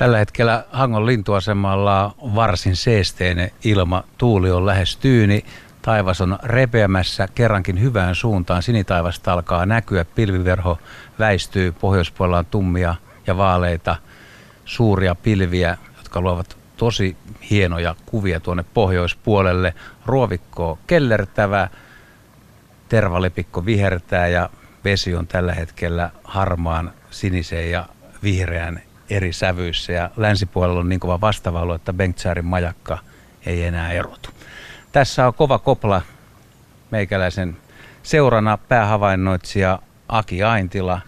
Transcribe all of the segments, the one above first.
Tällä hetkellä Hangon lintuasemalla varsin seesteinen ilma. Tuuli on lähes tyyni. Taivas on repeämässä kerrankin hyvään suuntaan. Sinitaivasta alkaa näkyä. Pilviverho väistyy. Pohjoispuolella on tummia ja vaaleita suuria pilviä, jotka luovat tosi hienoja kuvia tuonne pohjoispuolelle. Ruovikko kellertävä, tervalepikko vihertää ja vesi on tällä hetkellä harmaan, sinisen ja vihreän eri sävyissä. Ja länsipuolella on niin kova vastavalo, että Bengtsäärin majakka ei enää erotu. Tässä on kova kopla meikäläisen seurana päähavainnoitsija Aki Aintila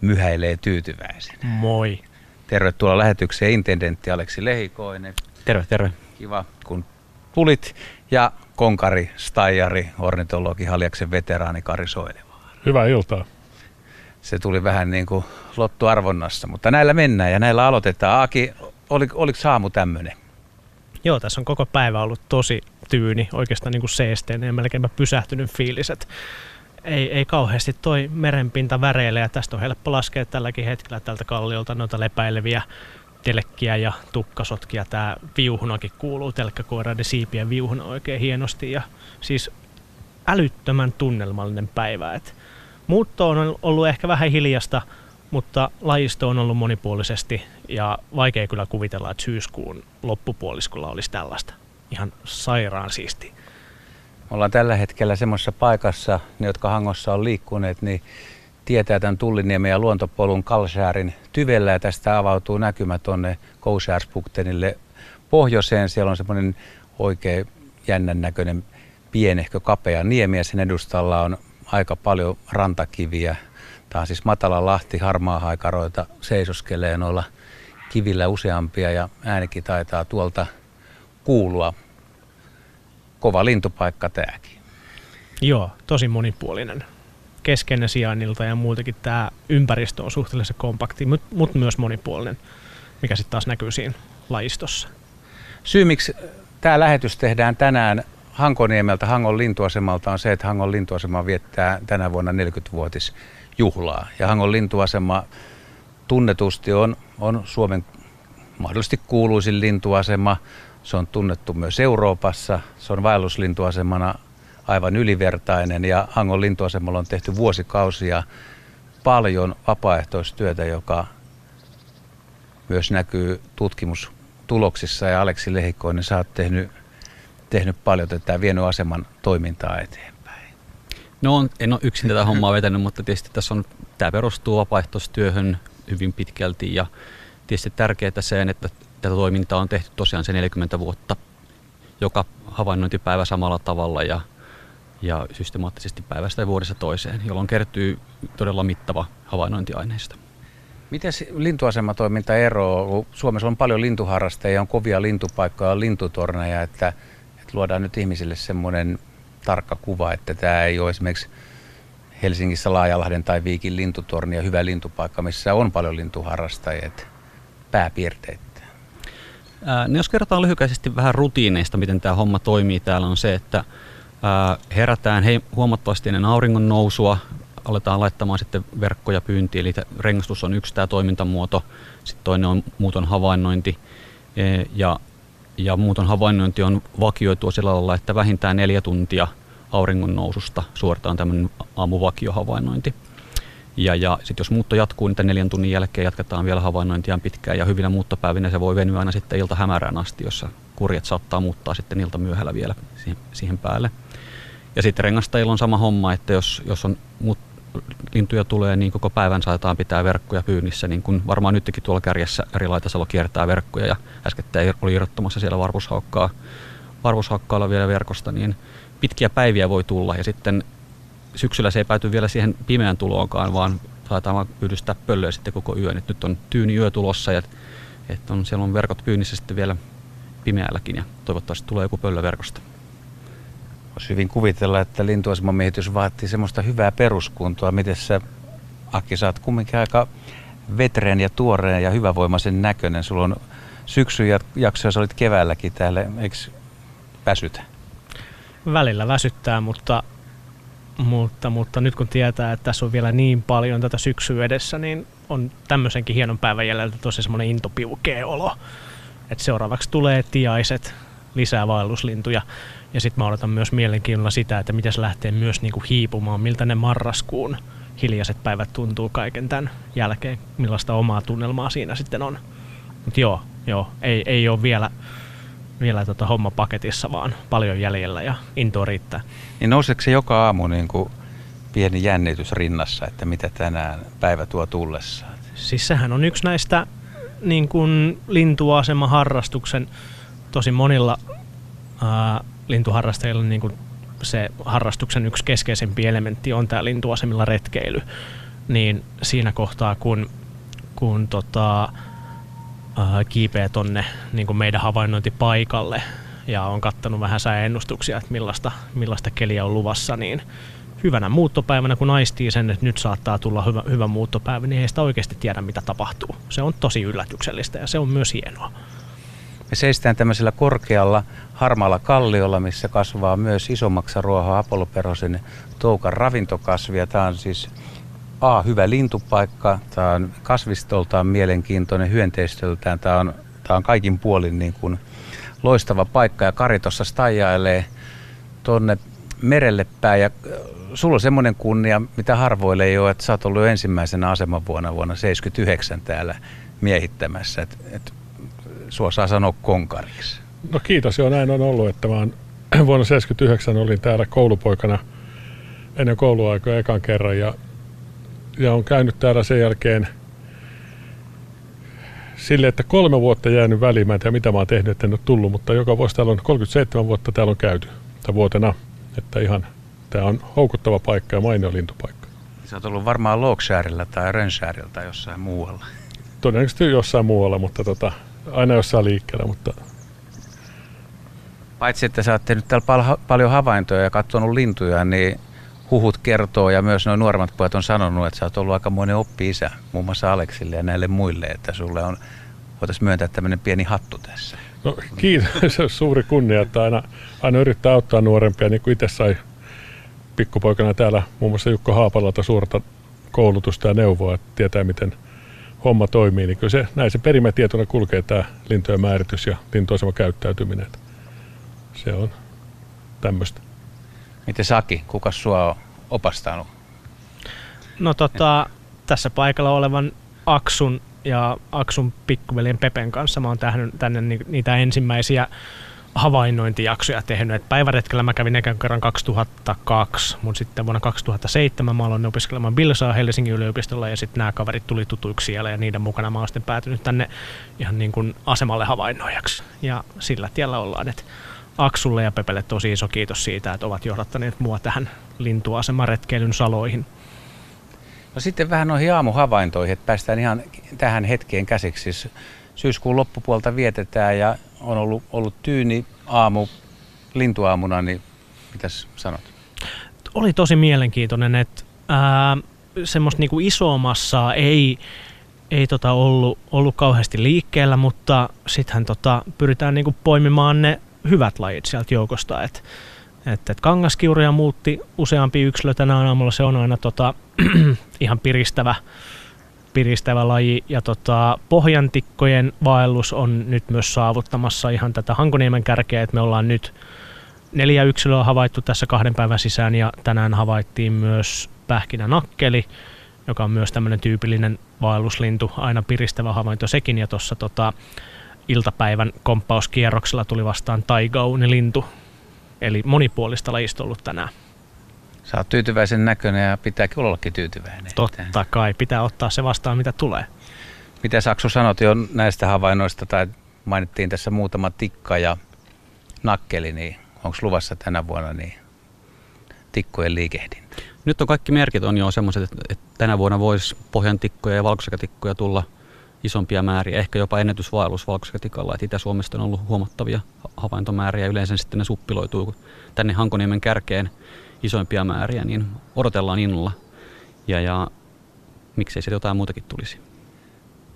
myhäilee tyytyväisenä. Moi. Tervetuloa lähetykseen intendentti Aleksi Lehikoinen. Terve, terve. Kiva, kun tulit. Ja konkari, stajari, ornitologi, Haljaksen veteraani Kari Soilevaara. Hyvää iltaa. Se tuli vähän niin kuin lottuarvonnassa, mutta näillä mennään ja näillä aloitetaan. Aki, oli, oliko saamu tämmöinen? Joo, tässä on koko päivä ollut tosi tyyni, oikeastaan niin kuin seesteinen ja melkeinpä pysähtynyt fiilis, että ei, ei kauheasti toi merenpinta väreille ja tästä on helppo laskea tälläkin hetkellä tältä kalliolta noita lepäileviä telkkiä ja tukkasotkia. Tämä viuhunakin kuuluu telkkäkoiraiden siipien viuhuna oikein hienosti ja siis älyttömän tunnelmallinen päivä. Et muutto on ollut ehkä vähän hiljasta, mutta lajisto on ollut monipuolisesti ja vaikea kyllä kuvitella, että syyskuun loppupuoliskolla olisi tällaista. Ihan sairaan siisti. Ollaan tällä hetkellä semmoisessa paikassa, ne jotka Hangossa on liikkuneet, niin tietää tämän Tulliniemen ja luontopolun Kalsäärin tyvellä ja tästä avautuu näkymä tuonne Kousjärspuktenille pohjoiseen. Siellä on semmoinen oikein jännän näköinen pienehkö kapea niemi ja sen edustalla on aika paljon rantakiviä. Tämä on siis matala lahti, harmaa haikaroita seisoskelee noilla kivillä useampia ja äänikin taitaa tuolta kuulua. Kova lintupaikka tämäkin. Joo, tosi monipuolinen. Keskeinen sijainnilta ja muutenkin tämä ympäristö on suhteellisen kompakti, mutta mut myös monipuolinen, mikä sitten taas näkyy siinä lajistossa. Syy, miksi tämä lähetys tehdään tänään Hankoniemeltä, Hangon lintuasemalta on se, että Hangon lintuasema viettää tänä vuonna 40-vuotisjuhlaa. Ja Hangon lintuasema tunnetusti on, on Suomen mahdollisesti kuuluisin lintuasema. Se on tunnettu myös Euroopassa. Se on vaelluslintuasemana aivan ylivertainen ja Hangon lintuasemalla on tehty vuosikausia paljon vapaaehtoistyötä, joka myös näkyy tutkimustuloksissa ja Aleksi Lehikoinen, sä oot tehnyt, tehnyt paljon tätä vienyt aseman toimintaa eteenpäin. No on, en ole yksin tätä hommaa vetänyt, mutta tietysti tässä on, tämä perustuu vapaaehtoistyöhön hyvin pitkälti ja tietysti tärkeää se, että tätä toimintaa on tehty tosiaan se 40 vuotta joka havainnointipäivä samalla tavalla ja, ja systemaattisesti päivästä ja vuodessa toiseen, jolloin kertyy todella mittava havainnointiaineisto. Miten lintuasematoiminta eroaa? Suomessa on paljon lintuharrastajia, on kovia lintupaikkoja, on lintutorneja, että, luodaan nyt ihmisille semmoinen tarkka kuva, että tämä ei ole esimerkiksi Helsingissä Laajalahden tai Viikin lintutorni ja hyvä lintupaikka, missä on paljon lintuharrastajia, että pääpiirteitä. Ää, no jos kerrotaan lyhykäisesti vähän rutiineista, miten tämä homma toimii täällä, on se, että ää, herätään hei, huomattavasti ennen auringon nousua, aletaan laittamaan sitten verkkoja pyyntiin, eli rengastus on yksi tämä toimintamuoto, sitten toinen on muuton havainnointi, e, ja, ja muuton havainnointi on vakioitua sillä lailla, että vähintään neljä tuntia auringon noususta suoritetaan tämmöinen aamuvakiohavainnointi. Ja, ja sitten jos muutto jatkuu, niin neljän tunnin jälkeen jatketaan vielä havainnointia pitkään ja hyvinä muuttopäivinä se voi venyä aina sitten ilta hämärään asti, jossa kurjat saattaa muuttaa sitten ilta myöhällä vielä siihen, siihen päälle. Ja sitten rengastajilla on sama homma, että jos, jos on muut, lintuja tulee, niin koko päivän saadaan pitää verkkoja pyynnissä, niin kuin varmaan nytkin tuolla kärjessä eri laitasalo kiertää verkkoja ja äskettäin oli irrottamassa siellä varvushaukkaa, varvushaukkaalla vielä verkosta, niin pitkiä päiviä voi tulla ja sitten syksyllä se ei pääty vielä siihen pimeän tuloonkaan, vaan saadaan vaan pyydystää pöllöä sitten koko yön. Et nyt on tyyni yö tulossa ja että on, siellä on verkot pyynnissä sitten vielä pimeälläkin ja toivottavasti tulee joku pöllö verkosta. Voisi hyvin kuvitella, että lintuaseman miehitys vaatii semmoista hyvää peruskuntoa. Miten sä, Aki, sä oot kumminkin aika vetreen ja tuoreen ja hyvävoimaisen näköinen. Sulla on syksyn jaksoja, sä olit keväälläkin täällä, eikö väsytä? Välillä väsyttää, mutta mutta, mutta nyt kun tietää, että tässä on vielä niin paljon tätä syksyä edessä, niin on tämmöisenkin hienon päivän jäljellä tosi semmoinen intopiukea olo. Et seuraavaksi tulee tiaiset, lisää vaelluslintuja. Ja sitten mä odotan myös mielenkiinnolla sitä, että miten se lähtee myös niinku hiipumaan, miltä ne marraskuun hiljaiset päivät tuntuu kaiken tämän jälkeen, millaista omaa tunnelmaa siinä sitten on. Mutta joo, joo, ei, ei ole vielä, vielä tota homma paketissa, vaan paljon jäljellä ja into riittää. Niin nouseeko se joka aamu niin kuin pieni jännitys rinnassa, että mitä tänään päivä tuo tullessaan? Siis sehän on yksi näistä niin kuin lintuasema-harrastuksen tosi monilla ää, lintuharrastajilla niin kuin se harrastuksen yksi keskeisempi elementti on tämä lintuasemilla retkeily. Niin siinä kohtaa, kun, kun tota, ää, kiipeä tonne niin kuin meidän havainnointipaikalle ja on kattanut vähän sääennustuksia, että millaista, millaista keliä on luvassa, niin hyvänä muuttopäivänä, kun aistii sen, että nyt saattaa tulla hyvä, hyvä muuttopäivä, niin ei sitä oikeasti tiedä, mitä tapahtuu. Se on tosi yllätyksellistä ja se on myös hienoa. Me seistään tämmöisellä korkealla harmaalla kalliolla, missä kasvaa myös isommaksa ruoha apolloperosin toukan ravintokasvia. Tämä on siis A, hyvä lintupaikka, tämä on kasvistoltaan mielenkiintoinen, hyönteistöltään. Tämä on, tämä on kaikin puolin niin kuin loistava paikka. Ja Kari tuossa staijailee tuonne merelle päin. Ja sulla on semmoinen kunnia, mitä harvoille ei ole, että sä oot ollut ensimmäisenä aseman vuonna vuonna 79 täällä miehittämässä, että et, sua saa sanoa konkariksi. No kiitos, joo näin on ollut, että mä oon, vuonna 79 olin täällä koulupoikana ennen kouluaikoja ekan kerran ja, ja on käynyt täällä sen jälkeen sille, että kolme vuotta jäänyt väliin. Mä en tiedä mitä mä oon tehnyt, että en ole tullut, mutta joka vuosi täällä on 37 vuotta täällä on käyty, tai vuotena. Että ihan, tämä on houkuttava paikka ja mainio lintupaikka. Sä oot ollut varmaan Lookshärillä tai Rönshärillä tai jossain muualla. Todennäköisesti jossain muualla, mutta tota, aina jossain liikkeellä, mutta Paitsi, että sä oot tehnyt täällä pal- paljon havaintoja ja katsonut lintuja, niin huhut kertoo ja myös nuo nuoremmat pojat on sanonut, että sä oot ollut aikamoinen oppi-isä muun muassa Aleksille ja näille muille, että sulle on, voitaisiin myöntää tämmöinen pieni hattu tässä. No kiitos, se on suuri kunnia, että aina, aina yrittää auttaa nuorempia, niin kuin itse sai pikkupoikana täällä muun muassa Jukko Haapalalta suurta koulutusta ja neuvoa, että tietää miten homma toimii. Niin kyllä se, näin se perimätietona kulkee tämä lintujen määritys ja lintuasema käyttäytyminen. Se on tämmöistä. Miten Saki, kuka sua on opastanut? No tota, tässä paikalla olevan Aksun ja Aksun pikkuveljen Pepen kanssa mä oon tähnyt tänne ni- niitä ensimmäisiä havainnointijaksoja tehnyt. Et päiväretkellä mä kävin ekan kerran 2002, mutta sitten vuonna 2007 mä aloin opiskelemaan Bilsaa Helsingin yliopistolla ja sitten nämä kaverit tuli tutuiksi siellä ja niiden mukana mä oon sitten päätynyt tänne ihan niin kuin asemalle havainnoijaksi. Ja sillä tiellä ollaan, että Aksulle ja Pepelle tosi iso kiitos siitä, että ovat johdattaneet mua tähän lintuasemaretkeilyn saloihin. No sitten vähän noihin aamuhavaintoihin, että päästään ihan tähän hetkeen käsiksi. Siis syyskuun loppupuolta vietetään ja on ollut, ollut tyyni aamu lintuaamuna, niin mitäs sanot? oli tosi mielenkiintoinen, että ää, semmoista niinku isoa massaa ei, ei tota ollut, ollut kauheasti liikkeellä, mutta sittenhän tota, pyritään niinku poimimaan ne hyvät lajit sieltä joukosta. Et, et, et kangaskiuria muutti useampi yksilö tänään aamulla, se on aina tota, ihan piristävä, piristävä laji. Ja tota, pohjantikkojen vaellus on nyt myös saavuttamassa ihan tätä Hankoniemen kärkeä, että me ollaan nyt neljä yksilöä havaittu tässä kahden päivän sisään ja tänään havaittiin myös pähkinänakkeli, joka on myös tämmöinen tyypillinen vaelluslintu, aina piristävä havainto sekin ja tuossa tota, iltapäivän komppauskierroksella tuli vastaan taigaunilintu, eli monipuolista lajista ollut tänään. Sä oot tyytyväisen näköinen ja pitääkin ollakin tyytyväinen. Totta kai, pitää ottaa se vastaan mitä tulee. Mitä Saksu sanot jo näistä havainnoista, tai mainittiin tässä muutama tikka ja nakkeli, niin onko luvassa tänä vuonna niin tikkojen liikehdintä? Nyt on kaikki merkit on jo semmoiset, että, että tänä vuonna voisi pohjantikkoja ja valkoisekatikkoja tulla isompia määriä, ehkä jopa ennätysvaellus valkoisekatikalla. Että Itä-Suomesta on ollut huomattavia havaintomääriä. Yleensä sitten ne suppiloituu tänne Hankoniemen kärkeen isoimpia määriä, niin odotellaan innolla. Ja, ja miksei se jotain muutakin tulisi.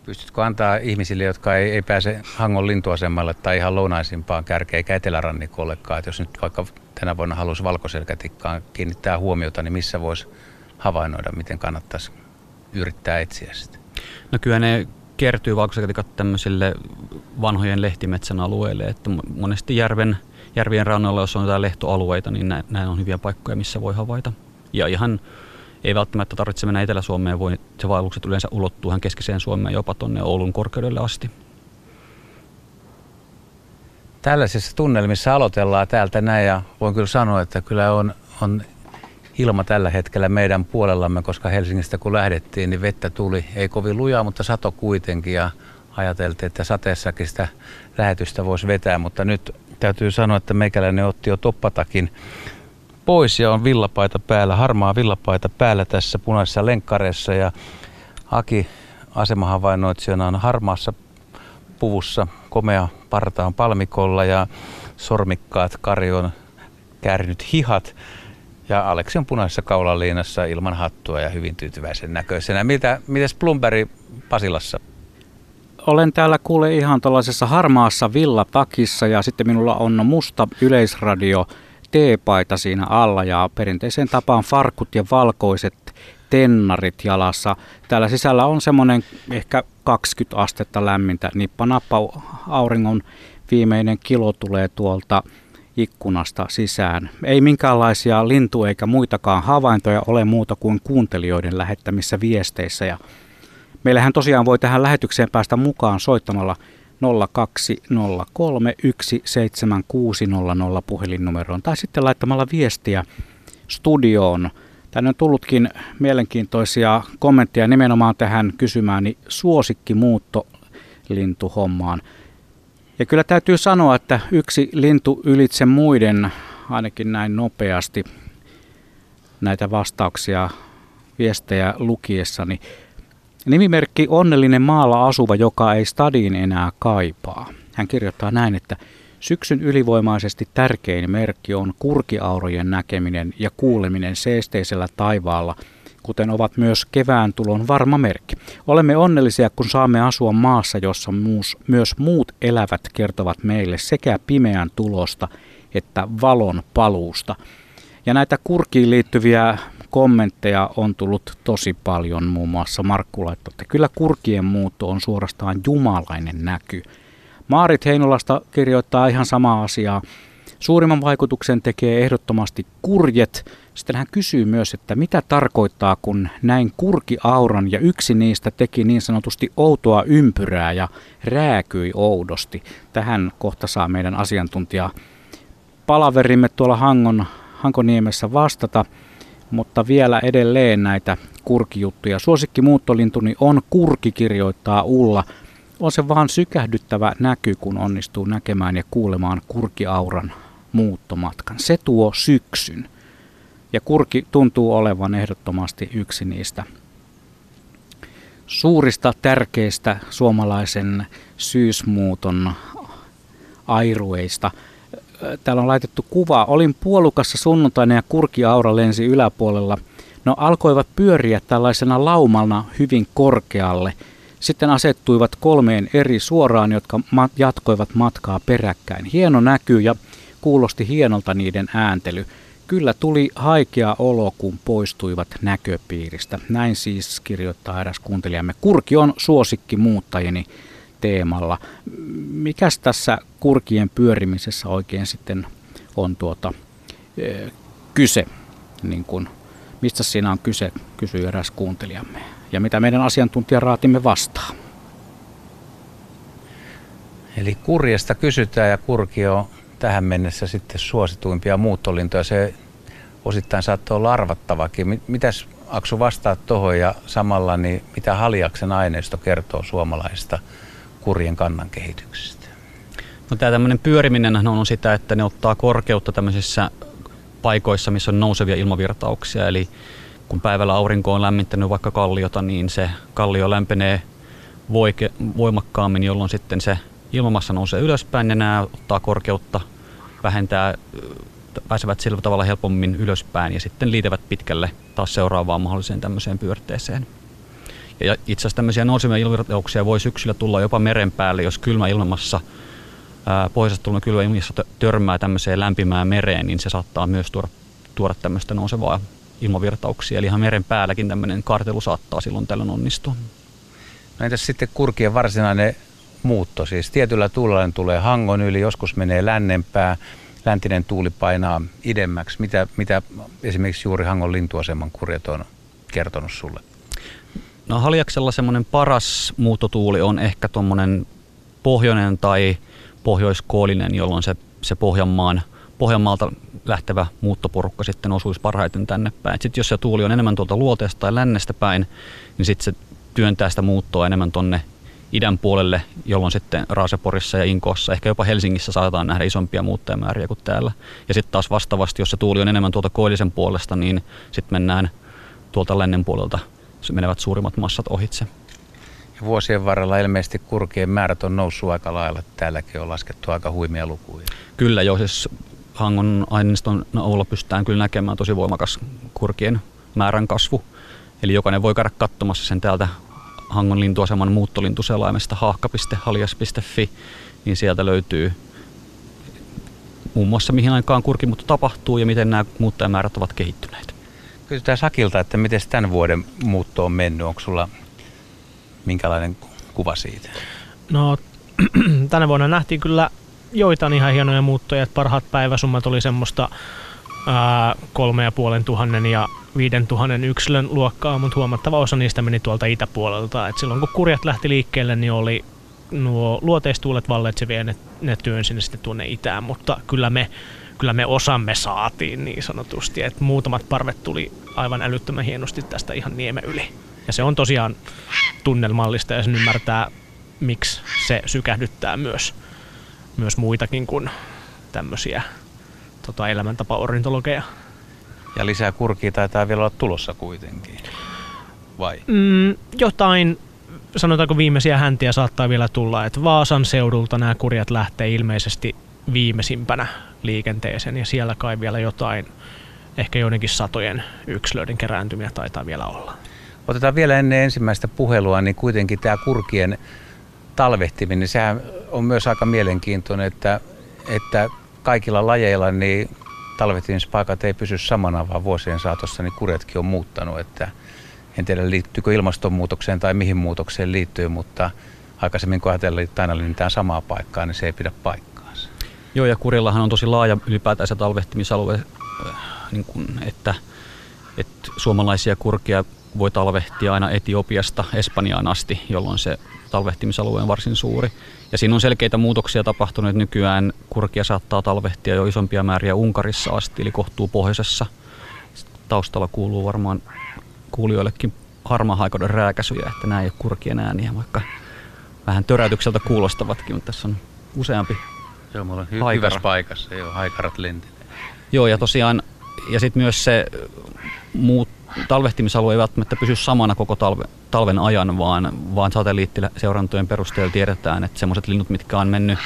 Pystytkö antaa ihmisille, jotka ei, ei pääse Hangon lintuasemalle tai ihan lounaisimpaan kärkeen eikä etelärannikollekaan, että jos nyt vaikka tänä vuonna haluaisi valkoselkätikkaan kiinnittää huomiota, niin missä voisi havainnoida, miten kannattaisi yrittää etsiä sitä? No kyllä ne kertyy valkoisekatikat tämmöisille vanhojen lehtimetsän alueille, että monesti järven, järvien rannalla, jos on jotain lehtoalueita, niin näin on hyviä paikkoja, missä voi havaita. Ja ihan ei välttämättä tarvitse mennä Etelä-Suomeen, voi, se vaellukset yleensä ulottuu ihan keskiseen Suomeen jopa tuonne Oulun korkeudelle asti. Tällaisissa tunnelmissa aloitellaan täältä näin ja voin kyllä sanoa, että kyllä on, on ilma tällä hetkellä meidän puolellamme, koska Helsingistä kun lähdettiin, niin vettä tuli. Ei kovin lujaa, mutta sato kuitenkin ja ajateltiin, että sateessakin sitä lähetystä voisi vetää, mutta nyt täytyy sanoa, että meikäläinen otti jo toppatakin pois ja on villapaita päällä, harmaa villapaita päällä tässä punaisessa lenkkareessa ja Aki asemahavainnoitsijana on harmaassa puvussa, komea parta on palmikolla ja sormikkaat Kari on käärinyt hihat ja Aleksi on punaisessa kaulaliinassa ilman hattua ja hyvin tyytyväisen näköisenä. Mitä, mitäs Plumberi Pasilassa? Olen täällä kuule ihan tällaisessa harmaassa villatakissa ja sitten minulla on musta yleisradio teepaita siinä alla ja perinteiseen tapaan farkut ja valkoiset tennarit jalassa. Täällä sisällä on semmoinen ehkä 20 astetta lämmintä. Nippanappa auringon viimeinen kilo tulee tuolta ikkunasta sisään. Ei minkäänlaisia lintu- eikä muitakaan havaintoja ole muuta kuin kuuntelijoiden lähettämissä viesteissä. Ja meillähän tosiaan voi tähän lähetykseen päästä mukaan soittamalla 0203 17600 puhelinnumeroon tai sitten laittamalla viestiä studioon. Tänne on tullutkin mielenkiintoisia kommentteja nimenomaan tähän kysymääni suosikkimuuttolintuhommaan. Ja kyllä täytyy sanoa, että yksi lintu ylitse muiden, ainakin näin nopeasti näitä vastauksia, viestejä lukiessani, Nimimerkki Onnellinen maalla asuva, joka ei stadiin enää kaipaa. Hän kirjoittaa näin, että syksyn ylivoimaisesti tärkein merkki on kurkiaurojen näkeminen ja kuuleminen seesteisellä taivaalla, kuten ovat myös kevään tulon varma merkki. Olemme onnellisia, kun saamme asua maassa, jossa myös muut elävät kertovat meille sekä pimeän tulosta että valon paluusta. Ja näitä kurkiin liittyviä kommentteja on tullut tosi paljon, muun muassa Markku laittoi, että kyllä kurkien muutto on suorastaan jumalainen näky. Maarit Heinolasta kirjoittaa ihan samaa asiaa. Suurimman vaikutuksen tekee ehdottomasti kurjet. Sitten hän kysyy myös, että mitä tarkoittaa, kun näin kurkiauran ja yksi niistä teki niin sanotusti outoa ympyrää ja rääkyi oudosti. Tähän kohta saa meidän asiantuntija palaverimme tuolla Hangon, Hankoniemessä vastata mutta vielä edelleen näitä kurkijuttuja. Suosikki muuttolintuni on kurki, kirjoittaa Ulla. On se vaan sykähdyttävä näky, kun onnistuu näkemään ja kuulemaan kurkiauran muuttomatkan. Se tuo syksyn. Ja kurki tuntuu olevan ehdottomasti yksi niistä suurista tärkeistä suomalaisen syysmuuton airueista – täällä on laitettu kuva. Olin puolukassa sunnuntaina ja kurkiaura lensi yläpuolella. No alkoivat pyöriä tällaisena laumana hyvin korkealle. Sitten asettuivat kolmeen eri suoraan, jotka jatkoivat matkaa peräkkäin. Hieno näky ja kuulosti hienolta niiden ääntely. Kyllä tuli haikea olo, kun poistuivat näköpiiristä. Näin siis kirjoittaa eräs kuuntelijamme. Kurki on suosikki muuttajini teemalla. Mikäs tässä kurkien pyörimisessä oikein sitten on tuota, e, kyse? Niin kun, mistä siinä on kyse, kysyy eräs kuuntelijamme. Ja mitä meidän asiantuntijaraatimme vastaa? Eli kurjesta kysytään ja kurki on tähän mennessä sitten suosituimpia muuttolintoja. Se osittain saattoi olla arvattavakin. Mitäs Aksu vastaa tuohon ja samalla niin mitä Haliaksen aineisto kertoo suomalaisista kurjen kannan kehityksestä? No tämä tämmöinen pyöriminen on sitä, että ne ottaa korkeutta tämmöisissä paikoissa, missä on nousevia ilmavirtauksia. Eli kun päivällä aurinko on lämmittänyt vaikka kalliota, niin se kallio lämpenee voike, voimakkaammin, jolloin sitten se ilmamassa nousee ylöspäin ja nämä ottaa korkeutta, vähentää, pääsevät sillä tavalla helpommin ylöspäin ja sitten liitävät pitkälle taas seuraavaan mahdolliseen tämmöiseen pyörteeseen. Ja itse asiassa tämmöisiä nousevia ilmavirtauksia voi syksyllä tulla jopa meren päälle, jos kylmä ilmassa pohjoisesta tullut kylmä ilmassa törmää tämmöiseen lämpimään mereen, niin se saattaa myös tuoda, tuoda tämmöistä nousevaa ilmavirtauksia. Eli ihan meren päälläkin tämmöinen kartelu saattaa silloin tällöin onnistua. No entäs sitten kurkien varsinainen muutto? Siis tietyllä tuulella tulee hangon yli, joskus menee lännempää, läntinen tuuli painaa idemmäksi. Mitä, mitä esimerkiksi juuri Hangon lintuaseman kurjet on kertonut sulle? No Haljaksella semmoinen paras muuttotuuli on ehkä tuommoinen pohjoinen tai pohjoiskoolinen, jolloin se, se Pohjanmaan, Pohjanmaalta lähtevä muuttoporukka sitten osuisi parhaiten tänne päin. Sitten jos se tuuli on enemmän tuolta luoteesta tai lännestä päin, niin sitten se työntää sitä muuttoa enemmän tonne idän puolelle, jolloin sitten Raaseporissa ja Inkoossa, ehkä jopa Helsingissä saataan nähdä isompia muuttajamääriä kuin täällä. Ja sitten taas vastaavasti, jos se tuuli on enemmän tuolta koillisen puolesta, niin sitten mennään tuolta lännen puolelta menevät suurimmat massat ohitse. Ja vuosien varrella ilmeisesti kurkien määrät on noussut aika lailla. Täälläkin on laskettu aika huimia lukuja. Kyllä jo, siis Hangon aineiston avulla pystytään kyllä näkemään tosi voimakas kurkien määrän kasvu. Eli jokainen voi käydä katsomassa sen täältä Hangon lintuaseman muuttolintuselaimesta haakka.haljas.fi, niin sieltä löytyy muun muassa mihin aikaan kurkimuutto tapahtuu ja miten nämä muuttajamäärät ovat kehittyneet. Kysytään Sakilta, että miten tämän vuoden muutto on mennyt. Onko sulla minkälainen kuva siitä? No tänä vuonna nähtiin kyllä joitain ihan hienoja muuttoja. Että parhaat päiväsummat oli semmoista kolme ja puolen tuhannen ja viiden tuhannen yksilön luokkaa, mutta huomattava osa niistä meni tuolta itäpuolelta. Et silloin kun kurjat lähti liikkeelle, niin oli nuo luoteistuulet vallitsevia ja ne, ne työnsi sitten tuonne itään, mutta kyllä me, kyllä me osamme saatiin niin sanotusti, että muutamat parvet tuli aivan älyttömän hienosti tästä ihan niemen yli. Ja se on tosiaan tunnelmallista ja sen ymmärtää, miksi se sykähdyttää myös, myös muitakin kuin tämmöisiä tota, elämäntapa-ornitologeja. Ja lisää kurkia taitaa vielä olla tulossa kuitenkin. Vai? Mm, jotain, sanotaanko viimeisiä häntiä saattaa vielä tulla, että Vaasan seudulta nämä kurjat lähtee ilmeisesti viimeisimpänä liikenteeseen ja siellä kai vielä jotain, ehkä joidenkin satojen yksilöiden kerääntymiä taitaa vielä olla. Otetaan vielä ennen ensimmäistä puhelua, niin kuitenkin tämä kurkien talvehtiminen, niin sehän on myös aika mielenkiintoinen, että, että kaikilla lajeilla niin talvehtimispaikat ei pysy samana, vaan vuosien saatossa niin kurjatkin on muuttanut. Että en tiedä liittyykö ilmastonmuutokseen tai mihin muutokseen liittyy, mutta aikaisemmin kun ajatellaan, aina linnitään samaa paikkaa, niin se ei pidä paikkaansa. Joo, ja Kurillahan on tosi laaja ylipäätään se talvehtimisalue, äh, niin kuin, että, että suomalaisia kurkia voi talvehtia aina Etiopiasta Espanjaan asti, jolloin se talvehtimisalue on varsin suuri. Ja siinä on selkeitä muutoksia tapahtunut. Nykyään kurkia saattaa talvehtia jo isompia määriä Unkarissa asti, eli kohtuu pohjoisessa. Taustalla kuuluu varmaan kuulijoillekin harmahaikoiden rääkäsyjä, että nämä ei ole kurkien ääniä, vaikka vähän töräytykseltä kuulostavatkin, mutta tässä on useampi Joo, mulla on hy- hyvässä paikassa, joo, haikarat lentelee. Joo, ja tosiaan, ja sitten myös se muut talvehtimisalue ei välttämättä pysy samana koko talve, talven ajan, vaan, vaan satelliittiseurantojen perusteella tiedetään, että semmoiset linnut, mitkä on mennyt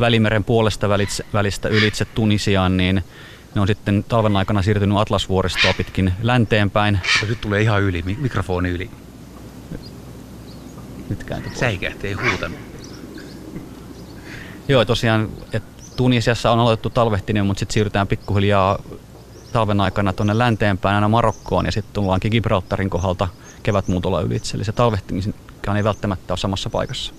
Välimeren puolesta välitse, välistä ylitse Tunisiaan, niin ne on sitten talven aikana siirtynyt Atlasvuoristoa pitkin länteenpäin. Nyt tulee ihan yli, mikrofoni yli. Nyt kääntö Säikähti, ei huutanut. Joo, tosiaan, että Tunisiassa on aloitettu talvehtinen, mutta sitten siirrytään pikkuhiljaa talven aikana tuonne länteenpäin aina Marokkoon ja sitten tullaankin Gibraltarin kohdalta kevätmuutolla ylitse. Eli se talvehtiminenkaan ei välttämättä ole samassa paikassa.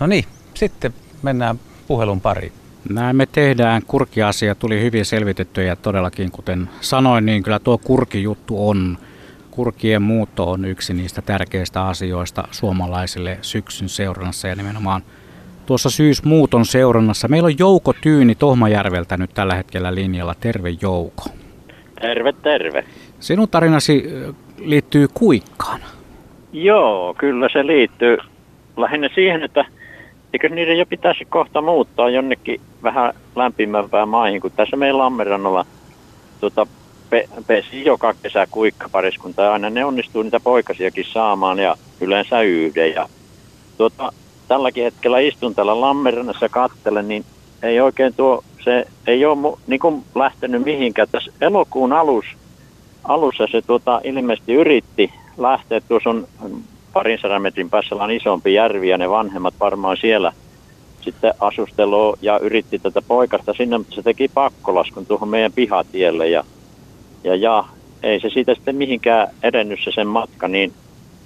No niin, sitten mennään puhelun pariin. Näin me tehdään. Kurkiasia tuli hyvin selvitettyä ja todellakin, kuten sanoin, niin kyllä tuo kurkijuttu on. Kurkien muutto on yksi niistä tärkeistä asioista suomalaisille syksyn seurannassa ja nimenomaan tuossa syysmuuton seurannassa. Meillä on Jouko Tyyni Tohmajärveltä nyt tällä hetkellä linjalla. Terve Jouko. Terve, terve. Sinun tarinasi liittyy kuikkaan. Joo, kyllä se liittyy lähinnä siihen, että eikö niiden jo pitäisi kohta muuttaa jonnekin vähän lämpimämpään maihin, kun tässä meidän Lammerannalla tuota, pe, pesi joka kesä kuikkapariskunta ja aina ne onnistuu niitä poikasiakin saamaan ja yleensä yhden. Ja tuota, tälläkin hetkellä istun täällä Lammerannassa kattelen, niin ei oikein tuo, se ei ole niin kuin lähtenyt mihinkään. Tässä elokuun alus, alussa se tuota, ilmeisesti yritti lähteä, tuossa on parin sadan metrin päässä on isompi järvi ja ne vanhemmat varmaan siellä sitten asustelua ja yritti tätä poikasta sinne, mutta se teki pakkolaskun tuohon meidän pihatielle ja, ja, ja ei se siitä sitten mihinkään edennyt se sen matka, niin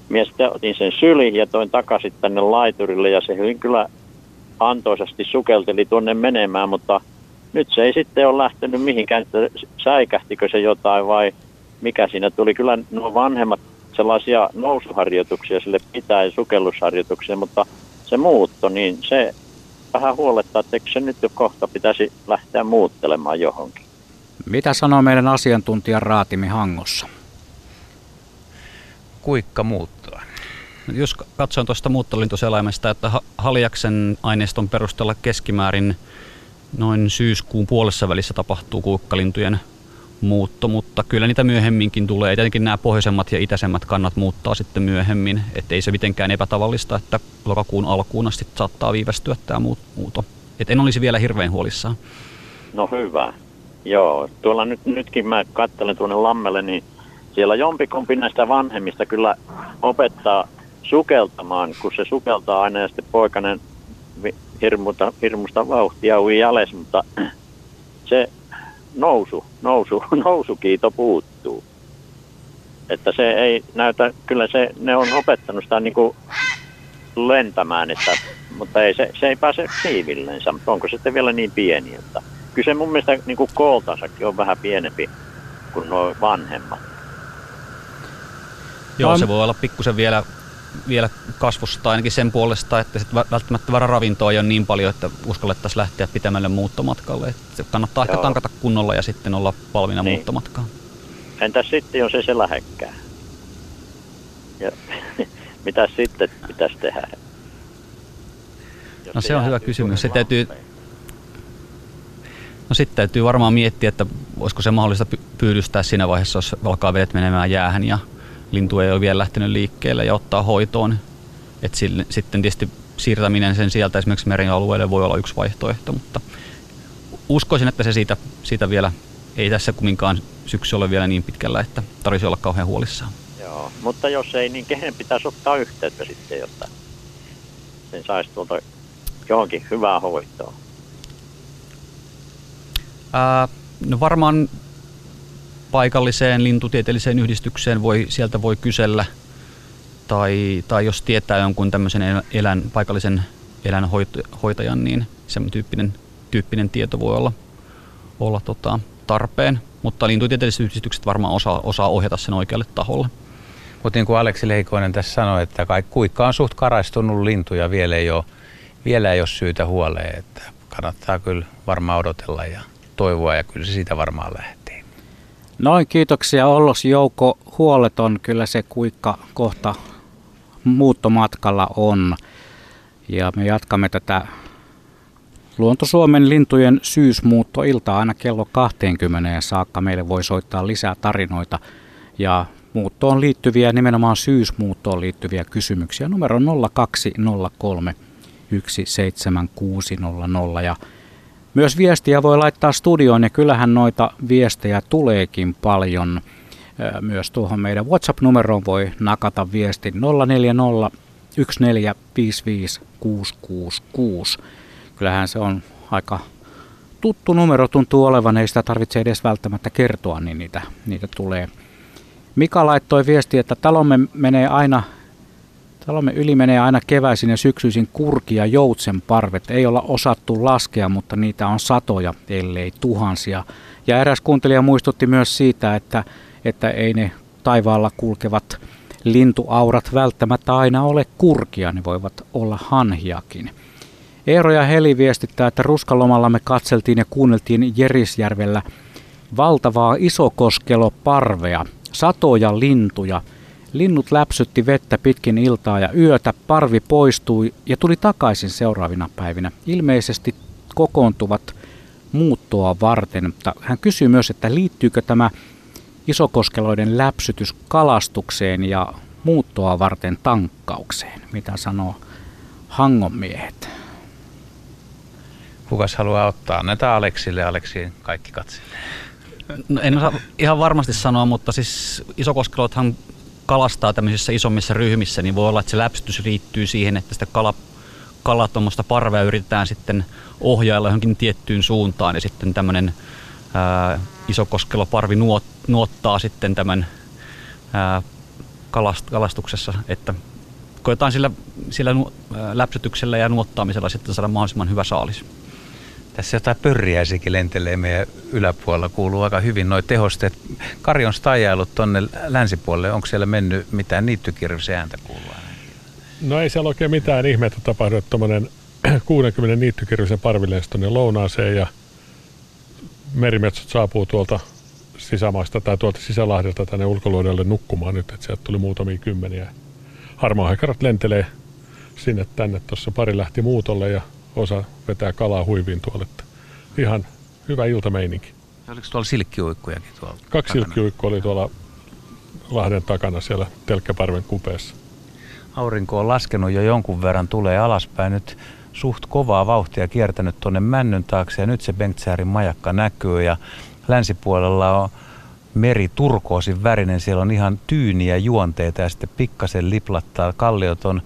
Mies otin sen syliin ja toin takaisin tänne laiturille ja se hyvin kyllä antoisasti sukelteli tuonne menemään, mutta nyt se ei sitten ole lähtenyt mihinkään, että säikähtikö se jotain vai mikä siinä tuli. Kyllä nuo vanhemmat sellaisia nousuharjoituksia sille pitää ja sukellusharjoituksia, mutta se muutto, niin se vähän huolettaa, että se nyt jo kohta pitäisi lähteä muuttelemaan johonkin. Mitä sanoo meidän asiantuntijan Raatimi Hangossa? Kuikka muuttua? Jos katsoin tuosta muuttolintuseläimestä, että Haljaksen aineiston perusteella keskimäärin noin syyskuun puolessa välissä tapahtuu kuikkalintujen muutto, mutta kyllä niitä myöhemminkin tulee. Tietenkin nämä pohjoisemmat ja itäisemmät kannat muuttaa sitten myöhemmin, ettei se mitenkään epätavallista, että lokakuun alkuun asti saattaa viivästyä tämä muuto. Et en olisi vielä hirveän huolissaan. No hyvä. Joo, tuolla nyt, nytkin mä katselen tuonne Lammelle, niin siellä jompikompi näistä vanhemmista kyllä opettaa sukeltamaan, kun se sukeltaa aina ja sitten poikainen hirmusta, hirmusta vauhtia ui jäles, mutta se nousu, nousu, nousukiito puuttuu. Että se ei näytä, kyllä se, ne on opettanut sitä niin kuin lentämään, että, mutta ei, se, se ei pääse siivillensä, mutta onko se sitten vielä niin pieni, että kyllä se mun mielestä niin kuin kooltansakin on vähän pienempi kuin nuo vanhemmat. Joo, se voi olla pikkusen vielä vielä kasvusta ainakin sen puolesta, että sit välttämättä ravintoa ei ole niin paljon, että uskallettaisiin lähteä pitämälle muuttomatkalle. Että kannattaa Joo. ehkä tankata kunnolla ja sitten olla valmiina niin. muuttomatkaan. Entäs sitten, jos ei se lähekkää? Ja, mitä sitten pitäisi tehdä? Jos no se on hyvä kysymys. Se täytyy, No sitten täytyy varmaan miettiä, että olisiko se mahdollista pyydystää siinä vaiheessa, jos alkaa vedet menemään jäähän ja lintu ei ole vielä lähtenyt liikkeelle ja ottaa hoitoon. Et sille, sitten tietysti siirtäminen sen sieltä esimerkiksi merialueelle voi olla yksi vaihtoehto, mutta uskoisin, että se siitä, siitä vielä ei tässä kumminkaan syksy ole vielä niin pitkällä, että tarvitsisi olla kauhean huolissaan. Joo, mutta jos ei, niin kehen pitäisi ottaa yhteyttä sitten, jotta sen saisi tuolta johonkin hyvää hoitoa? Ää, no varmaan paikalliseen lintutieteelliseen yhdistykseen voi, sieltä voi kysellä. Tai, tai jos tietää jonkun tämmöisen elän, paikallisen eläinhoitajan, niin sen tyyppinen, tyyppinen tieto voi olla, olla tota, tarpeen. Mutta lintutieteelliset yhdistykset varmaan osaa, osaa ohjata sen oikealle taholle. Mutta niin kuin Aleksi Leikoinen tässä sanoi, että kai kuikka on suht karaistunut lintu ja vielä ei ole, vielä ei ole syytä huoleen. Että kannattaa kyllä varmaan odotella ja toivoa ja kyllä se siitä varmaan lähtee. Noin, kiitoksia Ollos Jouko. Huoleton kyllä se kuikka kohta muuttomatkalla on. Ja me jatkamme tätä Luonto-Suomen lintujen syysmuuttoiltaa aina kello 20 saakka. Meille voi soittaa lisää tarinoita ja muuttoon liittyviä, nimenomaan syysmuuttoon liittyviä kysymyksiä. Numero 0203 17600 ja myös viestiä voi laittaa studioon ja kyllähän noita viestejä tuleekin paljon. Myös tuohon meidän WhatsApp-numeroon voi nakata viestin 040 1455666. Kyllähän se on aika tuttu numero tuntuu olevan, ei sitä tarvitse edes välttämättä kertoa, niin niitä, niitä tulee. Mika laittoi viesti, että talomme menee aina Talomme yli menee aina keväisin ja syksyisin kurki ja joutsen parvet. Ei olla osattu laskea, mutta niitä on satoja, ellei tuhansia. Ja eräs kuuntelija muistutti myös siitä, että, että ei ne taivaalla kulkevat lintuaurat välttämättä aina ole kurkia, ne voivat olla hanhiakin. Eero ja Heli viestittää, että ruskalomalla me katseltiin ja kuunneltiin Jerisjärvellä valtavaa isokoskeloparvea, satoja lintuja – Linnut läpsytti vettä pitkin iltaa ja yötä, parvi poistui ja tuli takaisin seuraavina päivinä. Ilmeisesti kokoontuvat muuttoa varten, mutta hän kysyy myös, että liittyykö tämä isokoskeloiden läpsytys kalastukseen ja muuttoa varten tankkaukseen. Mitä sanoo Hangon miehet? Kukas haluaa ottaa näitä Aleksille? Aleksi kaikki katselee. No en osaa ihan varmasti sanoa, mutta siis isokoskelothan kalastaa tämmöisissä isommissa ryhmissä, niin voi olla, että se läpsytys riittyy siihen, että sitä kala, kala parvea yritetään sitten ohjailla johonkin tiettyyn suuntaan ja sitten tämmöinen ää, isokoskeloparvi nuot, nuottaa sitten tämän ää, kalast, kalastuksessa, että koetaan sillä, sillä läpsytyksellä ja nuottaamisella sitten saada mahdollisimman hyvä saalis. Tässä jotain pörriäisikin lentelee meidän yläpuolella, kuuluu aika hyvin noin tehosteet. Kari on stajailut tuonne länsipuolelle, onko siellä mennyt mitään niittykirvisen ääntä kuulua? No ei siellä oikein mitään ihmettä tapahdu, että tuommoinen 60 niittykirvisen parvilensi tuonne lounaaseen ja merimetsot saapuu tuolta sisämaista tai tuolta sisälahdelta tänne ulkoluodelle nukkumaan nyt, että sieltä tuli muutamia kymmeniä. Harmaahaikarat lentelee sinne tänne, tuossa pari lähti muutolle ja osa vetää kalaa huiviin tuolle. Ihan hyvä iltameininki. Oliko tuolla silkkiuikkujakin tuolla? Kaksi silkkiuikkua oli tuolla Lahden takana siellä Telkkäparven kupeessa. Aurinko on laskenut jo jonkun verran, tulee alaspäin nyt suht kovaa vauhtia kiertänyt tuonne männyn taakse ja nyt se Bengtsäärin majakka näkyy ja länsipuolella on meri turkoosin värinen, siellä on ihan tyyniä juonteita ja sitten pikkasen liplattaa. Kalliot on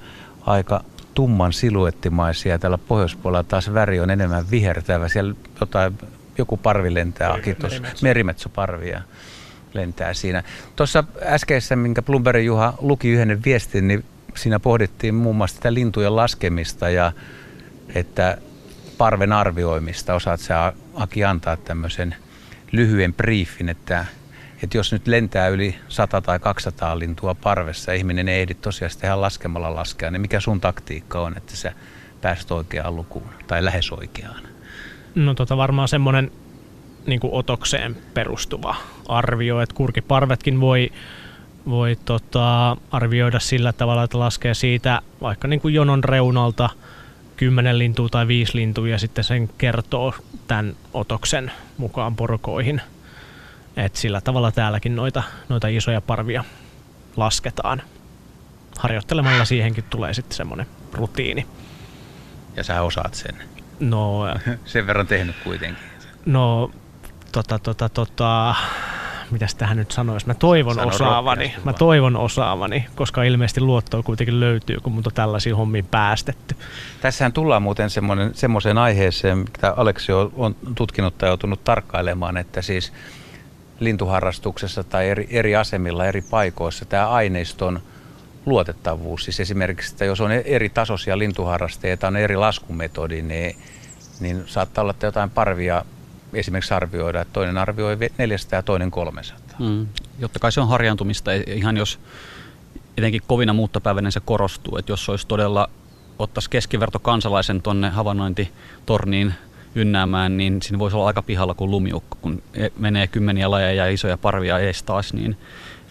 aika tumman siluettimaisia. Täällä pohjoispuolella taas väri on enemmän vihertävä. Siellä jotain, joku parvi lentää, kiitos, merimetsoparvia lentää siinä. Tuossa äskeisessä, minkä Plumberin Juha luki yhden viestin, niin siinä pohdittiin muun muassa sitä lintujen laskemista ja että parven arvioimista. Osaat sä Aki antaa tämmöisen lyhyen briefin, että, että jos nyt lentää yli 100 tai 200 lintua parvessa, ihminen ei ehdi tosiaan tehdä laskemalla laskea, niin mikä sun taktiikka on, että sä pääset oikeaan lukuun tai lähes oikeaan? No tota varmaan semmoinen niin otokseen perustuva arvio, että kurkiparvetkin voi, voi tota, arvioida sillä tavalla, että laskee siitä vaikka niin kuin jonon reunalta – kymmenen lintua tai viisi lintua ja sitten sen kertoo tämän otoksen mukaan porkoihin. Et sillä tavalla täälläkin noita, noita isoja parvia lasketaan. Harjoittelemalla siihenkin tulee sitten semmoinen rutiini. Ja sä osaat sen. No, sen verran tehnyt kuitenkin. No, tota, tota, tota, mitäs tähän nyt sanoisi, mä toivon Sano osaavani, mä toivon osaavani, koska ilmeisesti luottoa kuitenkin löytyy, kun mun on tällaisia hommia päästetty. Tässähän tullaan muuten semmoiseen aiheeseen, mitä Aleksi on tutkinut tai joutunut tarkkailemaan, että siis lintuharrastuksessa tai eri, eri asemilla, eri paikoissa tämä aineiston luotettavuus, siis esimerkiksi, että jos on eri tasoisia lintuharrasteja, on eri laskumetodi, niin, niin saattaa olla, että jotain parvia esimerkiksi arvioida, että toinen arvioi 400 ja toinen 300. Mm. Jotta kai se on harjaantumista, ihan jos etenkin kovina muuttopäivänä se korostuu, että jos olisi todella ottaisi keskiverto kansalaisen tuonne havainnointitorniin ynnäämään, niin siinä voisi olla aika pihalla kuin lumiukko, kun e- menee kymmeniä lajeja ja isoja parvia ees taas, niin,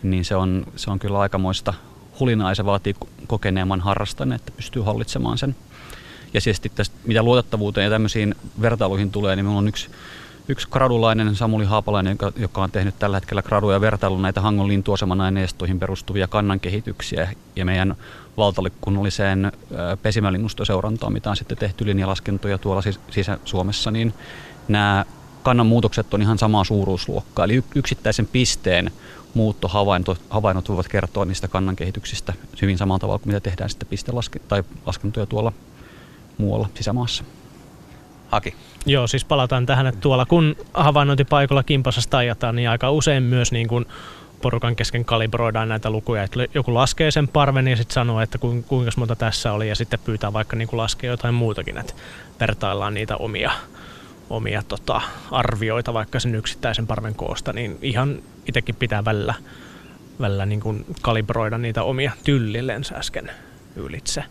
niin se, on, se on kyllä aikamoista hulinaa ja se vaatii kokeneemman harrastajan, että pystyy hallitsemaan sen. Ja siis tästä, mitä luotettavuuteen ja tämmöisiin vertailuihin tulee, niin minulla on yksi yksi gradulainen Samuli Haapalainen, joka, joka on tehnyt tällä hetkellä graduja vertailun näitä Hangon lintuaseman aineistoihin perustuvia kannan kehityksiä ja meidän valtalikunnalliseen pesimälinnustoseurantaan, mitä on sitten tehty linjalaskentoja tuolla sis- sisä-Suomessa, niin nämä kannan muutokset on ihan samaa suuruusluokkaa. Eli yksittäisen pisteen muuttohavainnot voivat kertoa niistä kannan kehityksistä hyvin samalla tavalla kuin mitä tehdään sitten pistelaskentoja tai laskentoja tuolla muualla sisämaassa. Aki. Joo, siis palataan tähän, että tuolla kun havainnointipaikalla kimpassa taijataan, niin aika usein myös niin kuin porukan kesken kalibroidaan näitä lukuja. Että joku laskee sen parven ja sitten sanoo, että kuinka monta tässä oli ja sitten pyytää vaikka niin kuin laskea jotain muutakin, että vertaillaan niitä omia, omia tota, arvioita vaikka sen yksittäisen parven koosta, niin ihan itsekin pitää välillä, välillä niin kuin kalibroida niitä omia tyllillensä äsken ylitse.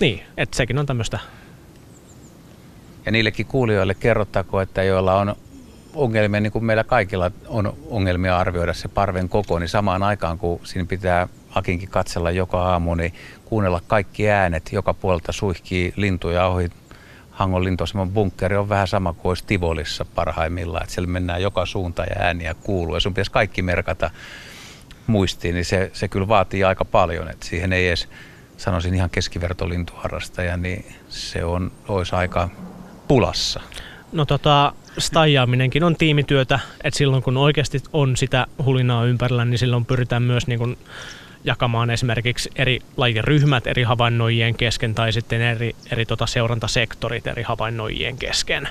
Niin, että sekin on tämmöistä ja niillekin kuulijoille kerrottako, että joilla on ongelmia, niin kuin meillä kaikilla on ongelmia arvioida se parven koko, niin samaan aikaan kun siinä pitää Akinkin katsella joka aamu, niin kuunnella kaikki äänet, joka puolelta suihkii lintuja ohi. Hangon lintuaseman bunkkeri on vähän sama kuin olisi Tivolissa parhaimmillaan, että siellä mennään joka suunta ja ääniä kuuluu ja sun pitäisi kaikki merkata muistiin, niin se, se kyllä vaatii aika paljon, että siihen ei edes sanoisin ihan keskivertolintuharrastaja, niin se on, olisi aika pulassa? No tota, stajaaminenkin on tiimityötä, että silloin kun oikeasti on sitä hulinaa ympärillä, niin silloin pyritään myös niin kuin jakamaan esimerkiksi eri lajiryhmät eri havainnoijien kesken tai sitten eri, eri tota seurantasektorit eri havainnoijien kesken.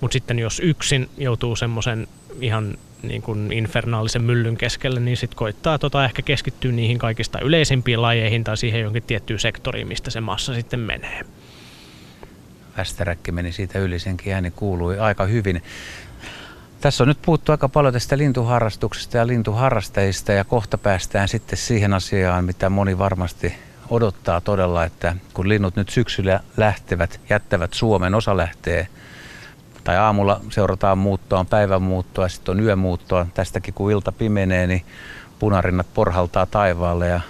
Mutta sitten jos yksin joutuu semmoisen ihan niin kuin infernaalisen myllyn keskelle, niin sitten koittaa tota ehkä keskittyä niihin kaikista yleisimpiin lajeihin tai siihen jonkin tiettyyn sektoriin, mistä se massa sitten menee. Västäräkki meni siitä yli, senkin ääni kuului aika hyvin. Tässä on nyt puhuttu aika paljon tästä lintuharrastuksesta ja lintuharrastajista ja kohta päästään sitten siihen asiaan, mitä moni varmasti odottaa todella, että kun linnut nyt syksyllä lähtevät, jättävät Suomen, osa lähtee tai aamulla seurataan muuttoa, on päivän muuttoa, sitten on yömuuttoa. Tästäkin kun ilta pimenee, niin punarinnat porhaltaa taivaalle ja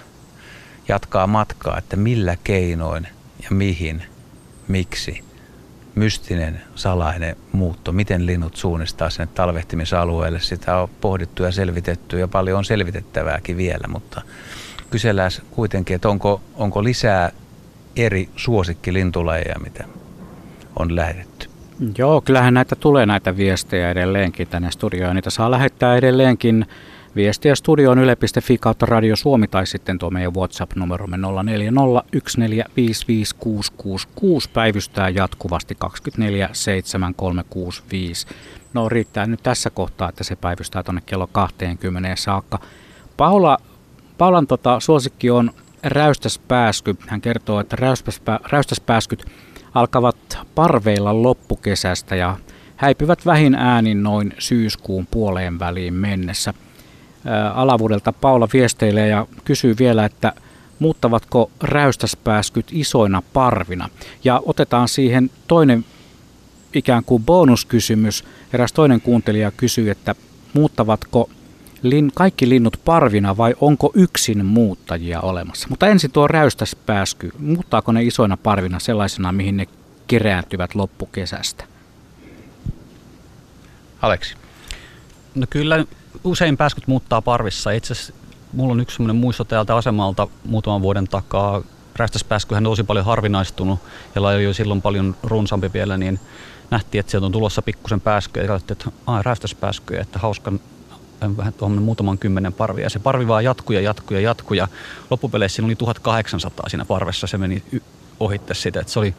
jatkaa matkaa, että millä keinoin ja mihin, miksi mystinen, salainen muutto, miten linnut suunnistaa sinne talvehtimisalueelle. Sitä on pohdittu ja selvitetty ja paljon on selvitettävääkin vielä, mutta kysellään kuitenkin, että onko, onko lisää eri suosikkilintulajeja, mitä on lähetetty. Joo, kyllähän näitä tulee näitä viestejä edelleenkin tänne studioon. Niitä saa lähettää edelleenkin viestiä studioon yle.fi kautta Radio Suomi tai sitten tuo meidän WhatsApp-numeromme 0401455666 päivystää jatkuvasti 24 No riittää nyt tässä kohtaa, että se päivystää tuonne kello 20 saakka. Paula, Paulan tota, suosikki on räystäspääsky. Hän kertoo, että räystäspä, räystäspääskyt alkavat parveilla loppukesästä ja häipyvät vähin äänin noin syyskuun puoleen väliin mennessä. Alavuudelta Paula viesteilee ja kysyy vielä, että muuttavatko räystäspääskyt isoina parvina. Ja otetaan siihen toinen ikään kuin bonuskysymys. Eräs toinen kuuntelija kysyy, että muuttavatko lin, kaikki linnut parvina vai onko yksin muuttajia olemassa? Mutta ensin tuo räystäspääsky, muuttaako ne isoina parvina sellaisena, mihin ne kerääntyvät loppukesästä? Aleksi. No kyllä usein pääskyt muuttaa parvissa. Itse asiassa mulla on yksi sellainen muisto täältä asemalta muutaman vuoden takaa. Räystäspääskyhän on tosi paljon harvinaistunut ja laji jo silloin paljon runsampi vielä, niin nähtiin, että sieltä on tulossa pikkusen pääskyjä ja katsottiin, että aah, räystäspääskyjä, että hauska vähän tuohon muutaman kymmenen parvia. Ja se parvi vaan jatkuu ja jatkuu ja jatkuu ja loppupeleissä siinä oli 1800 siinä parvessa. Se meni ohitte sitä, että se oli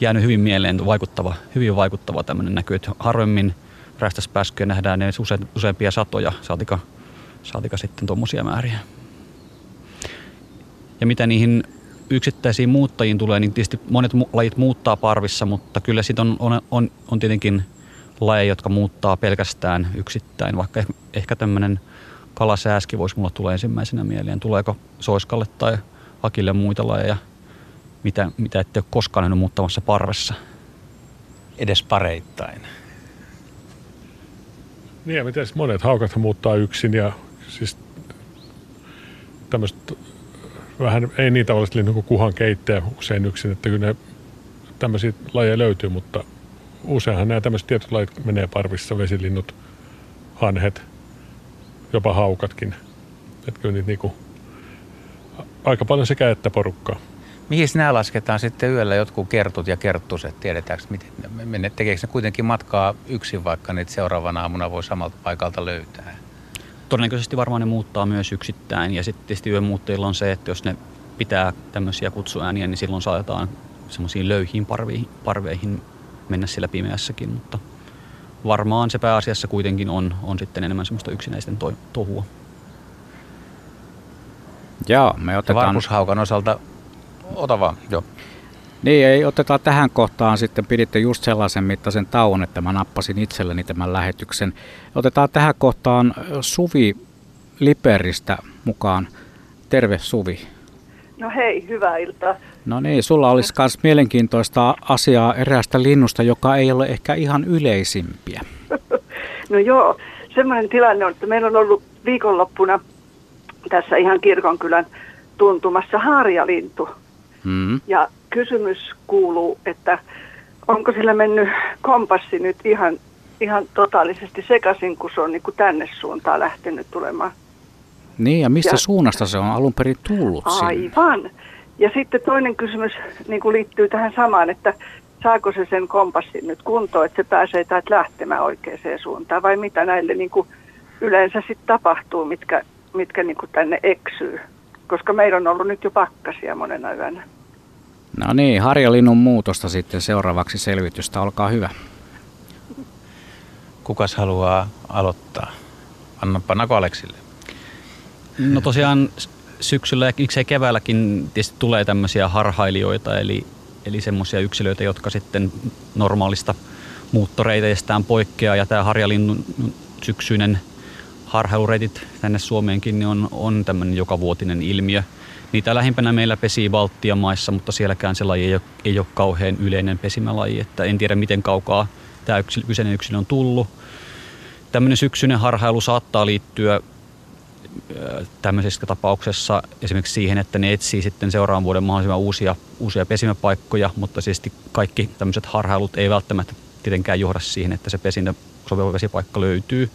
jäänyt hyvin mieleen vaikuttava, hyvin vaikuttava tämmöinen näky, että harvemmin – räystäspääskyjä nähdään ne use, useampia satoja, saatika, saatika sitten tuommoisia määriä. Ja mitä niihin yksittäisiin muuttajiin tulee, niin tietysti monet lajit muuttaa parvissa, mutta kyllä sitten on, on, on, on tietenkin lajeja, jotka muuttaa pelkästään yksittäin, vaikka ehkä tämmöinen kalasääski voisi mulla tulla ensimmäisenä mieleen. Tuleeko soiskalle tai akille muita lajeja, mitä, mitä ette ole koskaan nähnyt muuttamassa parvessa? Edes pareittain. Niin miten monet haukat muuttaa yksin ja siis tämmöistä vähän, ei niin linnun kuin kuhan keittäjä usein yksin, että kyllä ne tämmöisiä lajeja löytyy, mutta useinhan nämä tämmöiset tietyt lajit menee parvissa, vesilinnut, hanhet, jopa haukatkin. Että kyllä niitä niinku, aika paljon sekä että porukkaa. Mihin nämä lasketaan sitten yöllä jotkut kertut ja kerttuset? Tiedetäänkö, miten, tekeekö ne kuitenkin matkaa yksin, vaikka niitä seuraavana aamuna voi samalta paikalta löytää? Todennäköisesti varmaan ne muuttaa myös yksittäin. Ja sitten tietysti yömuuttajilla on se, että jos ne pitää tämmöisiä kutsuääniä, niin silloin saatetaan semmoisiin löyhiin parveihin, parveihin mennä siellä pimeässäkin. Mutta varmaan se pääasiassa kuitenkin on, on sitten enemmän semmoista yksinäisten to, tohua. Joo, me otetaan... Varpushaukan osalta ota vaan, joo. Niin, ei oteta tähän kohtaan sitten, piditte just sellaisen mittaisen tauon, että mä nappasin itselleni tämän lähetyksen. Otetaan tähän kohtaan Suvi Liperistä mukaan. Terve Suvi. No hei, hyvää iltaa. No niin, sulla olisi myös mielenkiintoista asiaa eräästä linnusta, joka ei ole ehkä ihan yleisimpiä. no joo, semmoinen tilanne on, että meillä on ollut viikonloppuna tässä ihan kirkonkylän tuntumassa harjalintu. Mm. Ja kysymys kuuluu, että onko sillä mennyt kompassi nyt ihan, ihan totaalisesti sekaisin, kun se on niin kuin tänne suuntaan lähtenyt tulemaan. Niin, ja mistä ja, suunnasta se on alun perin tullut Aivan. Sinne? Ja sitten toinen kysymys niin kuin liittyy tähän samaan, että saako se sen kompassin nyt kuntoon, että se pääsee täältä lähtemään oikeaan suuntaan, vai mitä näille niin kuin yleensä sitten tapahtuu, mitkä, mitkä niin kuin tänne eksyy? Koska meillä on ollut nyt jo pakkasia monena yönä. No niin, Harjalinnun muutosta sitten seuraavaksi selvitystä. Olkaa hyvä. Kukas haluaa aloittaa? Anna, pannaanko Aleksille? No tosiaan syksyllä ja miksei keväälläkin tietysti tulee tämmöisiä harhailijoita, eli, eli semmoisia yksilöitä, jotka sitten normaalista muuttoreiteistään poikkeaa. Ja tämä harjalinnun syksyinen harhailureitit tänne Suomeenkin niin on, on tämmöinen jokavuotinen ilmiö. Niitä lähimpänä meillä pesii Baltian maissa, mutta sielläkään se laji ei ole, ei ole kauhean yleinen pesimälaji. Että en tiedä, miten kaukaa tämä kyseinen yksilö on tullut. Tämmöinen syksyinen harhailu saattaa liittyä tämmöisessä tapauksessa esimerkiksi siihen, että ne etsii sitten seuraavan vuoden mahdollisimman uusia, uusia pesimäpaikkoja, mutta siis kaikki tämmöiset harhailut ei välttämättä tietenkään johda siihen, että se pesintä sopiva vesipaikka löytyy,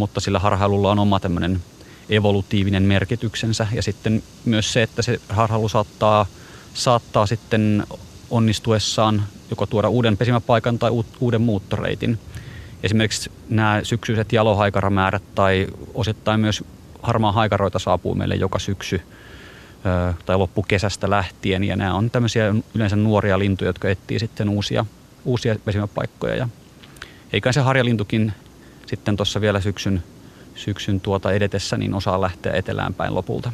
mutta sillä harhailulla on oma tämmöinen evolutiivinen merkityksensä ja sitten myös se, että se harhailu saattaa, saattaa sitten onnistuessaan joko tuoda uuden pesimäpaikan tai uuden muuttoreitin. Esimerkiksi nämä syksyiset jalohaikaramäärät tai osittain myös harmaa haikaroita saapuu meille joka syksy tai loppukesästä lähtien. Ja nämä on tämmöisiä yleensä nuoria lintuja, jotka etsii sitten uusia, uusia pesimäpaikkoja. Ja eikä se harjalintukin sitten tuossa vielä syksyn, syksyn tuota edetessä niin osaa lähteä etelään päin lopulta.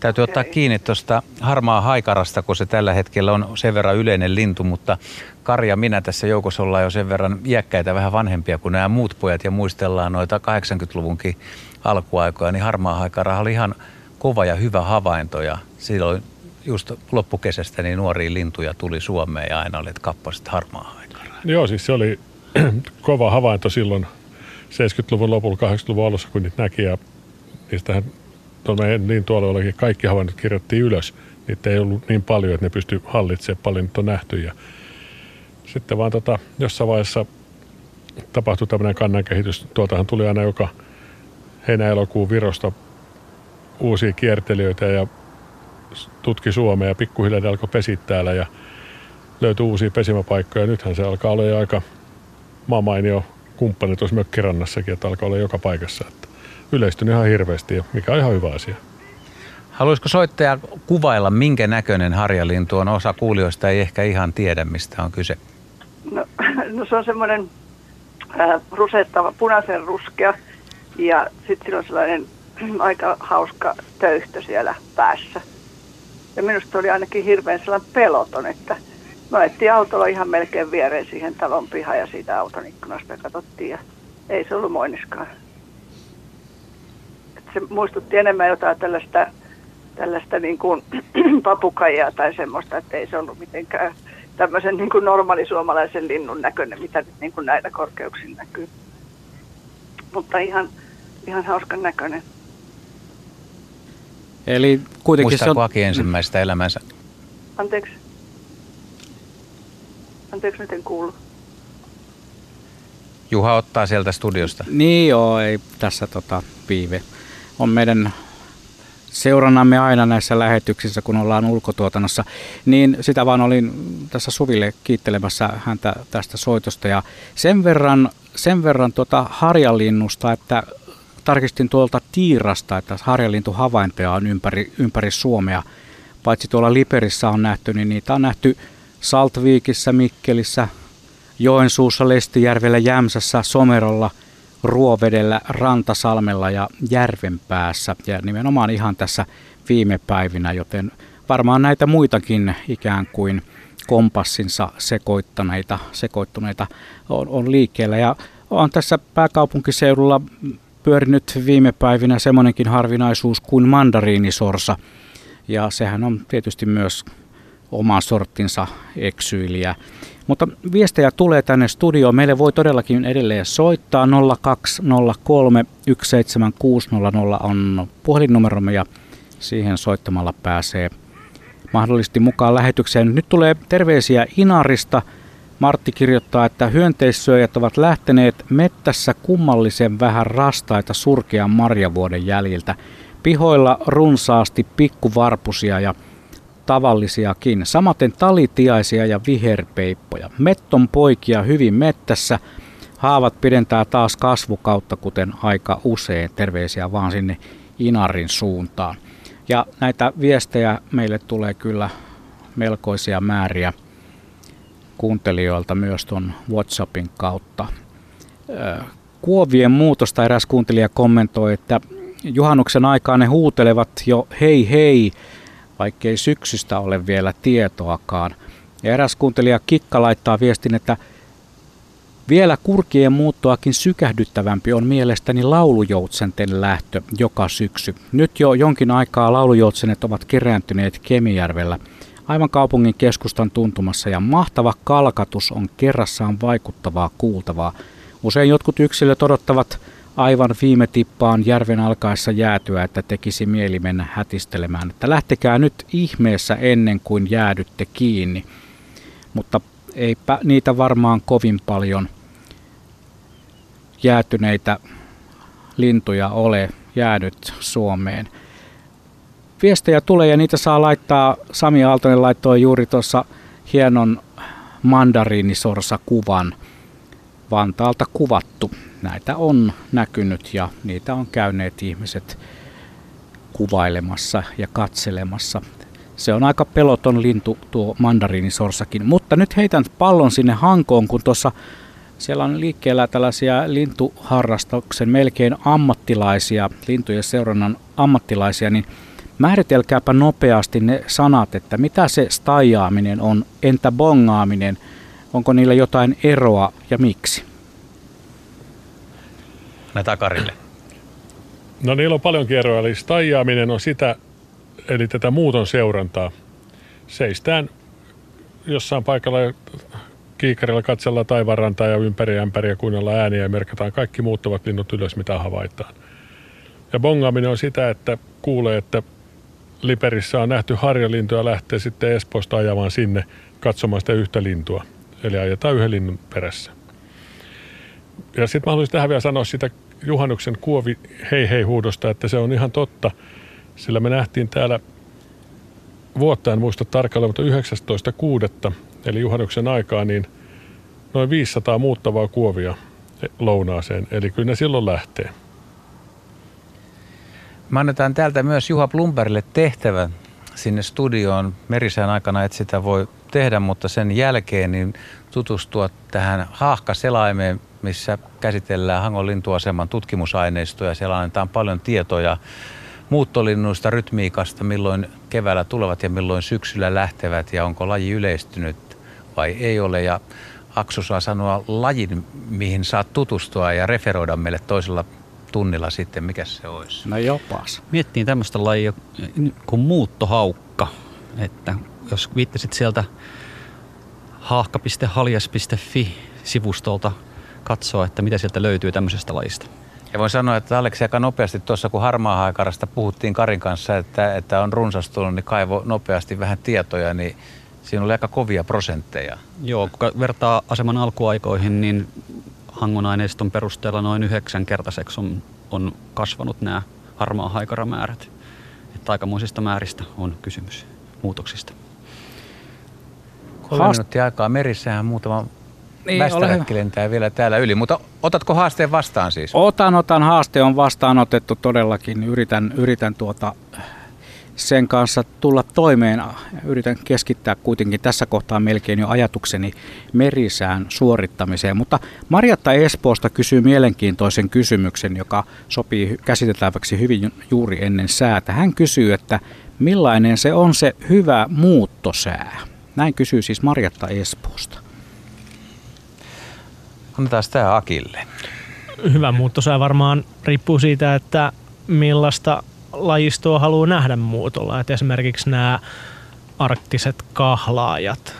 Täytyy ottaa kiinni tuosta harmaa haikarasta, kun se tällä hetkellä on sen verran yleinen lintu, mutta Karja, minä tässä joukossa ollaan jo sen verran iäkkäitä, vähän vanhempia kuin nämä muut pojat ja muistellaan noita 80-luvunkin alkuaikoja, niin harmaa haikara oli ihan kova ja hyvä havainto ja silloin just loppukesästä niin nuoria lintuja tuli Suomeen ja aina olet kappasit harmaa haikaraa. Joo, siis se oli kova havainto silloin 70-luvun lopulla, 80-luvun alussa, kun niitä näki ja niistähän tuolla meidän lintualueellakin kaikki havainnot kirjattiin ylös. Niitä ei ollut niin paljon, että ne pysty hallitsemaan paljon, nyt on nähty. Ja sitten vaan tota, jossain vaiheessa tapahtui tämmöinen kannankehitys. Tuoltahan tuli aina joka heinä-elokuun Virosta uusia kiertelijöitä ja tutki Suomea ja pikkuhiljaa alkoi pesiä täällä ja löytyi uusia pesimäpaikkoja. Nythän se alkaa olla jo aika maamainio kumppani tuossa mökkirannassakin, että alkaa olla joka paikassa. Että yleistynyt ihan hirveästi, mikä on ihan hyvä asia. Haluaisiko soittaja kuvailla, minkä näköinen harjalintu on? Osa kuulijoista ei ehkä ihan tiedä, mistä on kyse. No, no se on semmoinen äh, rusettava, punaisen ruskea ja sitten sillä on sellainen aika hauska töyhtö siellä päässä. Ja minusta oli ainakin hirveän sellainen peloton, että me ajettiin autolla ihan melkein viereen siihen talon pihaan ja siitä auton ikkunasta katsottiin ja ei se ollut moiniskaan se muistutti enemmän jotain tällaista, tällaista niin kuin papukaijaa tai semmoista, että ei se ollut mitenkään tämmöisen niin kuin suomalaisen linnun näköinen, mitä nyt niin kuin näillä korkeuksilla näkyy. Mutta ihan, ihan hauskan näköinen. Eli kuitenkin Muistaako se on... Aki ensimmäistä elämänsä? Anteeksi. Anteeksi, miten kuuluu? Juha ottaa sieltä studiosta. Niin joo, ei tässä tota, viive on meidän seurannamme aina näissä lähetyksissä, kun ollaan ulkotuotannossa, niin sitä vaan olin tässä Suville kiittelemässä häntä tästä soitosta ja sen verran, sen verran tuota harjalinnusta, että tarkistin tuolta Tiirasta, että harjalintu havaintoja on ympäri, ympäri Suomea. Paitsi tuolla Liperissä on nähty, niin niitä on nähty Saltviikissä, Mikkelissä, Joensuussa, Lestijärvellä, Jämsässä, Somerolla – Ruovedellä, Rantasalmella ja Järvenpäässä ja nimenomaan ihan tässä viime päivinä, joten varmaan näitä muitakin ikään kuin kompassinsa sekoittaneita, sekoittuneita on, on liikkeellä. Ja on tässä pääkaupunkiseudulla pyörinyt viime päivinä semmoinenkin harvinaisuus kuin mandariinisorsa. Ja sehän on tietysti myös oma sorttinsa eksyyliä. Mutta viestejä tulee tänne studioon. Meille voi todellakin edelleen soittaa 0203 17600 on puhelinnumeromme ja siihen soittamalla pääsee mahdollisesti mukaan lähetykseen. Nyt tulee terveisiä Inarista. Martti kirjoittaa, että hyönteissyöjät ovat lähteneet mettässä kummallisen vähän rastaita surkean marjavuoden jäljiltä. Pihoilla runsaasti pikkuvarpusia ja tavallisiakin. Samaten talitiaisia ja viherpeippoja. Metton poikia hyvin mettässä. Haavat pidentää taas kasvukautta, kuten aika usein. Terveisiä vaan sinne Inarin suuntaan. Ja näitä viestejä meille tulee kyllä melkoisia määriä kuuntelijoilta myös tuon WhatsAppin kautta. kuovien muutosta eräs kuuntelija kommentoi, että juhannuksen aikaan ne huutelevat jo hei hei, vaikkei syksystä ole vielä tietoakaan. Ja eräs kuuntelija Kikka laittaa viestin, että vielä kurkien muuttoakin sykähdyttävämpi on mielestäni laulujoutsenten lähtö joka syksy. Nyt jo jonkin aikaa laulujoutsenet ovat kerääntyneet Kemijärvellä aivan kaupungin keskustan tuntumassa ja mahtava kalkatus on kerrassaan vaikuttavaa kuultavaa. Usein jotkut yksilöt odottavat aivan viime tippaan järven alkaessa jäätyä, että tekisi mieli mennä hätistelemään, että lähtekää nyt ihmeessä ennen kuin jäädytte kiinni. Mutta eipä niitä varmaan kovin paljon jäätyneitä lintuja ole jäänyt Suomeen. Viestejä tulee ja niitä saa laittaa, Sami Aaltonen laittoi juuri tuossa hienon mandariinisorsa kuvan Vantaalta kuvattu. Näitä on näkynyt ja niitä on käyneet ihmiset kuvailemassa ja katselemassa. Se on aika peloton lintu tuo mandariinisorsakin. Mutta nyt heitän pallon sinne Hankoon, kun tuossa siellä on liikkeellä tällaisia lintuharrastuksen melkein ammattilaisia, lintujen seurannan ammattilaisia, niin määritelkääpä nopeasti ne sanat, että mitä se stajaaminen on, entä bongaaminen, onko niillä jotain eroa ja miksi? Ne takarille. No niillä on paljon eroa, eli stajaaminen on sitä, eli tätä muuton seurantaa. Seistään jossain paikalla kiikarilla katsellaan taivarantaa ja ympäri ämpäriä kuunnella ääniä ja merkataan kaikki muuttuvat linnut ylös, mitä havaitaan. Ja bongaaminen on sitä, että kuulee, että Liperissä on nähty harjalintu ja lähtee sitten Espoosta ajamaan sinne katsomaan sitä yhtä lintua. Eli ajetaan yhden linnun perässä. Ja sitten mä haluaisin tähän vielä sanoa sitä juhannuksen kuovi hei hei huudosta, että se on ihan totta. Sillä me nähtiin täällä vuotta en muista tarkalleen, mutta 19.6. eli juhannuksen aikaa, niin noin 500 muuttavaa kuovia lounaaseen. Eli kyllä ne silloin lähtee. Me annetaan täältä myös Juha Plumberille tehtävä sinne studioon. Merisään aikana et sitä voi tehdä, mutta sen jälkeen niin tutustua tähän haahkaselaimeen, missä käsitellään Hangon lintuaseman tutkimusaineistoja. Siellä annetaan paljon tietoja muuttolinnuista, rytmiikasta, milloin keväällä tulevat ja milloin syksyllä lähtevät ja onko laji yleistynyt vai ei ole. Ja Aksu saa sanoa lajin, mihin saat tutustua ja referoida meille toisella tunnilla sitten, mikä se olisi? No jopas. Miettiin tämmöistä lajia kuin muuttohaukka, että jos viittasit sieltä haahka.haljas.fi sivustolta katsoa, että mitä sieltä löytyy tämmöisestä lajista. Ja voin sanoa, että Aleksi aika nopeasti tuossa, kun harmaa haikarasta puhuttiin Karin kanssa, että, että on runsastunut, niin kaivo nopeasti vähän tietoja, niin siinä oli aika kovia prosentteja. Joo, kun vertaa aseman alkuaikoihin, niin Hangon aineiston perusteella noin yhdeksänkertaiseksi on, on kasvanut nämä harmaa haikaramäärät. Että aikamoisista määristä on kysymys muutoksista. Kolme Haast- minuuttia aikaa. Merissähän muutama niin, västäräkki lentää vielä täällä yli, mutta otatko haasteen vastaan siis? Otan, otan. Haaste on vastaanotettu todellakin. Yritän, yritän tuota sen kanssa tulla toimeen. Yritän keskittää kuitenkin tässä kohtaa melkein jo ajatukseni merisään suorittamiseen. Mutta Marjatta Espoosta kysyy mielenkiintoisen kysymyksen, joka sopii käsiteltäväksi hyvin juuri ennen säätä. Hän kysyy, että millainen se on se hyvä muuttosää? Näin kysyy siis Marjatta Espoosta. Annetaan tämä Akille. Hyvä muuttosää varmaan riippuu siitä, että millaista lajistoa haluaa nähdä muutolla. Et esimerkiksi nämä arktiset kahlaajat,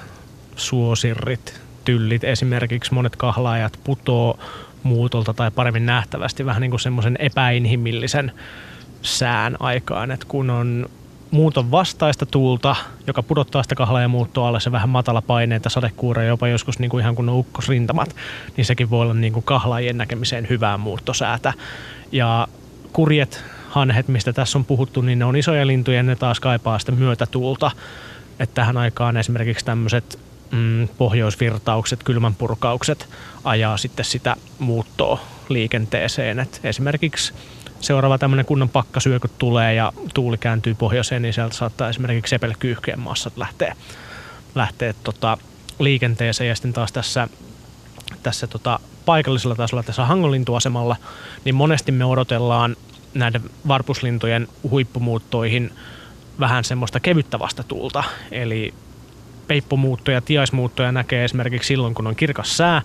suosirrit, tyllit esimerkiksi, monet kahlaajat putoo muutolta tai paremmin nähtävästi vähän niin kuin semmoisen epäinhimillisen sään aikaan, että kun on muuton vastaista tuulta, joka pudottaa sitä kahlaa ja muuttoa alle se vähän matala paineita, sadekuureja, jopa joskus niin kuin ihan kun ukkosrintamat, niin sekin voi olla niin kuin kahlaajien näkemiseen hyvää muuttosäätä. Ja kurjet hanhet, mistä tässä on puhuttu, niin ne on isoja lintuja ja ne taas kaipaa sitä myötätuulta. Että tähän aikaan esimerkiksi tämmöiset mm, pohjoisvirtaukset, kylmänpurkaukset ajaa sitten sitä muuttoa liikenteeseen. Et esimerkiksi seuraava tämmöinen kunnon pakkasyö, kun tulee ja tuuli kääntyy pohjoiseen, niin sieltä saattaa esimerkiksi sepelkyyhkeen massat lähteä, lähteä tota, liikenteeseen. Ja sitten taas tässä, tässä tota, paikallisella tasolla tässä hangolintuasemalla, niin monesti me odotellaan näiden varpuslintojen huippumuuttoihin vähän semmoista kevyttä vastatuulta. Eli peippomuuttoja, tiaismuuttoja näkee esimerkiksi silloin, kun on kirkas sää,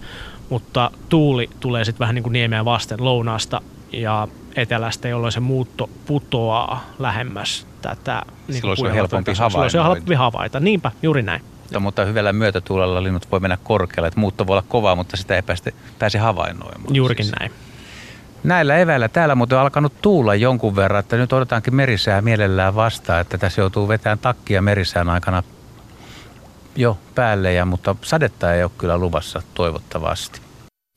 mutta tuuli tulee sitten vähän niin kuin niemeä vasten lounaasta ja etelästä, jolloin se muutto putoaa lähemmäs tätä. Niin silloin se on helpompi havaita. Silloin se on helpompi havaita. Niinpä, juuri näin. Mutta, mutta hyvällä myötätuulella linnut voi mennä korkealle. Että muutto voi olla kovaa, mutta sitä ei pääse, pääse havainnoimaan. Juurikin siis. näin. Näillä eväillä täällä muuten on alkanut tuulla jonkun verran, että nyt odotaankin merisää mielellään vastaan, että tässä joutuu vetämään takkia merisään aikana jo päälle, ja, mutta sadetta ei ole kyllä luvassa toivottavasti.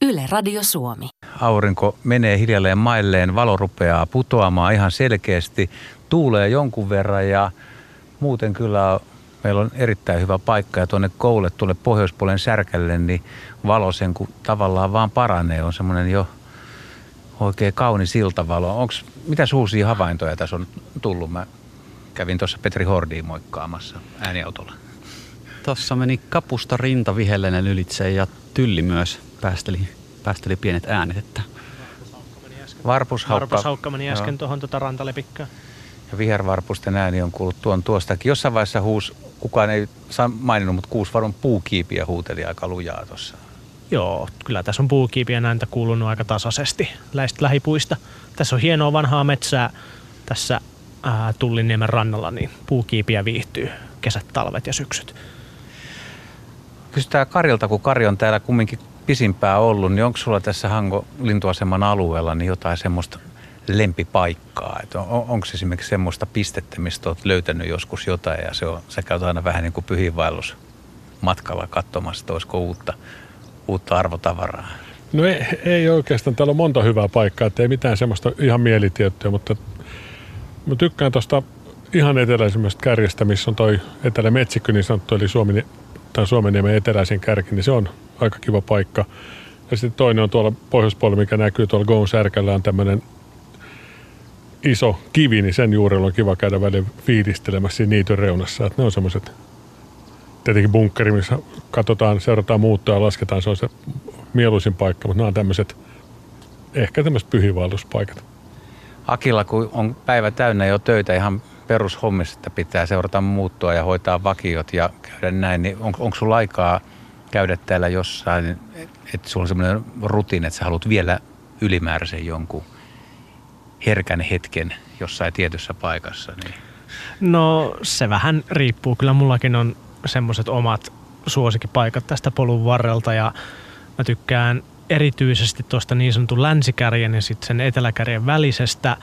Yle Radio Suomi. Aurinko menee hiljalleen mailleen, valo rupeaa putoamaan ihan selkeästi, tuulee jonkun verran ja muuten kyllä meillä on erittäin hyvä paikka ja tuonne koulle, tuonne pohjoispuolen särkälle, niin valo sen kun tavallaan vaan paranee, on semmoinen jo oikein kaunis iltavalo. Onks, mitä uusia havaintoja tässä on tullut? Mä kävin tuossa Petri Hordiin moikkaamassa ääniautolla. Tuossa meni kapusta rinta vihellenen ylitse ja tylli myös päästeli, päästeli pienet äänet. Että... Varpushaukka. Varpushaukka meni äsken tuohon tuota rantalepikkään. Ja vihervarpusten ääni on kuullut tuon tuostakin. Jossain vaiheessa huus, kukaan ei saa maininnut, mutta kuusvaron puukiipiä huuteli aika lujaa tuossa. Joo, kyllä tässä on puukiipiä näintä kuulunut aika tasaisesti läistä lähipuista. Tässä on hienoa vanhaa metsää tässä ää, Tullinniemen rannalla, niin puukiipiä viihtyy kesät, talvet ja syksyt. Kysytään Karilta, kun Kari on täällä kumminkin pisimpää ollut, niin onko sulla tässä Hanko lintuaseman alueella niin jotain semmoista lempipaikkaa? Että on, onko esimerkiksi semmoista pistettä, mistä olet löytänyt joskus jotain ja se on, sä käyt aina vähän niin kuin matkalla katsomassa, että olisiko uutta, uutta arvotavaraa? No ei, ei oikeastaan. Täällä on monta hyvää paikkaa, että ei mitään semmoista ihan mielitiettyä, mutta mä tykkään tuosta ihan eteläisimmästä kärjestä, missä on toi etelämetsikkö niin sanottu, eli Suomen, tai Suomen eteläisin kärki, niin se on aika kiva paikka. Ja sitten toinen on tuolla pohjoispuolella, mikä näkyy tuolla Goon särkällä, on tämmöinen iso kivi, niin sen juurella on kiva käydä välillä fiilistelemässä niityn reunassa. Että ne on semmoiset, tietenkin bunkkeri, missä katsotaan, seurataan muuttoa ja lasketaan, se on se mieluisin paikka, mutta nämä on tämmöiset, ehkä tämmöiset pyhiinvaelluspaikat. Akilla, kun on päivä täynnä jo töitä ihan perushommissa, että pitää seurata muuttoa ja hoitaa vakiot ja käydä näin, niin on, onko sulla aikaa käydä täällä jossain, että sulla on semmoinen rutiini, että sä haluat vielä ylimääräisen jonkun herkän hetken jossain tietyssä paikassa? Niin. No se vähän riippuu. Kyllä mullakin on semmoiset omat suosikkipaikat tästä polun varrelta ja mä tykkään erityisesti tuosta niin sanotun länsikärjen ja sitten sen eteläkärjen välisestä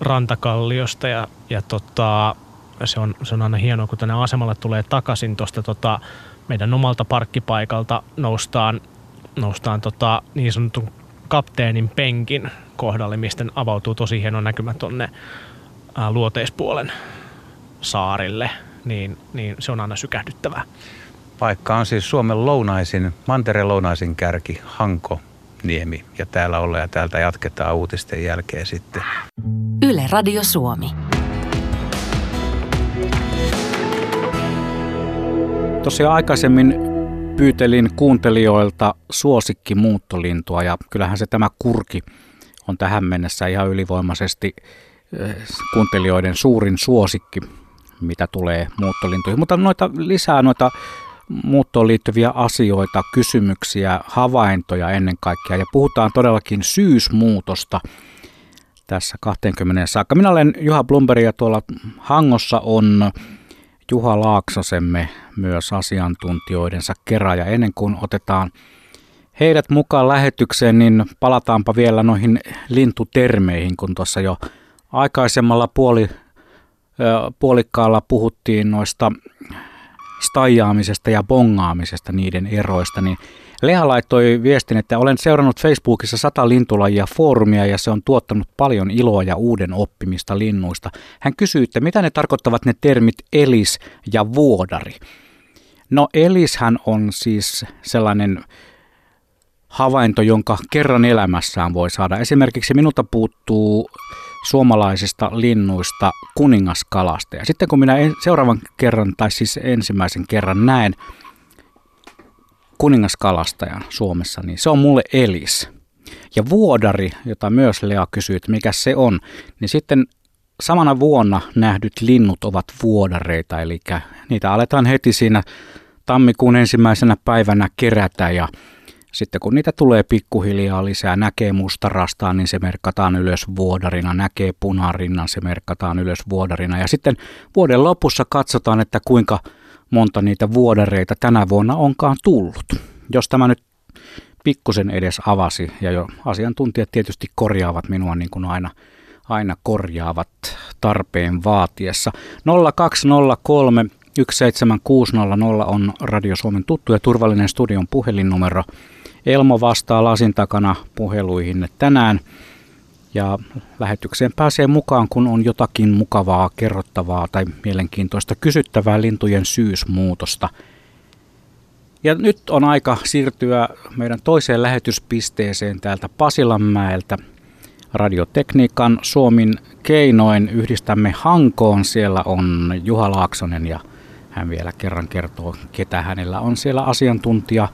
rantakalliosta ja, ja tota, se, on, se on aina hienoa, kun tänne asemalle tulee takaisin tuosta tota, meidän omalta parkkipaikalta noustaan, noustaan tota, niin sanotun kapteenin penkin kohdalle, mistä avautuu tosi hieno näkymä tuonne luoteispuolen saarille, niin, niin se on aina sykähdyttävää. Paikka on siis Suomen lounaisin, mantereen lounaisin kärki, Hanko, Niemi. Ja täällä ollaan ja täältä jatketaan uutisten jälkeen sitten. Yle Radio Suomi. Tosiaan aikaisemmin pyytelin kuuntelijoilta suosikki muuttolintua ja kyllähän se tämä kurki on tähän mennessä ihan ylivoimaisesti eh, kuuntelijoiden suurin suosikki, mitä tulee muuttolintuihin. Mutta noita lisää noita muuttoon liittyviä asioita, kysymyksiä, havaintoja ennen kaikkea. Ja puhutaan todellakin syysmuutosta tässä 20 saakka. Minä olen Juha Blumberg ja tuolla Hangossa on Juha Laaksosemme myös asiantuntijoidensa kerran. Ja ennen kuin otetaan heidät mukaan lähetykseen, niin palataanpa vielä noihin lintutermeihin, kun tuossa jo aikaisemmalla puoli, puolikkaalla puhuttiin noista stajaamisesta ja bongaamisesta, niiden eroista, niin Leha laittoi viestin, että olen seurannut Facebookissa sata lintulajia foorumia ja se on tuottanut paljon iloa ja uuden oppimista linnuista. Hän kysyy, että mitä ne tarkoittavat ne termit elis ja vuodari. No elishän on siis sellainen havainto, jonka kerran elämässään voi saada. Esimerkiksi minulta puuttuu suomalaisista linnuista kuningaskalasta. Ja sitten kun minä seuraavan kerran, tai siis ensimmäisen kerran näen kuningaskalastajan Suomessa, niin se on mulle elis. Ja vuodari, jota myös Lea kysyi, että mikä se on, niin sitten samana vuonna nähdyt linnut ovat vuodareita, eli niitä aletaan heti siinä tammikuun ensimmäisenä päivänä kerätä ja sitten kun niitä tulee pikkuhiljaa lisää, näkee mustarastaan, niin se merkataan ylös vuodarina, näkee punarinnan, se merkataan ylös vuodarina. Ja sitten vuoden lopussa katsotaan, että kuinka monta niitä vuodareita tänä vuonna onkaan tullut. Jos tämä nyt pikkusen edes avasi, ja jo asiantuntijat tietysti korjaavat minua niin kuin aina, aina korjaavat tarpeen vaatiessa. 0203 17600 on Radio Suomen tuttu ja turvallinen studion puhelinnumero. Elmo vastaa lasin takana puheluihin tänään. Ja lähetykseen pääsee mukaan, kun on jotakin mukavaa, kerrottavaa tai mielenkiintoista kysyttävää lintujen syysmuutosta. Ja nyt on aika siirtyä meidän toiseen lähetyspisteeseen täältä Pasilanmäeltä. Radiotekniikan Suomin keinoin yhdistämme Hankoon. Siellä on Juha Laaksonen ja hän vielä kerran kertoo, ketä hänellä on siellä asiantuntija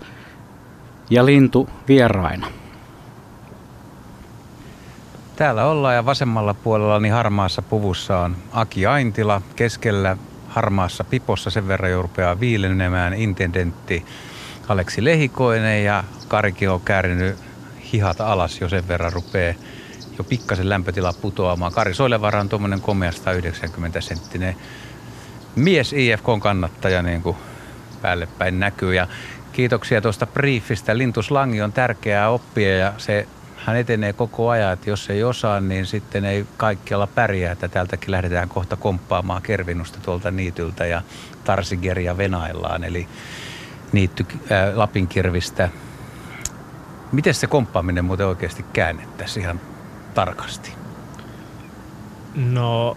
ja lintu vieraina. Täällä ollaan ja vasemmalla puolella niin harmaassa puvussa on Aki Aintila. Keskellä harmaassa pipossa sen verran jo rupeaa viilenemään intendentti Aleksi Lehikoinen ja Karki on käärinyt hihat alas jo sen verran rupeaa jo pikkasen lämpötila putoamaan. Kari Soilevara on tuommoinen komea 190 senttinen mies IFK kannattaja niin kuin päälle päin näkyy. Ja kiitoksia tuosta briefistä. Lintuslangi on tärkeää oppia ja se hän etenee koko ajan, että jos ei osaa, niin sitten ei kaikkialla pärjää, että täältäkin lähdetään kohta komppaamaan kervinusta tuolta niityltä ja tarsigeria venaillaan, eli niitty äh, Lapinkirvistä. Miten se komppaaminen muuten oikeasti käännettäisiin ihan tarkasti? No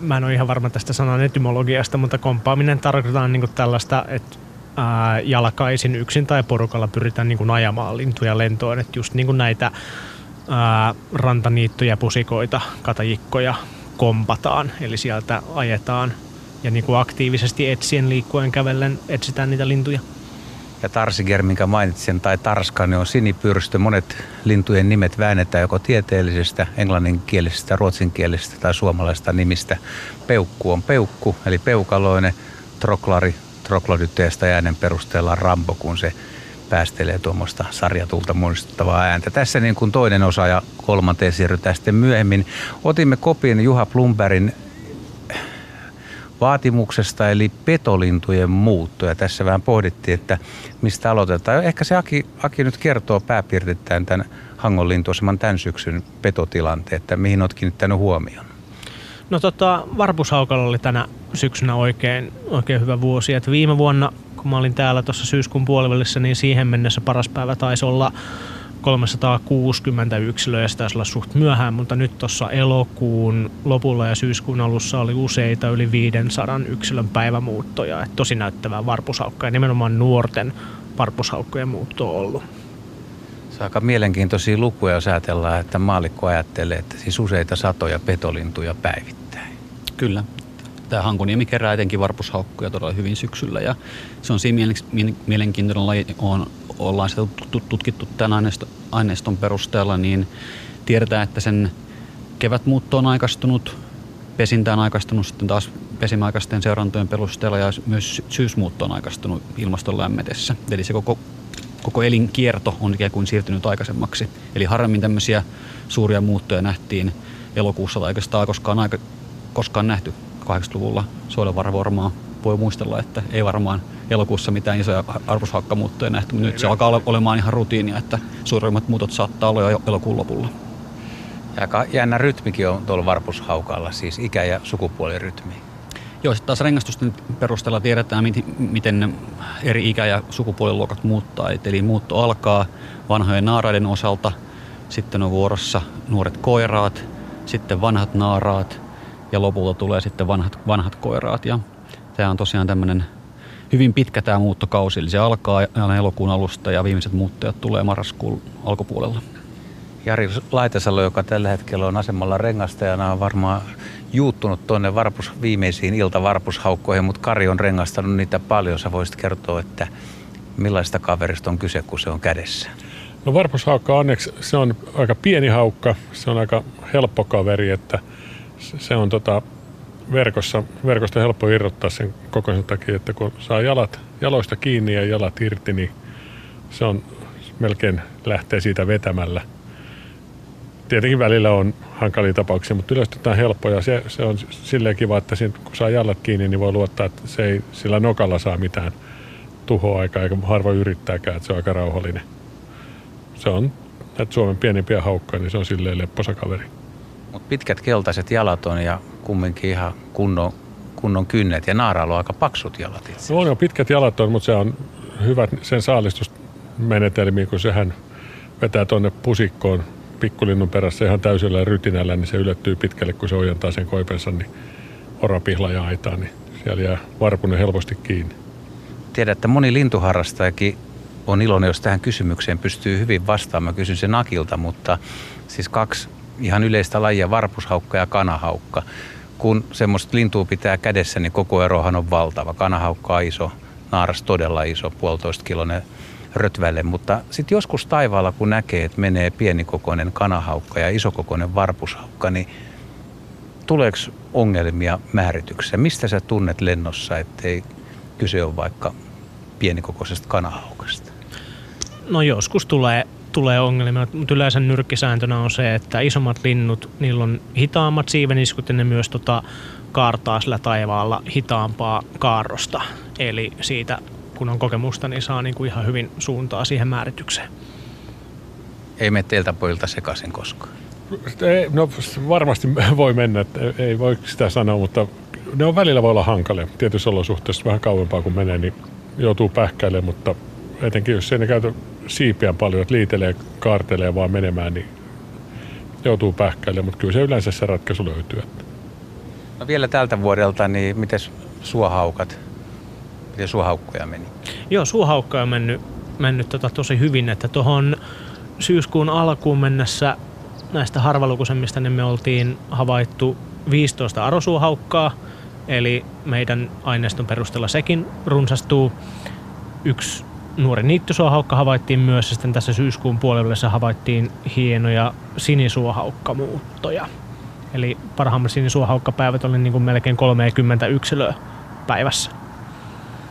mä en ole ihan varma tästä sanan etymologiasta, mutta kompaaminen tarkoittaa niin tällaista, että ää, jalkaisin yksin tai porukalla pyritään niin kuin ajamaan lintuja lentoon. Että just niin kuin näitä ää, rantaniittoja, pusikoita, katajikkoja kompataan, eli sieltä ajetaan ja niin kuin aktiivisesti etsien liikkuen kävellen etsitään niitä lintuja. Ja tarsiger, minkä mainitsin, tai tarska, niin on sinipyrstö. Monet lintujen nimet väännetään joko tieteellisestä, englanninkielisestä, ruotsinkielisestä tai suomalaisesta nimistä. Peukku on peukku, eli peukaloinen, troklari, troklodyteesta äänen perusteella Rambo, kun se päästelee tuommoista sarjatulta muistuttavaa ääntä. Tässä niin kuin toinen osa ja kolmanteen siirrytään sitten myöhemmin. Otimme kopin Juha Plumberin vaatimuksesta, eli petolintujen muutto. Ja tässä vähän pohdittiin, että mistä aloitetaan. Ehkä se Aki, Aki nyt kertoo pääpiirteittäin tämän Hangon lintuaseman tämän syksyn petotilanteen, että mihin olet kiinnittänyt huomioon. No tota, Varpushaukalla oli tänä syksynä oikein, oikein hyvä vuosi. Et viime vuonna, kun mä olin täällä tuossa syyskuun puolivälissä, niin siihen mennessä paras päivä taisi olla 360 yksilöä ja se taisi olla suht myöhään, mutta nyt tuossa elokuun lopulla ja syyskuun alussa oli useita yli 500 yksilön päivämuuttoja. Et tosi näyttävää varpushaukkaa ja nimenomaan nuorten varpushaukkojen muutto on ollut. Se on aika mielenkiintoisia lukuja, jos ajatellaan, että maalikko ajattelee, että siis useita satoja petolintuja päivittäin. Kyllä. Tämä Hankuniemi kerää etenkin varpushaukkuja todella hyvin syksyllä ja se on siinä mielenkiintoinen laji, on, ollaan sitä tutkittu tämän aineiston perusteella, niin tiedetään, että sen kevätmuutto on aikaistunut, pesintä on aikaistunut sitten taas pesimäaikaisten seurantojen perusteella ja myös syysmuutto on aikaistunut ilmaston lämmetessä. Eli se koko koko elinkierto on ikään kuin siirtynyt aikaisemmaksi. Eli harvemmin tämmöisiä suuria muuttoja nähtiin elokuussa tai oikeastaan koskaan, aika, koskaan nähty 80-luvulla. Soilenvarra varmaan voi muistella, että ei varmaan elokuussa mitään isoja arvoshakkamuuttoja nähty, mutta nyt se alkaa olemaan ihan rutiinia, että suurimmat muutot saattaa olla jo elokuun lopulla. Ja aika jännä rytmikin on tuolla varpushaukalla, siis ikä- ja sukupuolirytmi. Joo, sitten taas rengastusten perusteella tiedetään, miten eri ikä- ja sukupuoliluokat muuttaa. Eli muutto alkaa vanhojen naaraiden osalta, sitten on vuorossa nuoret koiraat, sitten vanhat naaraat ja lopulta tulee sitten vanhat, vanhat koiraat. Ja tämä on tosiaan tämmöinen hyvin pitkä tämä muuttokausi, eli se alkaa aina elokuun alusta ja viimeiset muuttajat tulee marraskuun alkupuolella. Jari Laitesalo, joka tällä hetkellä on asemalla rengastajana, on varmaan juuttunut tuonne varpus, viimeisiin iltavarpushaukkoihin, mutta Kari on rengastanut niitä paljon. Sä voisit kertoa, että millaista kaverista on kyse, kun se on kädessä? No varpushaukka onneksi se on aika pieni haukka, se on aika helppo kaveri, että se on tota verkossa, verkosta helppo irrottaa sen koko sen takia, että kun saa jalat, jaloista kiinni ja jalat irti, niin se on melkein lähtee siitä vetämällä. Tietenkin välillä on hankalia tapauksia, mutta yleisesti tämä on helppo ja se, se on silleen kiva, että siinä, kun saa jalat kiinni, niin voi luottaa, että se ei sillä nokalla saa mitään tuhoaikaa, eikä harvoin yrittääkään, että se on aika rauhallinen. Se on näitä Suomen pienimpiä haukkoja, niin se on silleen lepposa kaveri. Mut pitkät keltaiset jalat on ja kumminkin ihan kunnon, kunnon kynnet ja naaraalla on aika paksut jalat itse. No on jo pitkät jalat on, mutta se on hyvät sen saalistusmenetelmiä, kun sehän vetää tuonne pusikkoon pikkulinnun perässä ihan täysillä rytinällä, niin se ylettyy pitkälle, kun se ojentaa sen koipensa, niin orapihla ja aitaa, niin siellä jää varpunen helposti kiinni. Tiedän, että moni lintuharrastajakin on iloinen, jos tähän kysymykseen pystyy hyvin vastaamaan. Mä kysyn sen Akilta, mutta siis kaksi ihan yleistä lajia, varpushaukka ja kanahaukka. Kun semmoista lintua pitää kädessä, niin koko erohan on valtava. Kanahaukka on iso, naaras todella iso, puolitoista kilonen rötvälle, mutta sitten joskus taivaalla, kun näkee, että menee pienikokoinen kanahaukka ja isokokoinen varpushaukka, niin tuleeko ongelmia määrityksessä? Mistä sä tunnet lennossa, ettei kyse ole vaikka pienikokoisesta kanahaukasta? No joskus tulee, tulee ongelmia, mutta yleensä nyrkkisääntönä on se, että isommat linnut, niillä on hitaammat siiveniskut ja ne myös tota, kaartaa sillä taivaalla hitaampaa kaarrosta. Eli siitä kun on kokemusta, niin saa niin kuin ihan hyvin suuntaa siihen määritykseen. Ei mene teiltä pojilta sekaisin koskaan. Ei, no varmasti voi mennä, että ei voi sitä sanoa, mutta ne on välillä voi olla hankalia. Tietyissä olosuhteissa vähän kauempaa kun menee, niin joutuu pähkäilemään, mutta etenkin jos ei ne käytä siipiä paljon, että liitelee, kaartelee vaan menemään, niin joutuu pähkäilemään, mutta kyllä se yleensä se ratkaisu löytyy. No vielä tältä vuodelta, niin miten suohaukat, miten suohaukkoja meni? Joo, suohaukka on mennyt, mennyt tota tosi hyvin, että tuohon syyskuun alkuun mennessä näistä harvalukuisemmista niin me oltiin havaittu 15 arosuohaukkaa, eli meidän aineiston perusteella sekin runsastuu. Yksi nuori niittysuohaukka havaittiin myös, ja sitten tässä syyskuun puolella havaittiin hienoja sinisuohaukkamuuttoja. Eli parhaimmat sinisuohaukkapäivät oli niin kuin melkein 30 yksilöä päivässä.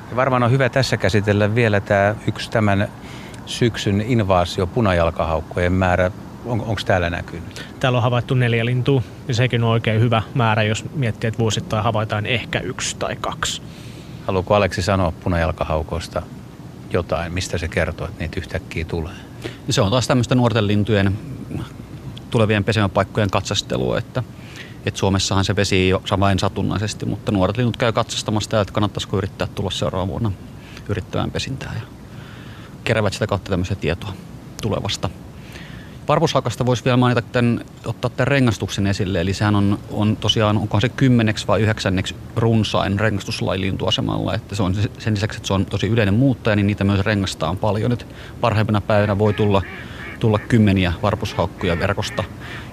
Ja varmaan on hyvä tässä käsitellä vielä tämä yksi tämän syksyn invaasio punajalkahaukkojen määrä. On, Onko täällä näkynyt? Täällä on havaittu neljä lintua, ja sekin on oikein hyvä määrä, jos miettii, että vuosittain havaitaan ehkä yksi tai kaksi. Haluatko Aleksi sanoa punajalkahaukoista jotain, mistä se kertoo, että niitä yhtäkkiä tulee? Se on taas tämmöistä nuorten lintujen tulevien pesemäpaikkojen katsastelua, että, että Suomessahan se vesi jo vain satunnaisesti, mutta nuoret linnut käy katsastamassa että kannattaisiko yrittää tulla seuraavana vuonna yrittämään pesintää ja keräävät sitä kautta tämmöistä tietoa tulevasta. Varpushaukasta voisi vielä mainita tämän, ottaa tämän rengastuksen esille, eli sehän on, on tosiaan, onkohan se kymmeneksi vai yhdeksänneksi runsain rengastuslaji lintuasemalla, että se on sen lisäksi, että se on tosi yleinen muuttaja, niin niitä myös rengastaa paljon, että parhaimpina päivinä voi tulla, tulla kymmeniä varpushaukkuja verkosta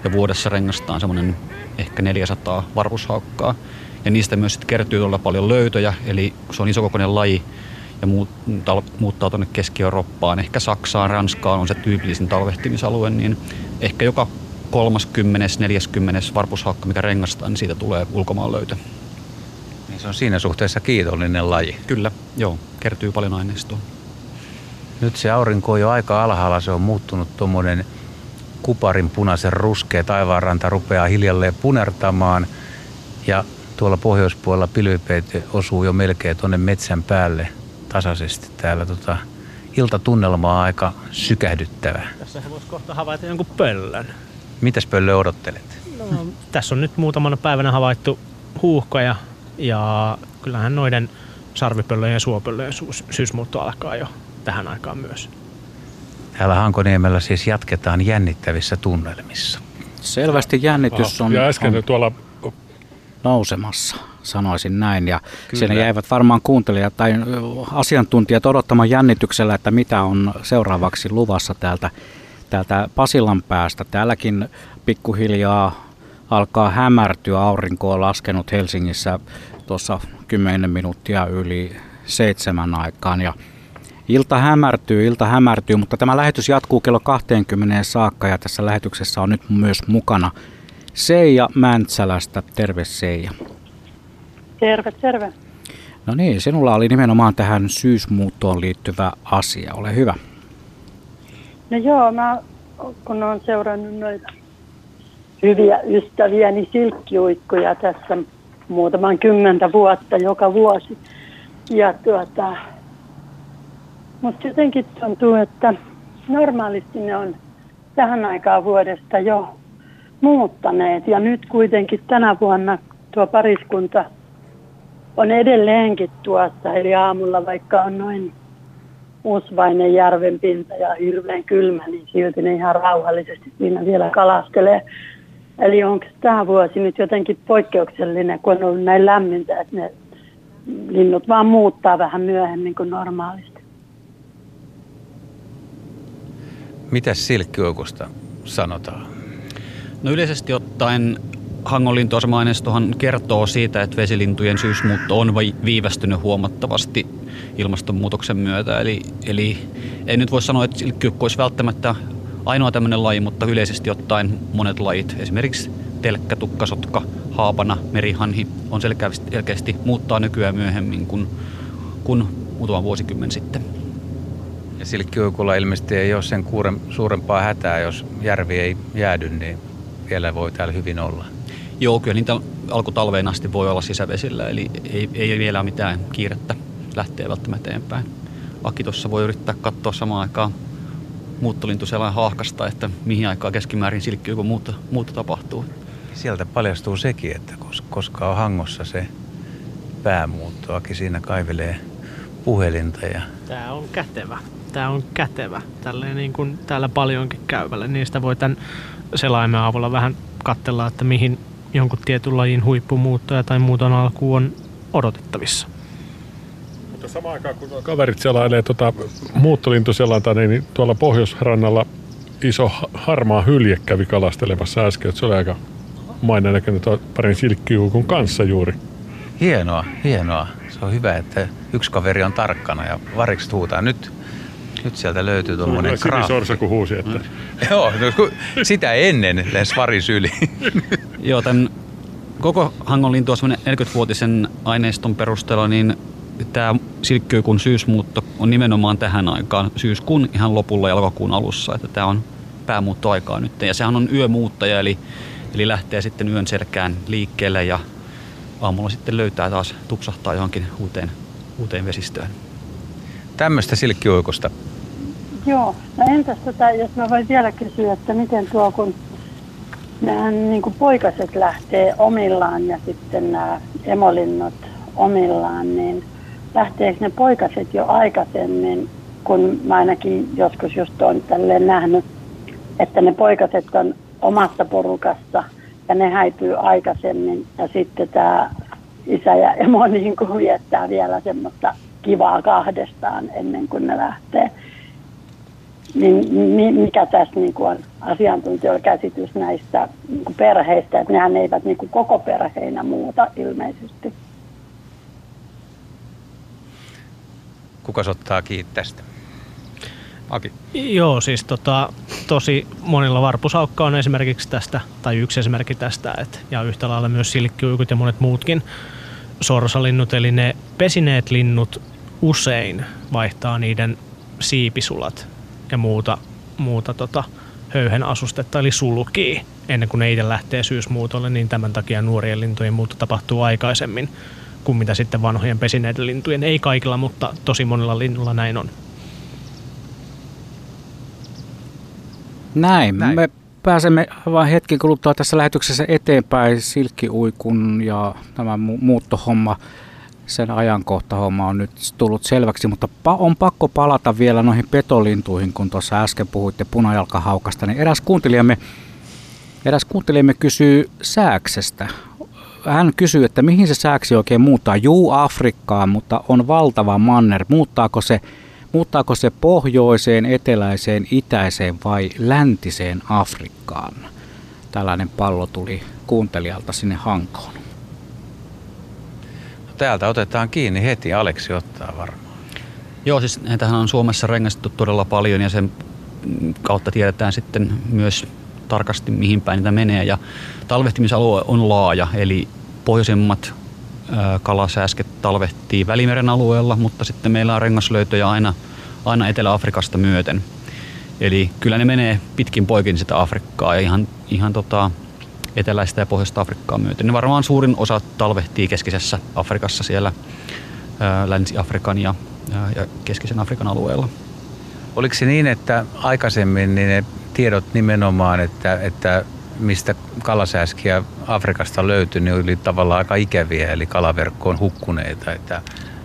ja vuodessa rengastaan semmoinen ehkä 400 varpushaukkaa. Ja niistä myös sitten kertyy todella paljon löytöjä, eli se on isokokoinen laji, ja muut, tal, muuttaa tuonne Keski-Eurooppaan, ehkä Saksaan, Ranskaan on se tyypillisin talvehtimisalue, niin ehkä joka 30. 40. varpushaukka, mikä rengastaa, niin siitä tulee ulkomaan löytö. Niin se on siinä suhteessa kiitollinen laji. Kyllä, joo, kertyy paljon aineistoa. Nyt se aurinko on jo aika alhaalla, se on muuttunut tuommoinen kuparin punaisen ruskea taivaanranta rupeaa hiljalleen punertamaan ja tuolla pohjoispuolella pilvipeite osuu jo melkein tuonne metsän päälle tasaisesti täällä tota, iltatunnelma on aika sykähdyttävä. Tässä voisi kohta havaita jonkun pöllön. Mitäs pöllö odottelet? No, tässä on nyt muutamana päivänä havaittu huuhkoja ja kyllähän noiden sarvipöllöjen ja suopöllöjen syys- syysmuutto alkaa jo tähän aikaan myös. Täällä Hankoniemellä siis jatketaan jännittävissä tunnelmissa. Selvästi jännitys on, ja äsken on tuolla nousemassa, sanoisin näin. Ja Kyllä. siinä jäivät varmaan kuuntelijat tai asiantuntijat odottamaan jännityksellä, että mitä on seuraavaksi luvassa täältä, täältä Pasilan päästä. Täälläkin pikkuhiljaa alkaa hämärtyä. Aurinko on laskenut Helsingissä tuossa 10 minuuttia yli seitsemän aikaan. Ja, Ilta hämärtyy, ilta hämärtyy, mutta tämä lähetys jatkuu kello 20 saakka ja tässä lähetyksessä on nyt myös mukana Seija Mäntsälästä. Terve Seija. Terve, terve. No niin, sinulla oli nimenomaan tähän syysmuuttoon liittyvä asia. Ole hyvä. No joo, mä kun olen seurannut noita hyviä ystäviäni silkkiuikkuja tässä muutaman kymmentä vuotta joka vuosi. Ja tuota, mutta jotenkin tuntuu, että normaalisti ne on tähän aikaan vuodesta jo muuttaneet. Ja nyt kuitenkin tänä vuonna tuo pariskunta on edelleenkin tuossa. Eli aamulla vaikka on noin usvainen järvenpinta ja hirveän kylmä, niin silti ne ihan rauhallisesti siinä vielä kalastelee. Eli onko tämä vuosi nyt jotenkin poikkeuksellinen, kun on ollut näin lämmintä, että ne linnut vaan muuttaa vähän myöhemmin kuin normaalisti. Mitä silkkiuikusta sanotaan? No yleisesti ottaen Hangon lintuasema-aineistohan kertoo siitä, että vesilintujen syysmuutto on viivästynyt huomattavasti ilmastonmuutoksen myötä. Eli, eli ei nyt voi sanoa, että silkkiukko olisi välttämättä ainoa tämmöinen laji, mutta yleisesti ottaen monet lajit, esimerkiksi telkkä, tukkasotka, haapana, merihanhi, on selkeästi, selkeästi muuttaa nykyään myöhemmin kuin, kuin muutama vuosikymmen sitten. Ja silkkiuikulla ilmeisesti ei ole sen kuuren, suurempaa hätää, jos järvi ei jäädy, niin vielä voi täällä hyvin olla. Joo, kyllä niitä alkutalveen asti voi olla sisävesillä, eli ei, ei vielä ole mitään kiirettä lähteä välttämättä eteenpäin. Aki tuossa voi yrittää katsoa samaan aikaan muuttolintu sellainen haahkasta, että mihin aikaan keskimäärin silkkiukon muutto, muutto tapahtuu. Sieltä paljastuu sekin, että koska on hangossa se päämuuttoakin siinä kaivelee puhelinta. Ja... Tämä on kätevä. Tämä on kätevä. Tälleen niin kuin täällä paljonkin käyvälle. Niistä voi tämän selaimen avulla vähän katsella, että mihin jonkun tietyn lajin huippumuuttoja tai muuton alku on odotettavissa. Mutta samaan aikaan kun kaverit selailee tuota muuttolintuselanta, niin tuolla pohjoisrannalla iso harmaa hylje kävi kalastelemassa äsken. Että se oli aika mainen näköinen parin silkkiuukun kanssa juuri. Hienoa, hienoa. Se on hyvä, että yksi kaveri on tarkkana ja varikset huutaa. Nyt nyt sieltä löytyy tuommoinen kraafi. Sorsa kun huusi, että... Mm. Joo, no, sitä ennen lähes varis yli. Joo, tämän koko Hangon lintu 40-vuotisen aineiston perusteella, niin tämä silkkyykun syysmuutto on nimenomaan tähän aikaan, syyskuun ihan lopulla ja lokakuun alussa, että tämä on päämuuttoaikaa nyt. Ja sehän on yömuuttaja, eli, eli lähtee sitten yön selkään liikkeelle ja aamulla sitten löytää taas, tupsahtaa johonkin uuteen, uuteen vesistöön. Tämmöistä silkkiuikosta Joo, no entäs tota, jos mä voin vielä kysyä, että miten tuo, kun nämähän niin kuin poikaset lähtee omillaan ja sitten nämä emolinnot omillaan, niin lähteekö ne poikaset jo aikaisemmin, kun mä ainakin joskus just olen tälleen nähnyt, että ne poikaset on omassa porukassa ja ne häipyy aikaisemmin ja sitten tämä isä ja emo niin kuin viettää vielä semmoista kivaa kahdestaan ennen kuin ne lähtee niin mikä tässä niin kuin on asiantuntijoilla käsitys näistä niin kuin perheistä, että nehän eivät niin kuin koko perheinä muuta ilmeisesti. Kuka ottaa kiinni tästä? Aki. Joo, siis tota, tosi monilla varpusaukka on esimerkiksi tästä, tai yksi esimerkki tästä, että, ja yhtä lailla myös silkkiuikut ja monet muutkin sorsalinnut, eli ne pesineet linnut usein vaihtaa niiden siipisulat ja muuta, muuta tota, höyhen asustetta, eli sulkii ennen kuin ne itse lähtee syysmuutolle, niin tämän takia nuorien lintujen muutto tapahtuu aikaisemmin kuin mitä sitten vanhojen pesineiden lintujen. Ei kaikilla, mutta tosi monilla linnulla näin on. Näin. näin. Me pääsemme vain hetken kuluttua tässä lähetyksessä eteenpäin silkkiuikun ja tämä muuttohomma sen ajankohtahomma on nyt tullut selväksi, mutta on pakko palata vielä noihin petolintuihin, kun tuossa äsken puhuitte punajalkahaukasta, niin eräs kuuntelijamme, eräs kuuntelijamme kysyy sääksestä. Hän kysyy, että mihin se sääksi oikein muuttaa. Juu, Afrikkaan, mutta on valtava manner. Muuttaako se, muuttaako se pohjoiseen, eteläiseen, itäiseen vai läntiseen Afrikkaan? Tällainen pallo tuli kuuntelijalta sinne Hankoon täältä otetaan kiinni heti. Aleksi ottaa varmaan. Joo, siis näitähän on Suomessa rengastettu todella paljon ja sen kautta tiedetään sitten myös tarkasti mihin päin niitä menee. Ja talvehtimisalue on laaja, eli pohjoisemmat kalasääsket talvehtii Välimeren alueella, mutta sitten meillä on rengaslöytöjä aina, aina Etelä-Afrikasta myöten. Eli kyllä ne menee pitkin poikin sitä Afrikkaa ja ihan, ihan tota, eteläistä ja pohjoista Afrikkaa myöten. Ne varmaan suurin osa talvehtii keskisessä Afrikassa siellä Länsi-Afrikan ja, ja keskisen Afrikan alueella. Oliko se niin, että aikaisemmin niin ne tiedot nimenomaan, että, että mistä kalasääskiä Afrikasta löytyi, niin oli tavallaan aika ikäviä, eli kalaverkkoon hukkuneita, että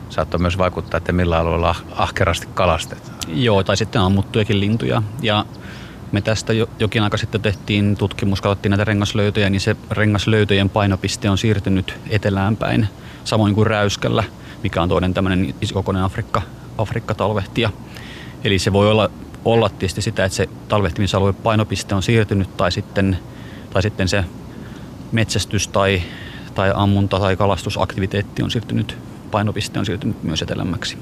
saattoi myös vaikuttaa, että millä alueella ahkerasti kalastetaan. Joo, tai sitten ammuttujakin lintuja. Ja me tästä jo, jokin aika sitten tehtiin tutkimus, katsottiin näitä rengaslöytöjä, niin se rengaslöytöjen painopiste on siirtynyt etelään päin, samoin kuin räyskällä, mikä on toinen tämmöinen isokokoinen Afrikka, Afrikka-talvehtija. Eli se voi olla, olla tietysti sitä, että se talvehtimisalue painopiste on siirtynyt tai sitten, tai sitten se metsästys tai, tai ammunta tai kalastusaktiviteetti on siirtynyt, painopiste on siirtynyt myös etelämmäksi.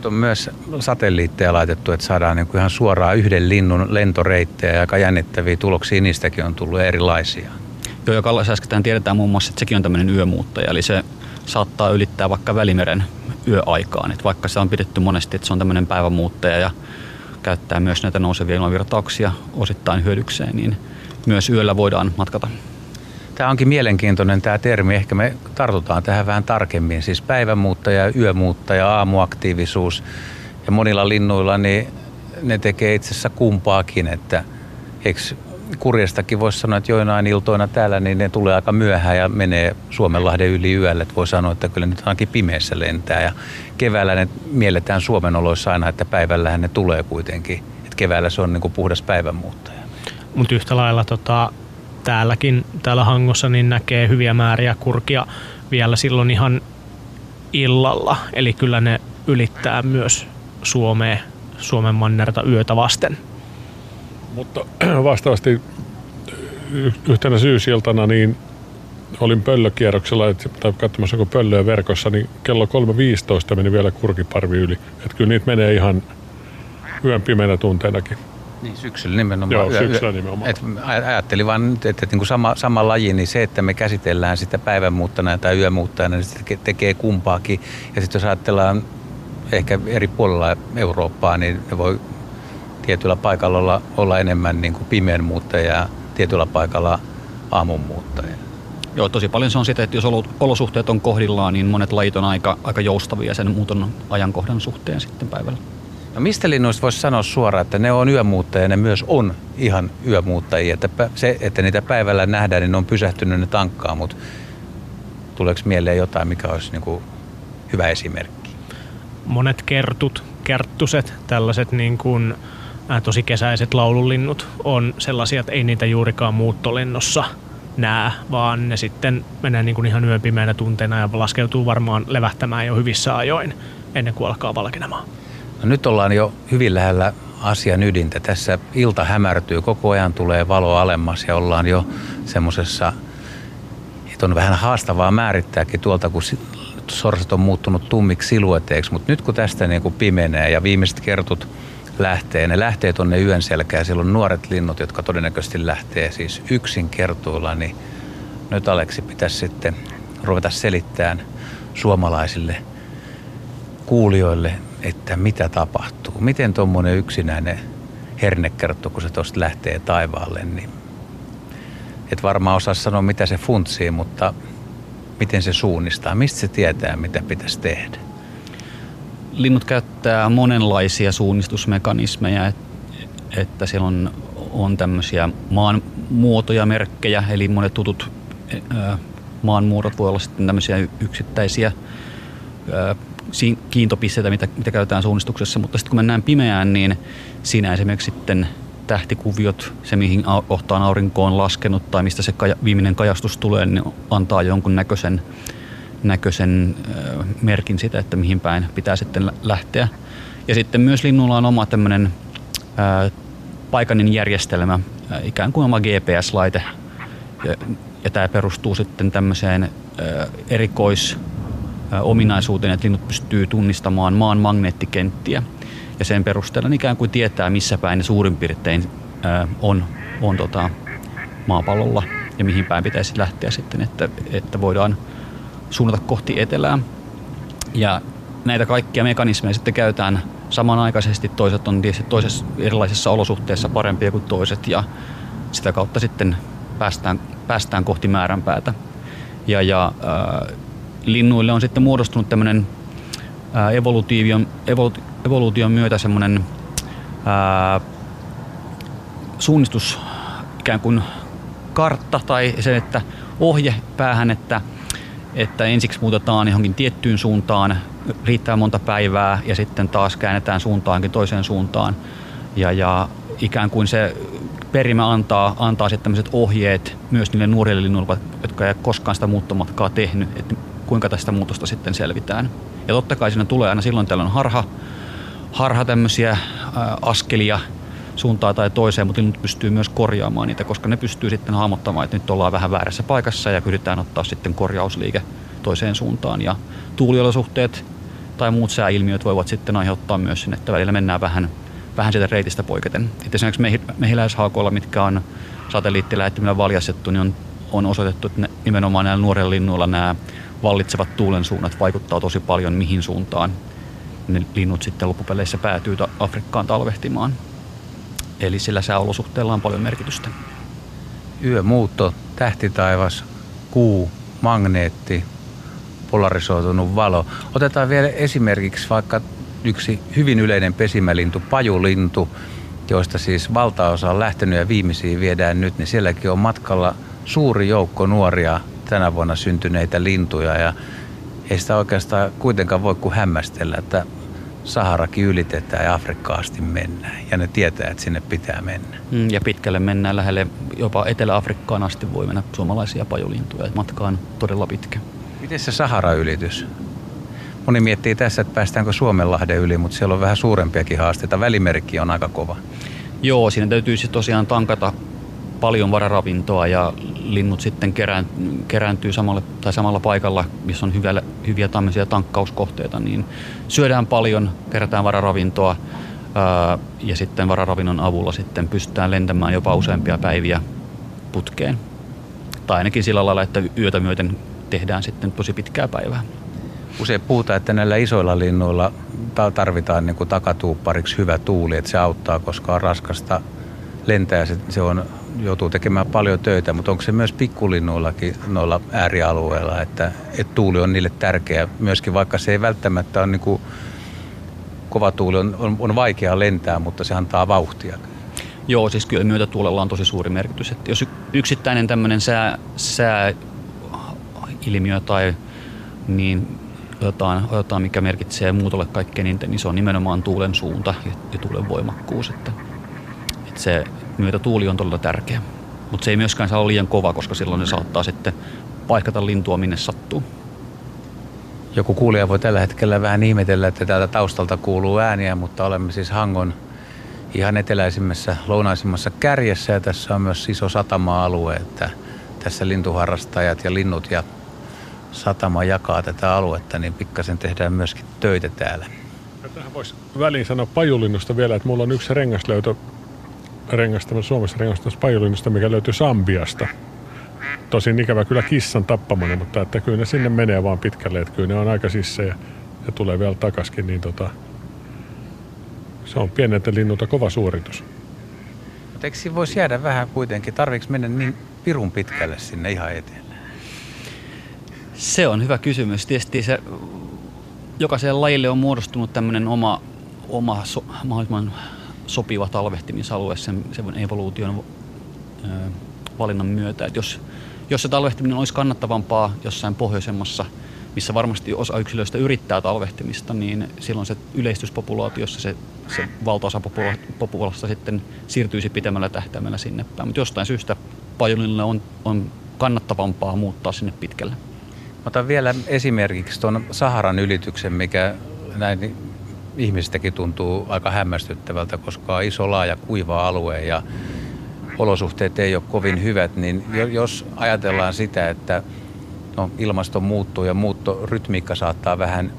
Nyt on myös satelliitteja laitettu, että saadaan niin kuin ihan suoraan yhden linnun lentoreittejä ja aika jännittäviä tuloksia niistäkin on tullut erilaisia. Joo, ja Kallasääsketään tiedetään muun muassa, että sekin on tämmöinen yömuuttaja, eli se saattaa ylittää vaikka Välimeren yöaikaan. Että vaikka se on pidetty monesti, että se on tämmöinen päivämuuttaja ja käyttää myös näitä nousevia ilmavirtauksia osittain hyödykseen, niin myös yöllä voidaan matkata. Tämä onkin mielenkiintoinen tämä termi. Ehkä me tartutaan tähän vähän tarkemmin. Siis päivämuuttaja, yömuuttaja, aamuaktiivisuus. Ja monilla linnuilla niin ne tekee itse asiassa kumpaakin. Että eikö kurjestakin voisi sanoa, että joinain iltoina täällä niin ne tulee aika myöhään ja menee Suomenlahden yli yölle. Että voi sanoa, että kyllä nyt ainakin pimeässä lentää. Ja keväällä ne mielletään Suomen oloissa aina, että päivällähän ne tulee kuitenkin. Että keväällä se on niin kuin puhdas päivänmuuttaja. Mutta yhtä lailla tota, täälläkin, täällä Hangossa, niin näkee hyviä määriä kurkia vielä silloin ihan illalla. Eli kyllä ne ylittää myös Suomea, Suomen mannerta yötä vasten. Mutta vastaavasti yhtenä syysiltana niin olin pöllökierroksella, tai katsomassa kun pöllöä verkossa, niin kello 3.15 meni vielä kurkiparvi yli. Että kyllä niitä menee ihan yön pimeänä tunteinakin. Niin, syksyllä nimenomaan. Joo, syksyllä nimenomaan. Et ajattelin vaan nyt, että, että niin kuin sama, sama laji, niin se, että me käsitellään sitä päivänmuuttajana tai yömuuttajana, niin se tekee kumpaakin. Ja sitten jos ajatellaan ehkä eri puolilla Eurooppaa, niin ne voi tietyllä paikalla olla, olla enemmän niin kuin pimeän muuttaja ja tietyllä paikalla aamun muuttaja. Joo, tosi paljon se on sitä, että jos olosuhteet on kohdillaan, niin monet lajit on aika, aika joustavia sen muuton ajankohdan suhteen sitten päivällä. No mistä linnuista voisi sanoa suoraan, että ne on yömuuttajia ne myös on ihan yömuuttajia. Että se, että niitä päivällä nähdään, niin ne on pysähtynyt ne tankkaa, mutta tuleeko mieleen jotain, mikä olisi niin kuin hyvä esimerkki? Monet kertut, kerttuset, tällaiset niin kuin, äh, tosi kesäiset laululinnut on sellaisia, että ei niitä juurikaan muuttolennossa näe, vaan ne sitten menee niin kuin ihan yön pimeänä tunteina ja laskeutuu varmaan levähtämään jo hyvissä ajoin ennen kuin alkaa valkenemaan. No nyt ollaan jo hyvin lähellä asian ydintä. Tässä ilta hämärtyy, koko ajan tulee valo alemmas ja ollaan jo semmoisessa, että on vähän haastavaa määrittääkin tuolta, kun sorsat on muuttunut tummiksi silueteiksi, mutta nyt kun tästä niin kuin pimenee ja viimeiset kertut lähtee, ne lähtee tuonne yön selkään, siellä on nuoret linnut, jotka todennäköisesti lähtee siis yksin kertuilla, niin nyt Aleksi pitäisi sitten ruveta selittämään suomalaisille kuulijoille, että mitä tapahtuu. Miten tuommoinen yksinäinen hernekerttu, kun se tuosta lähtee taivaalle, niin et varmaan osaa sanoa, mitä se funtsii, mutta miten se suunnistaa, mistä se tietää, mitä pitäisi tehdä? Linnut käyttää monenlaisia suunnistusmekanismeja, että siellä on, on tämmöisiä maan muotoja, merkkejä, eli monet tutut maanmuodot voi olla sitten tämmöisiä yksittäisiä kiintopisteitä, mitä, mitä käytetään suunnistuksessa, mutta sitten kun mennään pimeään, niin siinä esimerkiksi sitten tähtikuviot, se mihin kohtaan aurinko on laskenut tai mistä se kaja, viimeinen kajastus tulee, niin antaa jonkun näköisen, näköisen merkin sitä, että mihin päin pitää sitten lähteä. Ja sitten myös linnulla on oma tämmöinen paikallinen järjestelmä, ikään kuin oma GPS-laite. Ja, ja tämä perustuu sitten tämmöiseen erikois ominaisuuteen, että linnut pystyy tunnistamaan maan magneettikenttiä ja sen perusteella ikään kuin tietää, missä päin ne suurin piirtein on, on tota, maapallolla ja mihin päin pitäisi lähteä sitten, että, että voidaan suunnata kohti etelää. Ja näitä kaikkia mekanismeja sitten käytetään samanaikaisesti. Toiset on tietysti toisessa erilaisissa olosuhteissa parempia kuin toiset ja sitä kautta sitten päästään, päästään kohti määränpäätä. Ja, ja äh, linnuille on sitten muodostunut tämmöinen evoluution, evoluution, evoluution myötä semmoinen suunnistus ikään kuin kartta tai se, että ohje päähän, että, että ensiksi muutetaan johonkin tiettyyn suuntaan riittää monta päivää ja sitten taas käännetään suuntaankin toiseen suuntaan. Ja, ja ikään kuin se perimä antaa, antaa sitten tämmöiset ohjeet myös niille nuorille linnuille, jotka ei koskaan sitä muuttomatkaa tehnyt, että kuinka tästä muutosta sitten selvitään. Ja totta kai siinä tulee aina silloin tällöin harha, harha tämmöisiä askelia suuntaan tai toiseen, mutta linnut pystyy myös korjaamaan niitä, koska ne pystyy sitten hahmottamaan, että nyt ollaan vähän väärässä paikassa ja pyritään ottaa sitten korjausliike toiseen suuntaan. Ja tuuliolosuhteet tai muut sääilmiöt voivat sitten aiheuttaa myös sen, että välillä mennään vähän, vähän sieltä reitistä poiketen. Et esimerkiksi mehiläishaakoilla, mitkä on satelliittilähettimillä valjastettu, niin on, on osoitettu, että ne, nimenomaan näillä nuorilla linnuilla nämä vallitsevat tuulen suunnat vaikuttaa tosi paljon mihin suuntaan ne linnut sitten loppupeleissä päätyy Afrikkaan talvehtimaan. Eli sillä sääolosuhteella on paljon merkitystä. Yömuutto, tähtitaivas, kuu, magneetti, polarisoitunut valo. Otetaan vielä esimerkiksi vaikka yksi hyvin yleinen pesimälintu, pajulintu, joista siis valtaosa on lähtenyt ja viimeisiä viedään nyt, niin sielläkin on matkalla suuri joukko nuoria tänä vuonna syntyneitä lintuja ja ei sitä oikeastaan kuitenkaan voi kuin hämmästellä, että Saharakin ylitetään ja Afrikkaan asti mennään. Ja ne tietää, että sinne pitää mennä. Mm, ja pitkälle mennään lähelle, jopa Etelä-Afrikkaan asti voi mennä suomalaisia pajulintuja. Matka on todella pitkä. Miten se Sahara-ylitys? Moni miettii tässä, että päästäänkö Suomenlahden yli, mutta siellä on vähän suurempiakin haasteita. Välimerkki on aika kova. Joo, siinä täytyy siis tosiaan tankata paljon vararavintoa ja linnut sitten kerään, kerääntyy samalle, tai samalla paikalla, missä on hyviä, hyviä tämmöisiä tankkauskohteita, niin syödään paljon, kerätään vararavintoa ää, ja sitten vararavinnon avulla sitten pystytään lentämään jopa useampia päiviä putkeen. Tai ainakin sillä lailla, että yötä myöten tehdään sitten tosi pitkää päivää. Usein puhutaan, että näillä isoilla linnuilla tarvitaan niin kuin takatuuppariksi hyvä tuuli, että se auttaa, koska on raskasta lentää. Se on, joutuu tekemään paljon töitä, mutta onko se myös pikkulinnuillakin noilla äärialueilla, että, että tuuli on niille tärkeä myöskin, vaikka se ei välttämättä ole niin kuin, kova tuuli on, on, on vaikea lentää, mutta se antaa vauhtia. Joo, siis kyllä myötätuulella on tosi suuri merkitys. Että jos yksittäinen tämmöinen sää, sää ilmiö tai niin otetaan, otetaan, mikä merkitsee muutolle kaikkein niin se on nimenomaan tuulen suunta ja, ja tuulen voimakkuus. Että, että se myötätuuli on todella tärkeä. Mutta se ei myöskään saa olla liian kova, koska silloin se saattaa sitten paikata lintua minne sattuu. Joku kuulija voi tällä hetkellä vähän ihmetellä, että täältä taustalta kuuluu ääniä, mutta olemme siis Hangon ihan eteläisimmässä, lounaisimmassa kärjessä ja tässä on myös iso satama-alue, että tässä lintuharrastajat ja linnut ja satama jakaa tätä aluetta, niin pikkasen tehdään myöskin töitä täällä. Ja tähän voisi väliin sanoa pajulinnusta vielä, että mulla on yksi rengaslöytö rengasta, Suomessa rengasta pajulinnusta, mikä löytyy Sambiasta. Tosin ikävä kyllä kissan tappamana, mutta että kyllä ne sinne menee vaan pitkälle, että kyllä ne on aika sissejä ja tulee vielä takaskin, niin tota, se on pieneltä linnulta kova suoritus. Mutta eikö siinä voisi jäädä vähän kuitenkin? Tarviiko mennä niin pirun pitkälle sinne ihan eteen? Se on hyvä kysymys. Tietysti se, jokaiselle lajille on muodostunut tämmöinen oma, oma so, mahdollisimman sopiva talvehtimisalue sen, sen evoluution ö, valinnan myötä. Et jos, jos se talvehtiminen olisi kannattavampaa jossain pohjoisemmassa, missä varmasti osa yksilöistä yrittää talvehtimista, niin silloin se yleistyspopulaatiossa se, se valtaosa populaatiosta sitten siirtyisi pitemmällä tähtäimellä sinne päin. Mutta jostain syystä pajunille on, on kannattavampaa muuttaa sinne pitkälle. Otan vielä esimerkiksi tuon Saharan ylityksen, mikä näin ihmistäkin tuntuu aika hämmästyttävältä, koska on iso laaja kuiva alue ja olosuhteet ei ole kovin hyvät, niin jos ajatellaan sitä, että no, ilmasto muuttuu ja muuttorytmiikka saattaa vähän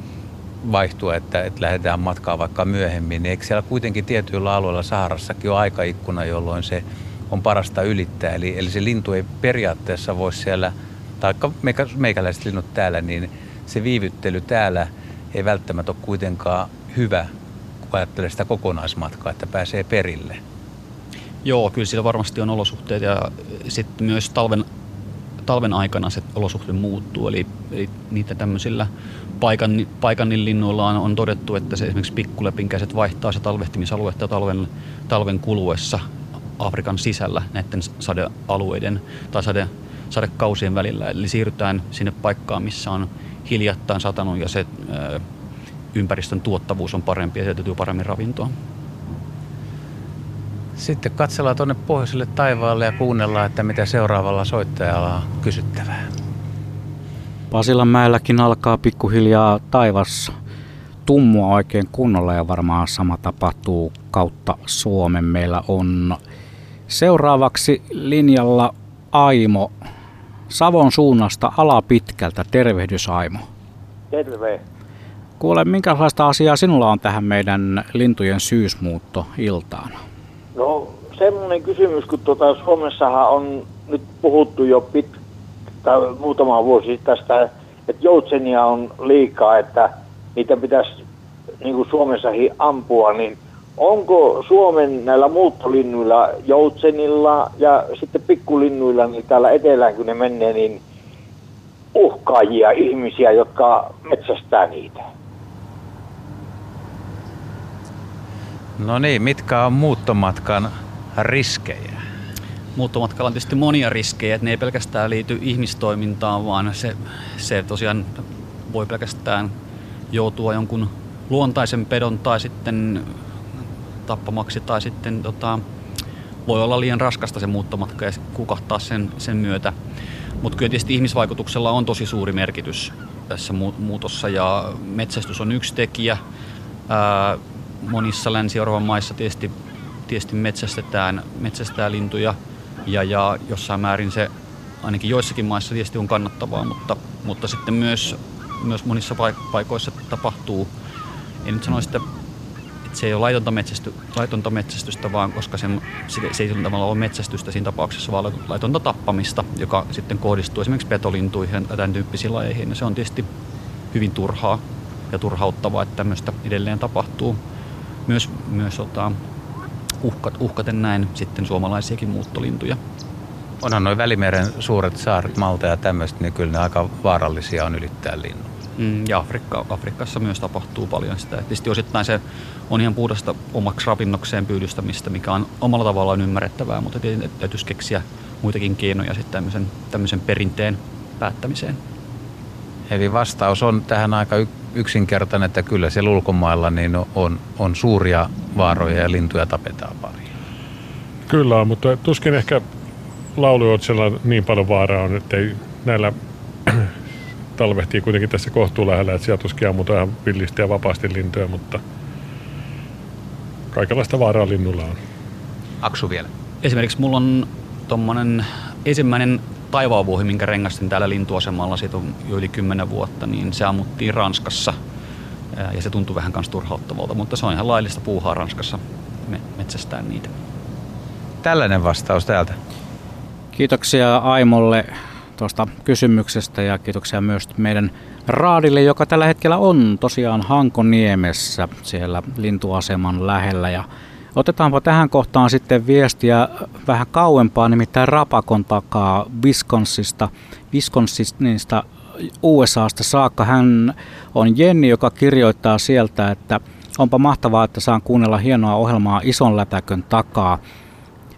vaihtua, että, että lähdetään matkaa vaikka myöhemmin, niin eikö siellä kuitenkin tietyillä alueilla Saharassakin ole aikaikkuna, jolloin se on parasta ylittää. Eli, eli se lintu ei periaatteessa voi siellä, taikka meikä, meikäläiset linnut täällä, niin se viivyttely täällä ei välttämättä ole kuitenkaan hyvä, kun ajattelee sitä kokonaismatkaa, että pääsee perille. Joo, kyllä siellä varmasti on olosuhteet ja sitten myös talven, talven aikana se olosuhte muuttuu. Eli, eli niitä tämmöisillä paikan, paikannin linnuilla on, on todettu, että se esimerkiksi pikkulepinkäiset vaihtaa se talvehtimisaluetta talven, talven kuluessa Afrikan sisällä näiden sadealueiden tai sade, sadekausien välillä. Eli siirrytään sinne paikkaan, missä on hiljattain satanut ja se ympäristön tuottavuus on parempi ja sieltä paremmin ravintoa. Sitten katsellaan tuonne pohjoiselle taivaalle ja kuunnellaan, että mitä seuraavalla soittajalla on kysyttävää. Pasilanmäelläkin alkaa pikkuhiljaa taivas tummua oikein kunnolla ja varmaan sama tapahtuu kautta Suomen. Meillä on seuraavaksi linjalla Aimo Savon suunnasta alapitkältä. Tervehdys Aimo. Terve. Kuule, minkälaista asiaa sinulla on tähän meidän lintujen syysmuutto iltaan? No semmoinen kysymys, kun tuota, Suomessahan on nyt puhuttu jo pit, tai muutama vuosi tästä, että joutsenia on liikaa, että niitä pitäisi niin kuin Suomessakin ampua, niin onko Suomen näillä muuttolinnuilla, joutsenilla ja sitten pikkulinnuilla, niin täällä etelään kun ne menee, niin uhkaajia ihmisiä, jotka metsästää niitä? No niin, mitkä on muuttomatkan riskejä? Muuttomatkalla on tietysti monia riskejä, että ne ei pelkästään liity ihmistoimintaan, vaan se, se tosiaan voi pelkästään joutua jonkun luontaisen pedon tai sitten tappamaksi tai sitten tota, voi olla liian raskasta se muuttomatka ja kukahtaa sen, sen myötä. Mutta kyllä tietysti ihmisvaikutuksella on tosi suuri merkitys tässä muutossa ja metsästys on yksi tekijä. Ää, monissa Länsi-Euroopan maissa tietysti, tietysti metsästetään, metsästetään lintuja. Ja, ja jossain määrin se ainakin joissakin maissa tietysti on kannattavaa, mutta, mutta sitten myös, myös monissa paikoissa tapahtuu, en nyt sanoisi, että, että se ei ole laitonta, metsästy, laitonta metsästystä, vaan koska se, se, se ei tavallaan ole metsästystä siinä tapauksessa, vaan laitonta tappamista, joka sitten kohdistuu esimerkiksi petolintuihin ja tämän tyyppisiin lajeihin. Ja se on tietysti hyvin turhaa ja turhauttavaa, että tämmöistä edelleen tapahtuu myös, myös ota, uhkat, uhkaten näin sitten suomalaisiakin muuttolintuja. Onhan noin Välimeren suuret saaret, Malta ja tämmöiset, niin kyllä ne aika vaarallisia on ylittää linnut. Mm, ja Afrikka, Afrikassa myös tapahtuu paljon sitä. Tietysti osittain se on ihan puhdasta omaksi ravinnokseen pyydystämistä, mikä on omalla tavallaan ymmärrettävää, mutta täytyisi keksiä muitakin keinoja sitten tämmöisen, tämmöisen perinteen päättämiseen. Eli vastaus on tähän aika yksinkertainen, että kyllä siellä ulkomailla niin on, on suuria vaaroja ja lintuja tapetaan paljon. Kyllä on, mutta tuskin ehkä laulujotsella niin paljon vaaraa on, että ei näillä talvehtii kuitenkin tässä kohtuu lähellä, että sieltä tuskin ammutaan ihan villisti ja vapaasti lintuja, mutta kaikenlaista vaaraa linnulla on. Aksu vielä. Esimerkiksi mulla on tuommoinen ensimmäinen taivaanvuohi, minkä rengastin täällä lintuasemalla, siitä on jo yli 10 vuotta, niin se ammuttiin Ranskassa. Ja se tuntui vähän kans turhauttavalta, mutta se on ihan laillista puuhaa Ranskassa me metsästään niitä. Tällainen vastaus täältä. Kiitoksia Aimolle tuosta kysymyksestä ja kiitoksia myös meidän raadille, joka tällä hetkellä on tosiaan Hankoniemessä siellä lintuaseman lähellä. Ja Otetaanpa tähän kohtaan sitten viestiä vähän kauempaa, nimittäin Rapakon takaa Wisconsinista, Wisconsinista USAsta saakka. Hän on Jenni, joka kirjoittaa sieltä, että onpa mahtavaa, että saan kuunnella hienoa ohjelmaa ison lätäkön takaa.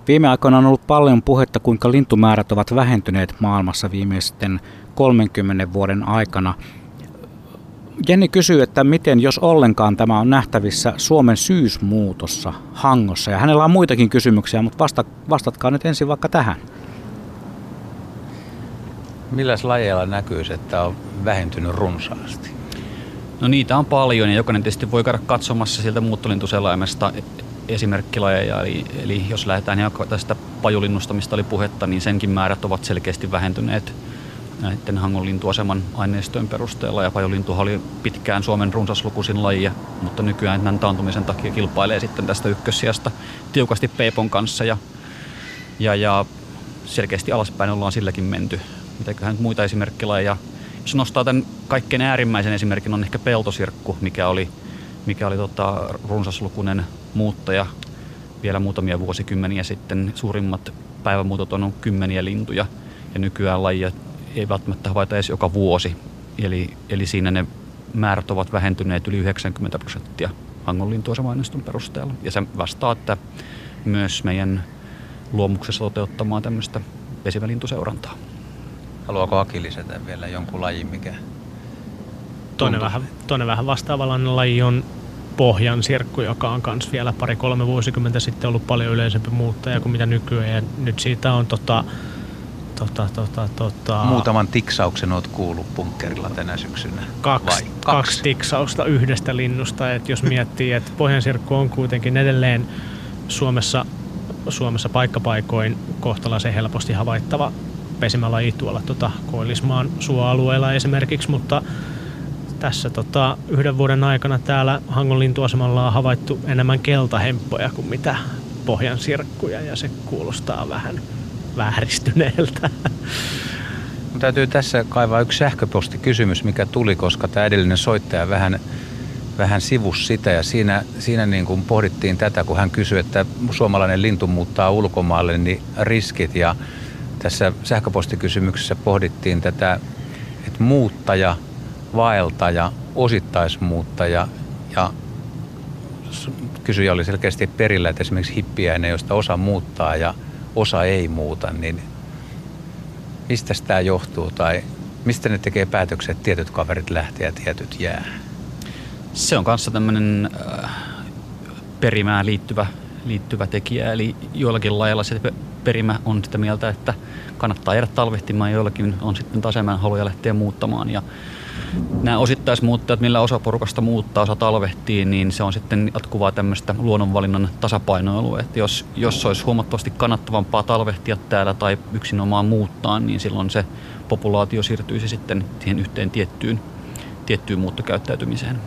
Viime aikoina on ollut paljon puhetta, kuinka lintumäärät ovat vähentyneet maailmassa viimeisten 30 vuoden aikana. Jenni kysyy, että miten, jos ollenkaan tämä on nähtävissä Suomen syysmuutossa Hangossa. Ja hänellä on muitakin kysymyksiä, mutta vasta, vastatkaa nyt ensin vaikka tähän. Milläs lajeilla näkyy, että on vähentynyt runsaasti? No niitä on paljon ja jokainen tietysti voi käydä katsomassa sieltä muuttolintuselaimesta esimerkkilajeja. Eli, eli jos lähdetään tästä pajulinnusta, mistä oli puhetta, niin senkin määrät ovat selkeästi vähentyneet näiden Hangon lintuaseman aineistojen perusteella. Ja pajolintuhan oli pitkään Suomen runsaslukuisin laji, mutta nykyään tämän taantumisen takia kilpailee sitten tästä ykkössijasta tiukasti Peipon kanssa. Ja, ja, ja selkeästi alaspäin ollaan silläkin menty. Mitäköhän muita esimerkkilajeja. Jos nostaa tämän kaikkein äärimmäisen esimerkin on ehkä peltosirkku, mikä oli, mikä oli tota, runsaslukuinen muuttaja vielä muutamia vuosikymmeniä sitten. Suurimmat päivämuutot on kymmeniä lintuja ja nykyään lajia ei välttämättä havaita edes joka vuosi. Eli, eli siinä ne määrät ovat vähentyneet yli 90 prosenttia hangonlintuasemainnoston perusteella. Ja se vastaa, että myös meidän luomuksessa toteuttamaan tämmöistä vesivälintuseurantaa. Haluaako Aki lisätä vielä jonkun lajin, mikä toinen vähän, toinen vähän vastaavallainen laji on pohjan sirkku, joka on myös vielä pari-kolme vuosikymmentä sitten ollut paljon yleisempi muuttaja kuin mitä nykyään. Ja nyt siitä on tota, tota, tota, tota, Muutaman tiksauksen olet kuullut punkkerilla tänä syksynä. Kaksi, Vai? kaksi. kaksi tiksausta yhdestä linnusta. Et jos miettii, että pohjansirkku on kuitenkin edelleen Suomessa, Suomessa paikkapaikoin kohtalaisen helposti havaittava pesimälaji tuolla tota, Koillismaan suoalueella esimerkiksi, mutta tässä tota, yhden vuoden aikana täällä Hangon lintuasemalla on havaittu enemmän keltahemppoja kuin mitä pohjansirkkuja ja se kuulostaa vähän vääristyneeltä. Mun täytyy tässä kaivaa yksi sähköpostikysymys, mikä tuli, koska tämä edellinen soittaja vähän, vähän sivus sitä. Ja siinä, siinä niin kuin pohdittiin tätä, kun hän kysyi, että suomalainen lintu muuttaa ulkomaalle, niin riskit. Ja tässä sähköpostikysymyksessä pohdittiin tätä, että muuttaja, vaeltaja, osittaismuuttaja. Ja kysyjä oli selkeästi perillä, että esimerkiksi hippiäinen, josta osa muuttaa. Ja osa ei muuta, niin mistä tämä johtuu tai mistä ne tekee päätökset, että tietyt kaverit lähtee ja tietyt jää? Se on kanssa tämmöinen äh, perimään liittyvä, liittyvä tekijä, eli joillakin lailla se perimä on sitä mieltä, että kannattaa jäädä talvehtimaan, joillakin on sitten taas haluja lähteä muuttamaan ja nämä osittaismuuttajat, millä osa porukasta muuttaa, osa talvehtii, niin se on sitten jatkuvaa tämmöistä luonnonvalinnan tasapainoilua. Että jos, jos olisi huomattavasti kannattavampaa talvehtia täällä tai yksinomaan muuttaa, niin silloin se populaatio siirtyisi sitten siihen yhteen tiettyyn, tiettyyn muuttokäyttäytymiseen.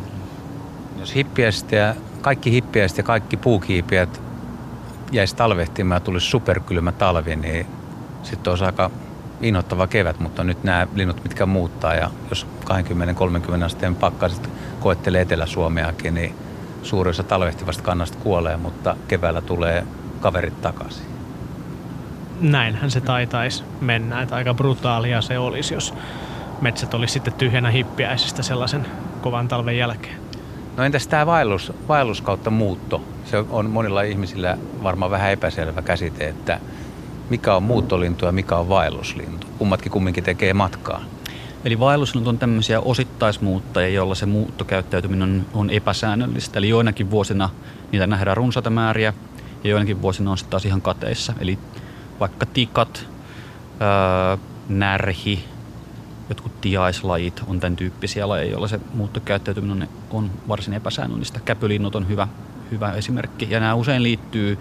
Jos hippiäiset ja kaikki hippiäiset ja kaikki puukiipiät jäisi talvehtimaan ja tulisi superkylmä talvi, niin sitten olisi aika inhottava kevät, mutta nyt nämä linnut, mitkä muuttaa ja jos 20-30 asteen pakkaset koettelee Etelä-Suomeakin, niin suurin osa talvehtivasta kannasta kuolee, mutta keväällä tulee kaverit takaisin. Näinhän se taitaisi mennä, että aika brutaalia se olisi, jos metsät olisi sitten tyhjänä hippiäisistä sellaisen kovan talven jälkeen. No entäs tämä vaellus, vaellus kautta muutto? Se on monilla ihmisillä varmaan vähän epäselvä käsite, että mikä on muuttolintu ja mikä on vaelluslintu. Kummatkin kumminkin tekee matkaa. Eli vaelluslintu on tämmöisiä osittaismuuttajia, joilla se muuttokäyttäytyminen on, on epäsäännöllistä. Eli joinakin vuosina niitä nähdään runsaita määriä ja joinakin vuosina on sitten taas ihan kateissa. Eli vaikka tikat, öö, närhi, jotkut tiaislajit on tämän tyyppisiä lajeja, joilla se muuttokäyttäytyminen on, on varsin epäsäännöllistä. Käpylinnut on hyvä, hyvä esimerkki. Ja nämä usein liittyy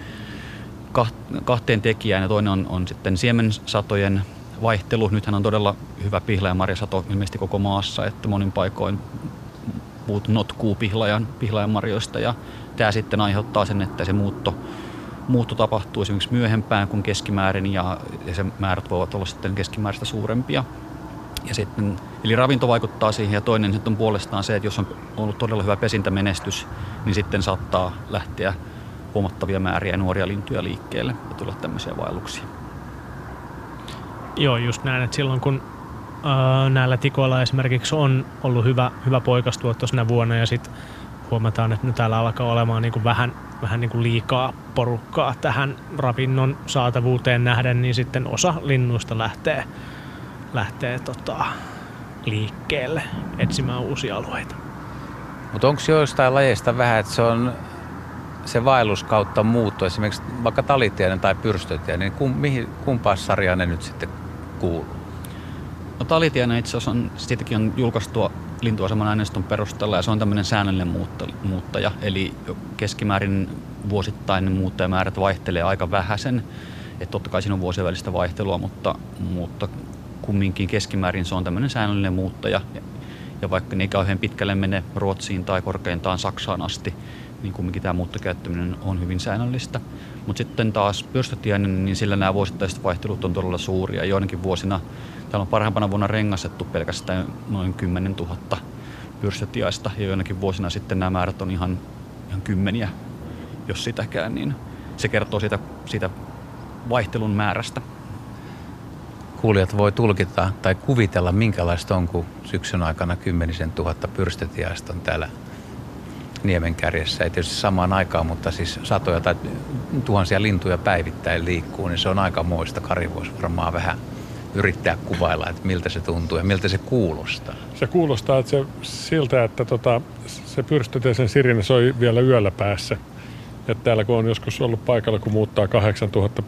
kahteen tekijään ja toinen on, on sitten siemensatojen vaihtelu. Nythän on todella hyvä pihla- ja marjasato ilmeisesti koko maassa, että monin paikoin puut notkuu pihlajan, pihlajan marjoista ja tämä sitten aiheuttaa sen, että se muutto, muutto tapahtuu esimerkiksi myöhempään kuin keskimäärin ja, ja se määrät voivat olla sitten keskimääräistä suurempia. Ja sitten, eli ravinto vaikuttaa siihen ja toinen on puolestaan se, että jos on ollut todella hyvä pesintämenestys, niin sitten saattaa lähteä huomattavia määriä nuoria lintuja liikkeelle ja tulla tämmöisiä vaelluksia. Joo, just näin, että silloin kun ää, näillä tikoilla esimerkiksi on ollut hyvä, hyvä poikastua tuossa vuonna ja sitten huomataan, että nyt täällä alkaa olemaan niin kuin vähän, vähän niin kuin liikaa porukkaa tähän ravinnon saatavuuteen nähden, niin sitten osa linnuista lähtee, lähtee tota, liikkeelle etsimään uusia alueita. Mutta onko joistain lajeista vähän, että se on se vaellus kautta muutto, esimerkiksi vaikka talitiainen tai pyrstötiainen, niin kum, mihin, kumpaan sarjaan ne nyt sitten kuuluu? No talitiainen itse asiassa on, siitäkin on julkaistu lintuaseman aineiston perusteella ja se on tämmöinen säännöllinen muuttaja. Eli keskimäärin vuosittainen muuttajamäärät vaihtelee aika vähäisen. Että totta kai siinä on vuosien välistä vaihtelua, mutta, mutta kumminkin keskimäärin se on tämmöinen säännöllinen muuttaja. Ja vaikka ne kauhean pitkälle mene Ruotsiin tai korkeintaan Saksaan asti, niin kumminkin tämä muuttokäyttäminen on hyvin säännöllistä. Mutta sitten taas pyrstötiainen, niin sillä nämä vuosittaiset vaihtelut on todella suuria. Joinakin vuosina, täällä on parhaimpana vuonna rengastettu pelkästään noin 10 000 pyrstötiaista ja joinakin vuosina sitten nämä määrät on ihan, ihan kymmeniä, jos sitäkään, niin se kertoo siitä, siitä vaihtelun määrästä. Kuulijat voi tulkita tai kuvitella, minkälaista on, kun syksyn aikana kymmenisen tuhatta pyrstötiaista on täällä niemen kärjessä. Ei tietysti samaan aikaan, mutta siis satoja tai tuhansia lintuja päivittäin liikkuu, niin se on aika moista. Kari voisi varmaan vähän yrittää kuvailla, että miltä se tuntuu ja miltä se kuulostaa. Se kuulostaa että se, siltä, että tota, se pyrstöteisen sirinä soi vielä yöllä päässä. Et täällä kun on joskus ollut paikalla, kun muuttaa 8000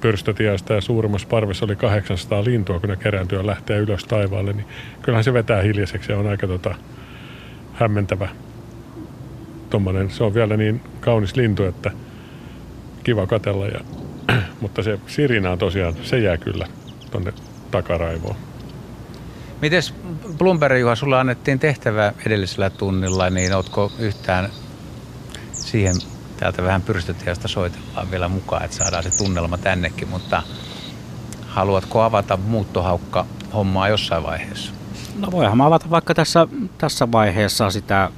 pyrstötiaista ja suurimmassa parvessa oli 800 lintua, kun ne kerääntyy ja lähtee ylös taivaalle, niin kyllähän se vetää hiljaiseksi ja on aika tota, hämmentävä. Tommonen, se on vielä niin kaunis lintu, että kiva katella. Ja, mutta se sirina on tosiaan, se jää kyllä tonne takaraivoon. Mites Bloomberg Juha, sulla annettiin tehtävä edellisellä tunnilla, niin ootko yhtään siihen täältä vähän pyrstötiasta soitellaan vielä mukaan, että saadaan se tunnelma tännekin, mutta haluatko avata muuttohaukka hommaa jossain vaiheessa? No voihan mä avata vaikka tässä, tässä vaiheessa sitä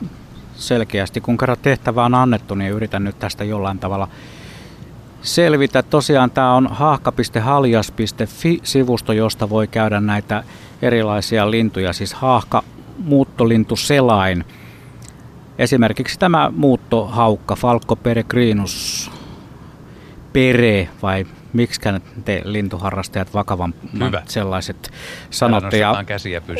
selkeästi. Kun kerran tehtävä on annettu, niin yritän nyt tästä jollain tavalla selvitä. Tosiaan tämä on haahka.haljas.fi-sivusto, josta voi käydä näitä erilaisia lintuja, siis haahka muuttolintuselain. Esimerkiksi tämä muuttohaukka, Falco peregrinus pere, vai miksi te lintuharrastajat vakavan sellaiset sanotte. Ja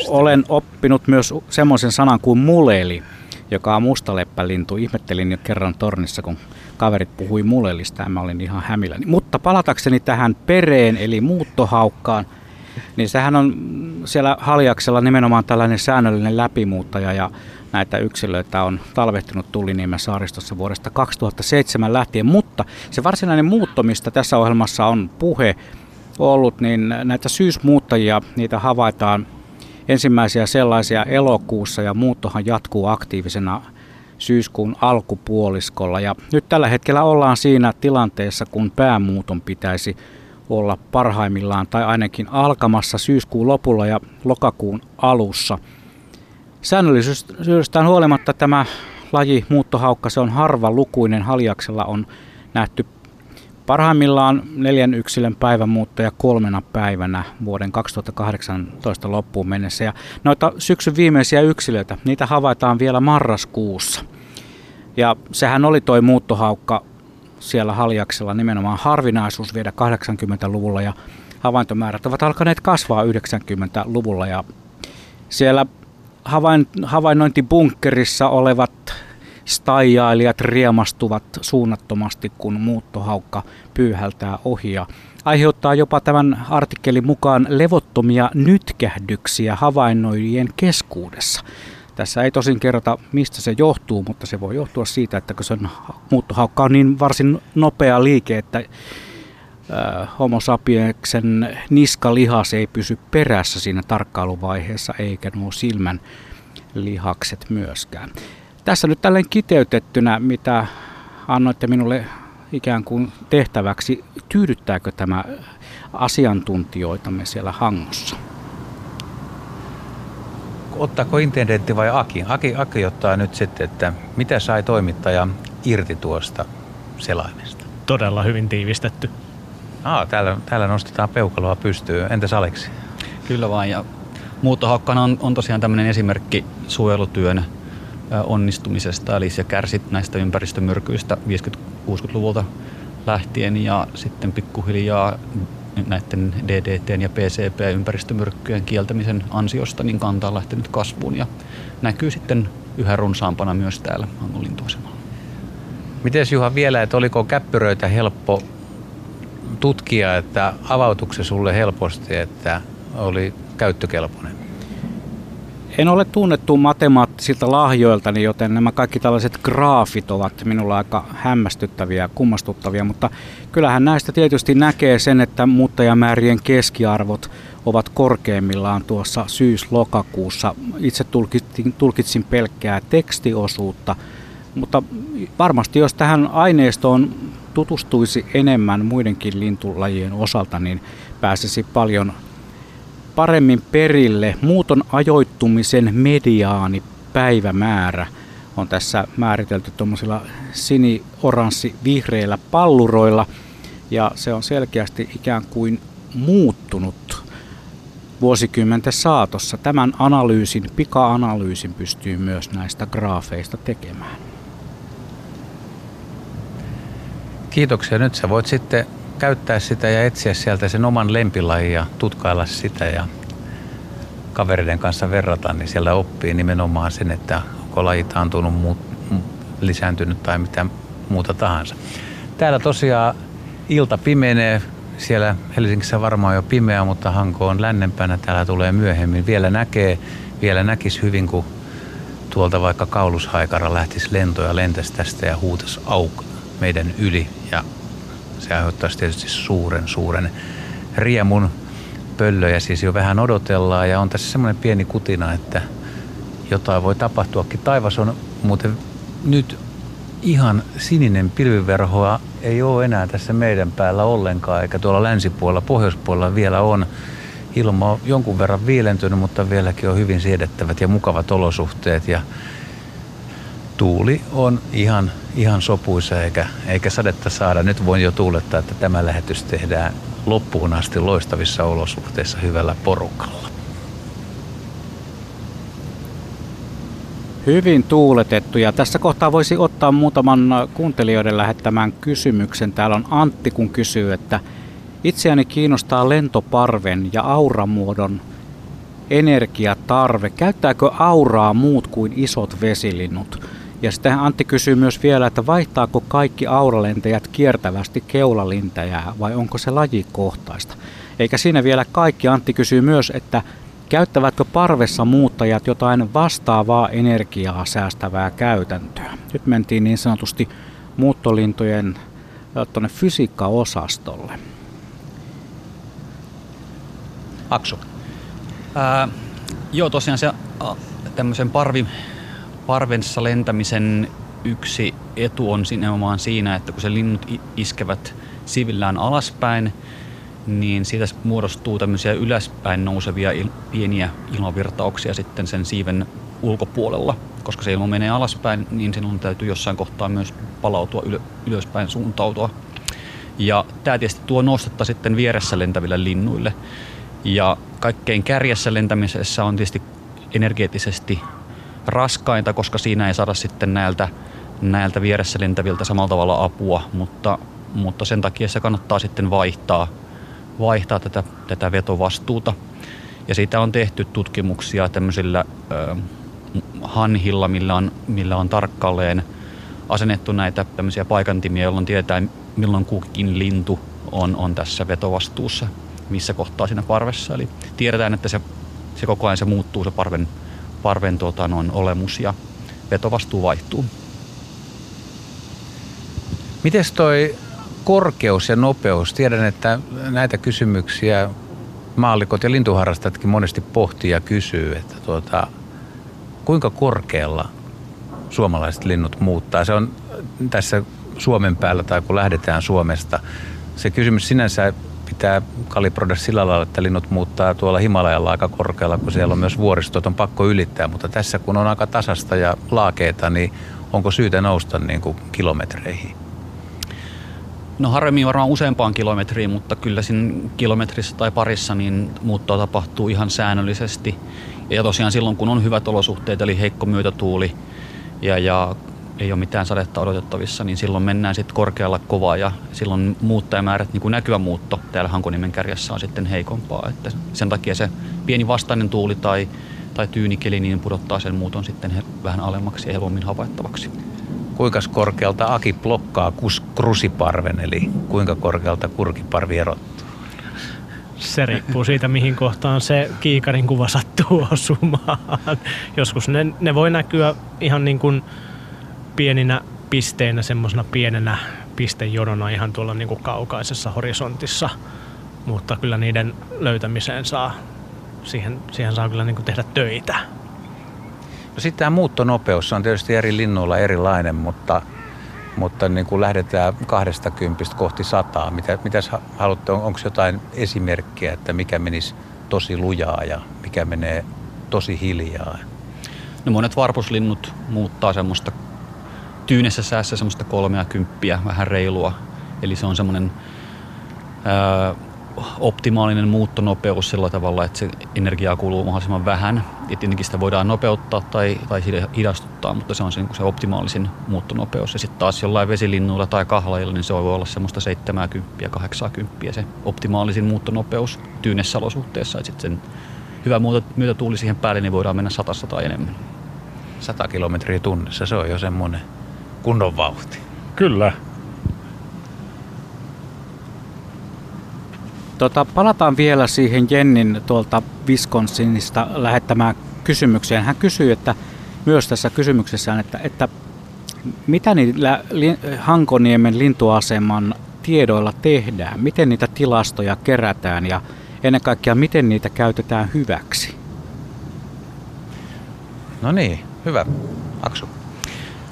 olen oppinut myös semmoisen sanan kuin muleli, joka on mustaleppälintu. Ihmettelin jo kerran tornissa, kun kaverit puhui mulellista ja mä olin ihan hämilläni. Mutta palatakseni tähän pereen eli muuttohaukkaan, niin sehän on siellä Haljaksella nimenomaan tällainen säännöllinen läpimuuttaja ja näitä yksilöitä on talvehtinut Tulliniemen saaristossa vuodesta 2007 lähtien, mutta se varsinainen muutto, mistä tässä ohjelmassa on puhe ollut, niin näitä syysmuuttajia, niitä havaitaan ensimmäisiä sellaisia elokuussa ja muuttohan jatkuu aktiivisena syyskuun alkupuoliskolla. Ja nyt tällä hetkellä ollaan siinä tilanteessa, kun päämuuton pitäisi olla parhaimmillaan tai ainakin alkamassa syyskuun lopulla ja lokakuun alussa. Säännöllisyydestään huolimatta tämä laji muuttohaukka, se on harva lukuinen. Haljaksella on nähty Parhaimmillaan neljän yksilön päivämuuttoja kolmena päivänä vuoden 2018 loppuun mennessä. Ja noita syksyn viimeisiä yksilöitä, niitä havaitaan vielä marraskuussa. Ja sehän oli toi muuttohaukka siellä Haljaksella nimenomaan harvinaisuus vielä 80-luvulla ja havaintomäärät ovat alkaneet kasvaa 90-luvulla ja siellä havain, havainnointibunkkerissa olevat staijailijat riemastuvat suunnattomasti, kun muuttohaukka pyyhältää ohi ja aiheuttaa jopa tämän artikkelin mukaan levottomia nytkähdyksiä havainnoijien keskuudessa. Tässä ei tosin kerrota, mistä se johtuu, mutta se voi johtua siitä, että kun sen muuttohaukka on niin varsin nopea liike, että Homo sapieksen niskalihas ei pysy perässä siinä tarkkailuvaiheessa, eikä nuo silmän lihakset myöskään. Tässä nyt tälleen kiteytettynä, mitä annoitte minulle ikään kuin tehtäväksi, tyydyttääkö tämä asiantuntijoitamme siellä Hangossa? Ottaako intendentti vai Aki? Aki? Aki ottaa nyt sitten, että mitä sai toimittaja irti tuosta selaimesta? Todella hyvin tiivistetty. Aa, täällä, täällä nostetaan peukaloa pystyyn. Entäs Aleksi? Kyllä vain. Ja muuttohakkana on, on tosiaan tämmöinen esimerkki suojelutyön onnistumisesta, eli se kärsit näistä ympäristömyrkyistä 50-60-luvulta lähtien ja sitten pikkuhiljaa näiden DDT ja PCP-ympäristömyrkkyjen kieltämisen ansiosta niin kanta on lähtenyt kasvuun ja näkyy sitten yhä runsaampana myös täällä Angolintuasemalla. Miten Juha vielä, että oliko käppyröitä helppo tutkia, että avautuiko se sulle helposti, että oli käyttökelpoinen? En ole tunnettu matemaattisilta lahjoiltani, joten nämä kaikki tällaiset graafit ovat minulla aika hämmästyttäviä ja kummastuttavia, mutta kyllähän näistä tietysti näkee sen, että muuttajamäärien keskiarvot ovat korkeimmillaan tuossa syys-lokakuussa. Itse tulkitsin, tulkitsin pelkkää tekstiosuutta, mutta varmasti jos tähän aineistoon tutustuisi enemmän muidenkin lintulajien osalta, niin pääsisi paljon paremmin perille. Muuton ajoittumisen mediaani päivämäärä on tässä määritelty tuommoisilla sini-oranssi vihreillä palluroilla ja se on selkeästi ikään kuin muuttunut vuosikymmenten saatossa. Tämän analyysin, pika-analyysin pystyy myös näistä graafeista tekemään. Kiitoksia. Nyt sä voit sitten käyttää sitä ja etsiä sieltä sen oman lempilajin ja tutkailla sitä ja kavereiden kanssa verrata, niin siellä oppii nimenomaan sen, että onko laji taantunut, muut, lisääntynyt tai mitä muuta tahansa. Täällä tosiaan ilta pimenee, siellä Helsingissä varmaan jo pimeä, mutta Hanko on lännempänä, täällä tulee myöhemmin. Vielä näkee, vielä näkisi hyvin, kun tuolta vaikka kaulushaikara lähtisi lentoja lentäisi tästä ja huutas auk meidän yli ja se aiheuttaisi tietysti suuren, suuren riemun. Pöllöjä siis jo vähän odotellaan ja on tässä semmoinen pieni kutina, että jotain voi tapahtuakin. Taivas on muuten nyt ihan sininen pilviverhoa ei ole enää tässä meidän päällä ollenkaan, eikä tuolla länsipuolella, pohjoispuolella vielä on. Ilma on jonkun verran viilentynyt, mutta vieläkin on hyvin siedettävät ja mukavat olosuhteet ja tuuli on ihan, ihan sopuisa eikä, eikä sadetta saada. Nyt voin jo tuulettaa, että tämä lähetys tehdään loppuun asti loistavissa olosuhteissa hyvällä porukalla. Hyvin tuuletettu ja tässä kohtaa voisi ottaa muutaman kuuntelijoiden lähettämään kysymyksen. Täällä on Antti, kun kysyy, että itseäni kiinnostaa lentoparven ja auramuodon energiatarve. Käyttääkö auraa muut kuin isot vesilinnut? Ja sitten Antti kysyy myös vielä, että vaihtaako kaikki auralentäjät kiertävästi keulalintäjää vai onko se lajikohtaista? Eikä siinä vielä kaikki. Antti kysyy myös, että käyttävätkö parvessa muuttajat jotain vastaavaa energiaa säästävää käytäntöä? Nyt mentiin niin sanotusti muuttolintojen tuonne fysiikkaosastolle. Aksu. Ää, joo, tosiaan se tämmöisen parvi, parvenssa lentämisen yksi etu on nimenomaan siinä, että kun se linnut iskevät sivillään alaspäin, niin siitä muodostuu tämmöisiä ylöspäin nousevia il- pieniä ilmavirtauksia sitten sen siiven ulkopuolella. Koska se ilma menee alaspäin, niin sinun täytyy jossain kohtaa myös palautua yl- ylöspäin suuntautua. Ja tämä tietysti tuo nostetta sitten vieressä lentäville linnuille. Ja kaikkein kärjessä lentämisessä on tietysti energeettisesti raskainta, koska siinä ei saada sitten näiltä, näiltä vieressä lentäviltä samalla tavalla apua, mutta, mutta sen takia se kannattaa sitten vaihtaa, vaihtaa tätä, tätä vetovastuuta. Ja siitä on tehty tutkimuksia tämmöisillä ö, hanhilla, millä on, millä on tarkkalleen asennettu näitä tämmöisiä paikantimia, jolloin tietää milloin kukin lintu on, on tässä vetovastuussa, missä kohtaa siinä parvessa. Eli tiedetään, että se, se koko ajan se muuttuu se parven parven tuota, noin olemus ja vetovastuu vaihtuu. Miten toi korkeus ja nopeus? Tiedän, että näitä kysymyksiä maallikot ja lintuharrastajatkin monesti pohtii ja kysyy, että tuota, kuinka korkealla suomalaiset linnut muuttaa. Se on tässä Suomen päällä tai kun lähdetään Suomesta. Se kysymys sinänsä pitää kalibroida sillä lailla, että linnut muuttaa tuolla Himalajalla aika korkealla, kun siellä on myös vuoristot, on pakko ylittää. Mutta tässä kun on aika tasasta ja laakeita, niin onko syytä nousta niin kuin kilometreihin? No harvemmin varmaan useampaan kilometriin, mutta kyllä siinä kilometrissä tai parissa niin muuttoa tapahtuu ihan säännöllisesti. Ja tosiaan silloin, kun on hyvät olosuhteet, eli heikko myötätuuli ja, ja ei ole mitään sadetta odotettavissa, niin silloin mennään sitten korkealla kovaa ja silloin muuttajamäärät, niin kuin näkyvä muutto täällä Hankonimen kärjessä on sitten heikompaa. Että sen takia se pieni vastainen tuuli tai, tai tyynikeli niin pudottaa sen muuton sitten vähän alemmaksi ja helpommin havaittavaksi. Kuinka korkealta Aki blokkaa kus, krusiparven, eli kuinka korkealta kurkiparvi erottuu? Se riippuu siitä, mihin kohtaan se kiikarin kuva sattuu osumaan. Joskus ne, ne voi näkyä ihan niin kuin pieninä pisteinä, semmoisena pienenä pistejonona ihan tuolla niin kuin kaukaisessa horisontissa. Mutta kyllä niiden löytämiseen saa, siihen, siihen saa kyllä niin kuin tehdä töitä. No sitten tämä muuttonopeus on tietysti eri linnuilla erilainen, mutta, mutta niin kuin lähdetään 20 kohti sataa. Mitä, mitäs haluatte, on, onko jotain esimerkkiä, että mikä menisi tosi lujaa ja mikä menee tosi hiljaa? No monet varpuslinnut muuttaa semmoista tyynessä säässä semmoista kolmea kymppiä, vähän reilua. Eli se on semmoinen optimaalinen muuttonopeus sillä tavalla, että se energiaa kuluu mahdollisimman vähän. Ja tietenkin sitä voidaan nopeuttaa tai, tai hidastuttaa, mutta se on se, niin se optimaalisin muuttonopeus. Ja sitten taas jollain vesilinnuilla tai kahlailla, niin se voi olla semmoista 70 80 se optimaalisin muuttonopeus tyynessä olosuhteessa. Sitten sen hyvä myötätuuli siihen päälle, niin voidaan mennä satassa tai enemmän. 100 kilometriä tunnissa, se on jo semmoinen kunnon vauhti. Kyllä. Tota, palataan vielä siihen Jennin tuolta Wisconsinista lähettämään kysymykseen. Hän kysyy, että myös tässä kysymyksessään, että, että mitä niillä Hankoniemen lintuaseman tiedoilla tehdään? Miten niitä tilastoja kerätään ja ennen kaikkea miten niitä käytetään hyväksi? No niin, hyvä. Aksu.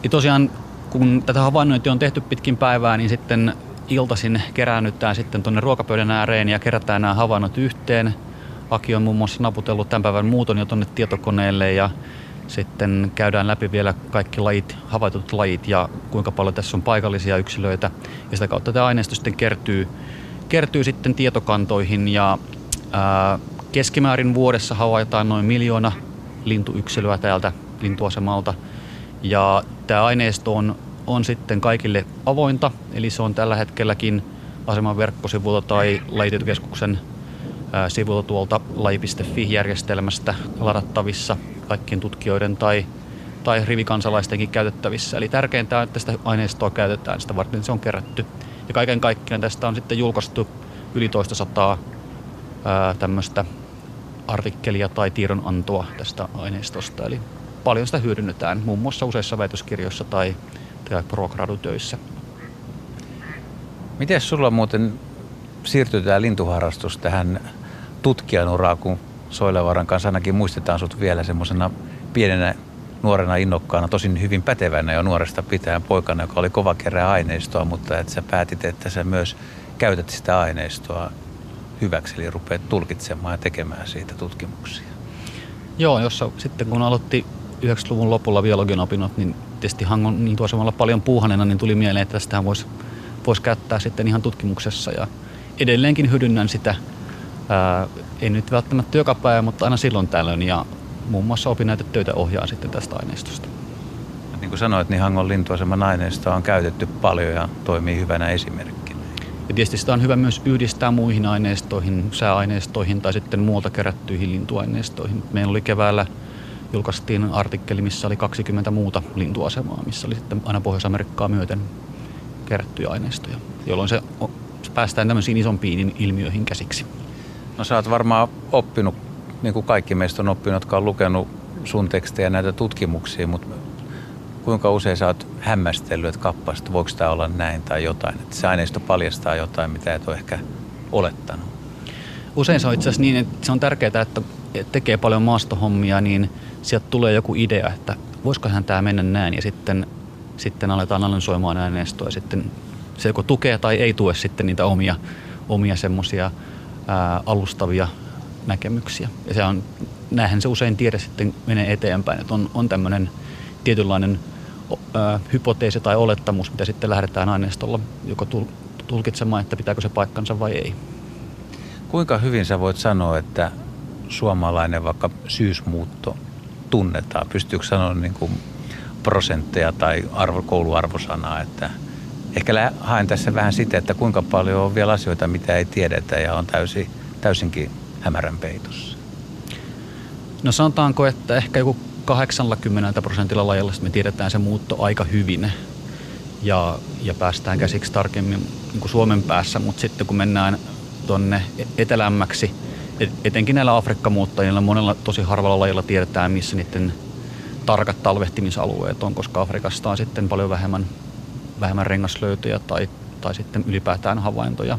Ja tosiaan kun tätä havainnointia on tehty pitkin päivää, niin sitten iltaisin keräännytään sitten tuonne ruokapöydän ääreen ja kerätään nämä havainnot yhteen. Aki on muun muassa naputellut tämän päivän muuton jo tuonne tietokoneelle ja sitten käydään läpi vielä kaikki lajit, havaitut lajit ja kuinka paljon tässä on paikallisia yksilöitä. Ja sitä kautta tämä aineisto sitten kertyy, kertyy sitten tietokantoihin ja ää, keskimäärin vuodessa havaitaan noin miljoona lintuyksilöä täältä lintuasemalta. Ja tämä aineisto on on sitten kaikille avointa, eli se on tällä hetkelläkin aseman verkkosivulta tai lajitietokeskuksen sivulta tuolta laji.fi-järjestelmästä ladattavissa kaikkien tutkijoiden tai, tai rivikansalaistenkin käytettävissä. Eli tärkeintä on, että sitä aineistoa käytetään, sitä varten se on kerätty. Ja kaiken kaikkiaan tästä on sitten julkaistu yli toista sataa tämmöistä artikkelia tai tiedonantoa tästä aineistosta. Eli paljon sitä hyödynnetään muun muassa useissa väitöskirjoissa tai ja pro-gradutöissä. Miten sulla muuten siirtyy tämä lintuharrastus tähän tutkijan uraan, kun Soilevaran kanssa ainakin muistetaan sut vielä semmoisena pienenä nuorena innokkaana, tosin hyvin pätevänä jo nuoresta pitäen poikana, joka oli kova kerää aineistoa, mutta että sä päätit, että sä myös käytät sitä aineistoa hyväksi, eli rupeat tulkitsemaan ja tekemään siitä tutkimuksia. Joo, jossa sitten kun aloitti 90-luvun lopulla biologian opinnot, niin tietysti Hangon niin tuossa paljon puuhanena, niin tuli mieleen, että tästä voisi vois käyttää sitten ihan tutkimuksessa ja edelleenkin hyödynnän sitä, ää, ei nyt välttämättä joka päivä, mutta aina silloin tällöin ja muun muassa opinnäytetöitä ohjaa sitten tästä aineistosta. Niin kuin sanoit, niin Hangon lintuaseman aineistoa on käytetty paljon ja toimii hyvänä esimerkkinä. Ja tietysti sitä on hyvä myös yhdistää muihin aineistoihin, sääaineistoihin tai sitten muualta kerättyihin lintuaineistoihin. Meillä oli keväällä julkaistiin artikkeli, missä oli 20 muuta lintuasemaa, missä oli sitten aina Pohjois-Amerikkaa myöten kerättyjä aineistoja, jolloin se, se päästään tämmöisiin isompiin ilmiöihin käsiksi. No sä oot varmaan oppinut, niin kuin kaikki meistä on oppinut, jotka on lukenut sun tekstejä näitä tutkimuksia, mutta kuinka usein sä oot hämmästellyt, että kappas, että voiko tämä olla näin tai jotain, että se aineisto paljastaa jotain, mitä et ole ehkä olettanut? Usein se on itse asiassa niin, että se on tärkeää, että tekee paljon maastohommia, niin sieltä tulee joku idea, että voisikohan tämä mennä näin ja sitten, sitten aletaan analysoimaan aineistoa ja sitten se joko tukee tai ei tue sitten niitä omia, omia semmoisia alustavia näkemyksiä. Ja se on, näinhän se usein tiede sitten menee eteenpäin, että on, on tämmöinen tietynlainen ää, hypoteesi tai olettamus, mitä sitten lähdetään aineistolla joko tulkitsemaan, että pitääkö se paikkansa vai ei. Kuinka hyvin sä voit sanoa, että suomalainen vaikka syysmuutto tunnetaan? Pystyykö sanoa niin kuin prosentteja tai arvo, kouluarvosanaa, että ehkä haen tässä vähän sitä, että kuinka paljon on vielä asioita, mitä ei tiedetä ja on täysin, täysinkin hämärän peitossa. No sanotaanko, että ehkä joku 80 prosentilla lajilla me tiedetään se muutto aika hyvin ja, ja päästään käsiksi tarkemmin niin kuin Suomen päässä, mutta sitten kun mennään tuonne etelämmäksi. Et, etenkin näillä Afrikkamuuttajilla monella tosi harvalla lajilla tiedetään, missä niiden tarkat talvehtimisalueet on, koska Afrikasta on sitten paljon vähemmän, vähemmän rengaslöytöjä tai, tai sitten ylipäätään havaintoja.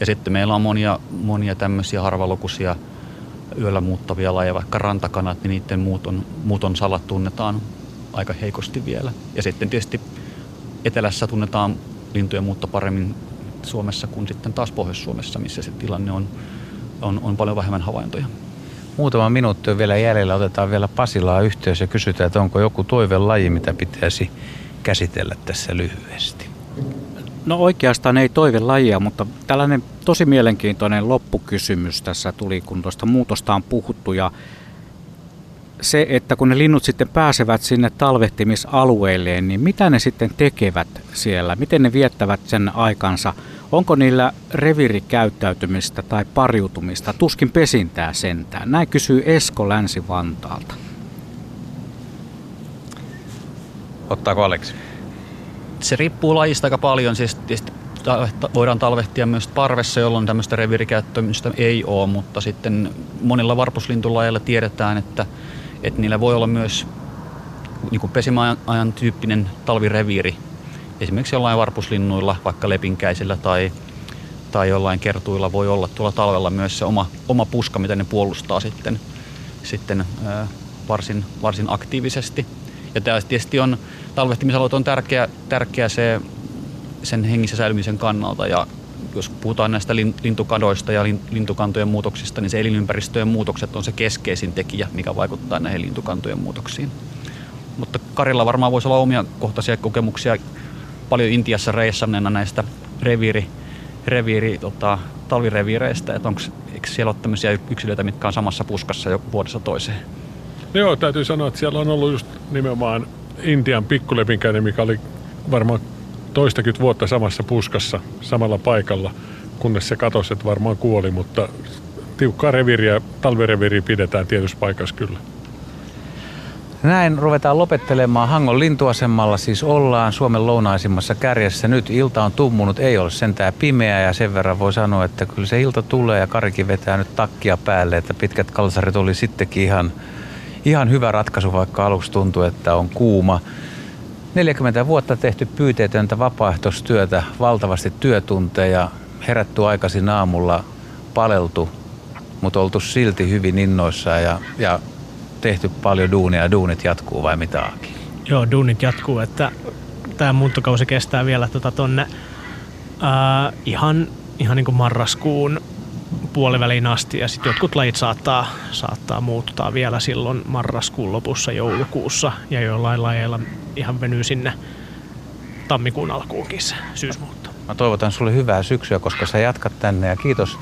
Ja sitten meillä on monia, monia tämmöisiä harvalukuisia yöllä muuttavia lajeja, vaikka rantakanat, niin niiden muuton, muuton salat tunnetaan aika heikosti vielä. Ja sitten tietysti etelässä tunnetaan lintujen muutto paremmin Suomessa kuin sitten taas Pohjois-Suomessa, missä se tilanne on, on, on paljon vähemmän havaintoja. Muutama minuutti on vielä jäljellä. Otetaan vielä Pasilaa yhteys ja kysytään, että onko joku toivelaji, mitä pitäisi käsitellä tässä lyhyesti. No oikeastaan ei toivelajia, mutta tällainen tosi mielenkiintoinen loppukysymys tässä tuli, kun tuosta muutosta on puhuttu. Ja se, että kun ne linnut sitten pääsevät sinne talvehtimisalueilleen, niin mitä ne sitten tekevät siellä? Miten ne viettävät sen aikansa? Onko niillä reviirikäyttäytymistä tai pariutumista? Tuskin pesintää sentään. Näin kysyy Esko Länsi-Vantaalta. Ottaako Aleksi? Se riippuu lajista aika paljon. Siis voidaan talvehtia myös parvessa, jolloin tämmöistä reviirikäyttämistä ei ole, mutta sitten monilla varpuslintulajeilla tiedetään, että, että niillä voi olla myös niin kuin pesimäajan tyyppinen talvireviiri. Esimerkiksi jollain varpuslinnuilla, vaikka lepinkäisillä tai, tai jollain kertuilla voi olla tuolla talvella myös se oma, oma puska, mitä ne puolustaa sitten, sitten varsin, varsin aktiivisesti. Ja tämä tietysti on, talvehtimisalueet on tärkeä, tärkeä se, sen hengissä säilymisen kannalta ja jos puhutaan näistä lintukadoista ja lintukantojen muutoksista, niin se elinympäristöjen muutokset on se keskeisin tekijä, mikä vaikuttaa näihin lintukantojen muutoksiin. Mutta Karilla varmaan voisi olla omia kohtaisia kokemuksia paljon Intiassa reissanneena näistä reviiri, reviiri, tota, talvireviireistä, että onko siellä ole tämmöisiä yksilöitä, mitkä on samassa puskassa jo vuodessa toiseen? No joo, täytyy sanoa, että siellä on ollut just nimenomaan Intian pikkulepinkäinen, mikä oli varmaan toistakymmentä vuotta samassa puskassa, samalla paikalla, kunnes se katosi, että varmaan kuoli, mutta tiukkaa reviiriä, talvireviiriä pidetään tietyssä paikassa kyllä. Näin ruvetaan lopettelemaan Hangon lintuasemalla, siis ollaan Suomen lounaisimmassa kärjessä. Nyt ilta on tummunut, ei ole sentään pimeä ja sen verran voi sanoa, että kyllä se ilta tulee ja Karikin vetää nyt takkia päälle, että pitkät kalsarit oli sittenkin ihan, ihan hyvä ratkaisu, vaikka aluksi tuntui, että on kuuma. 40 vuotta tehty pyyteetöntä vapaaehtoistyötä, valtavasti työtunteja, herätty aikaisin aamulla, paleltu, mutta oltu silti hyvin innoissa ja, ja tehty paljon duunia ja duunit jatkuu vai mitä Aki? Joo, duunit jatkuu, että tämä muuttokausi kestää vielä tota tonne ää, ihan, ihan niin kuin marraskuun puoliväliin asti ja sitten jotkut lajit saattaa, saattaa muuttaa vielä silloin marraskuun lopussa joulukuussa ja jollain lajeilla ihan venyy sinne tammikuun alkuunkin se syysmuutto. Mä toivotan sulle hyvää syksyä, koska sä jatkat tänne ja kiitos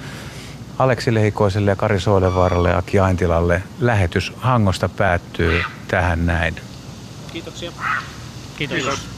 Aleksi Lehikoiselle ja Kari Soilevaaralle ja Aki Aintilalle. Lähetys Hangosta päättyy tähän näin. Kiitoksia. Kiitos. Kiitos.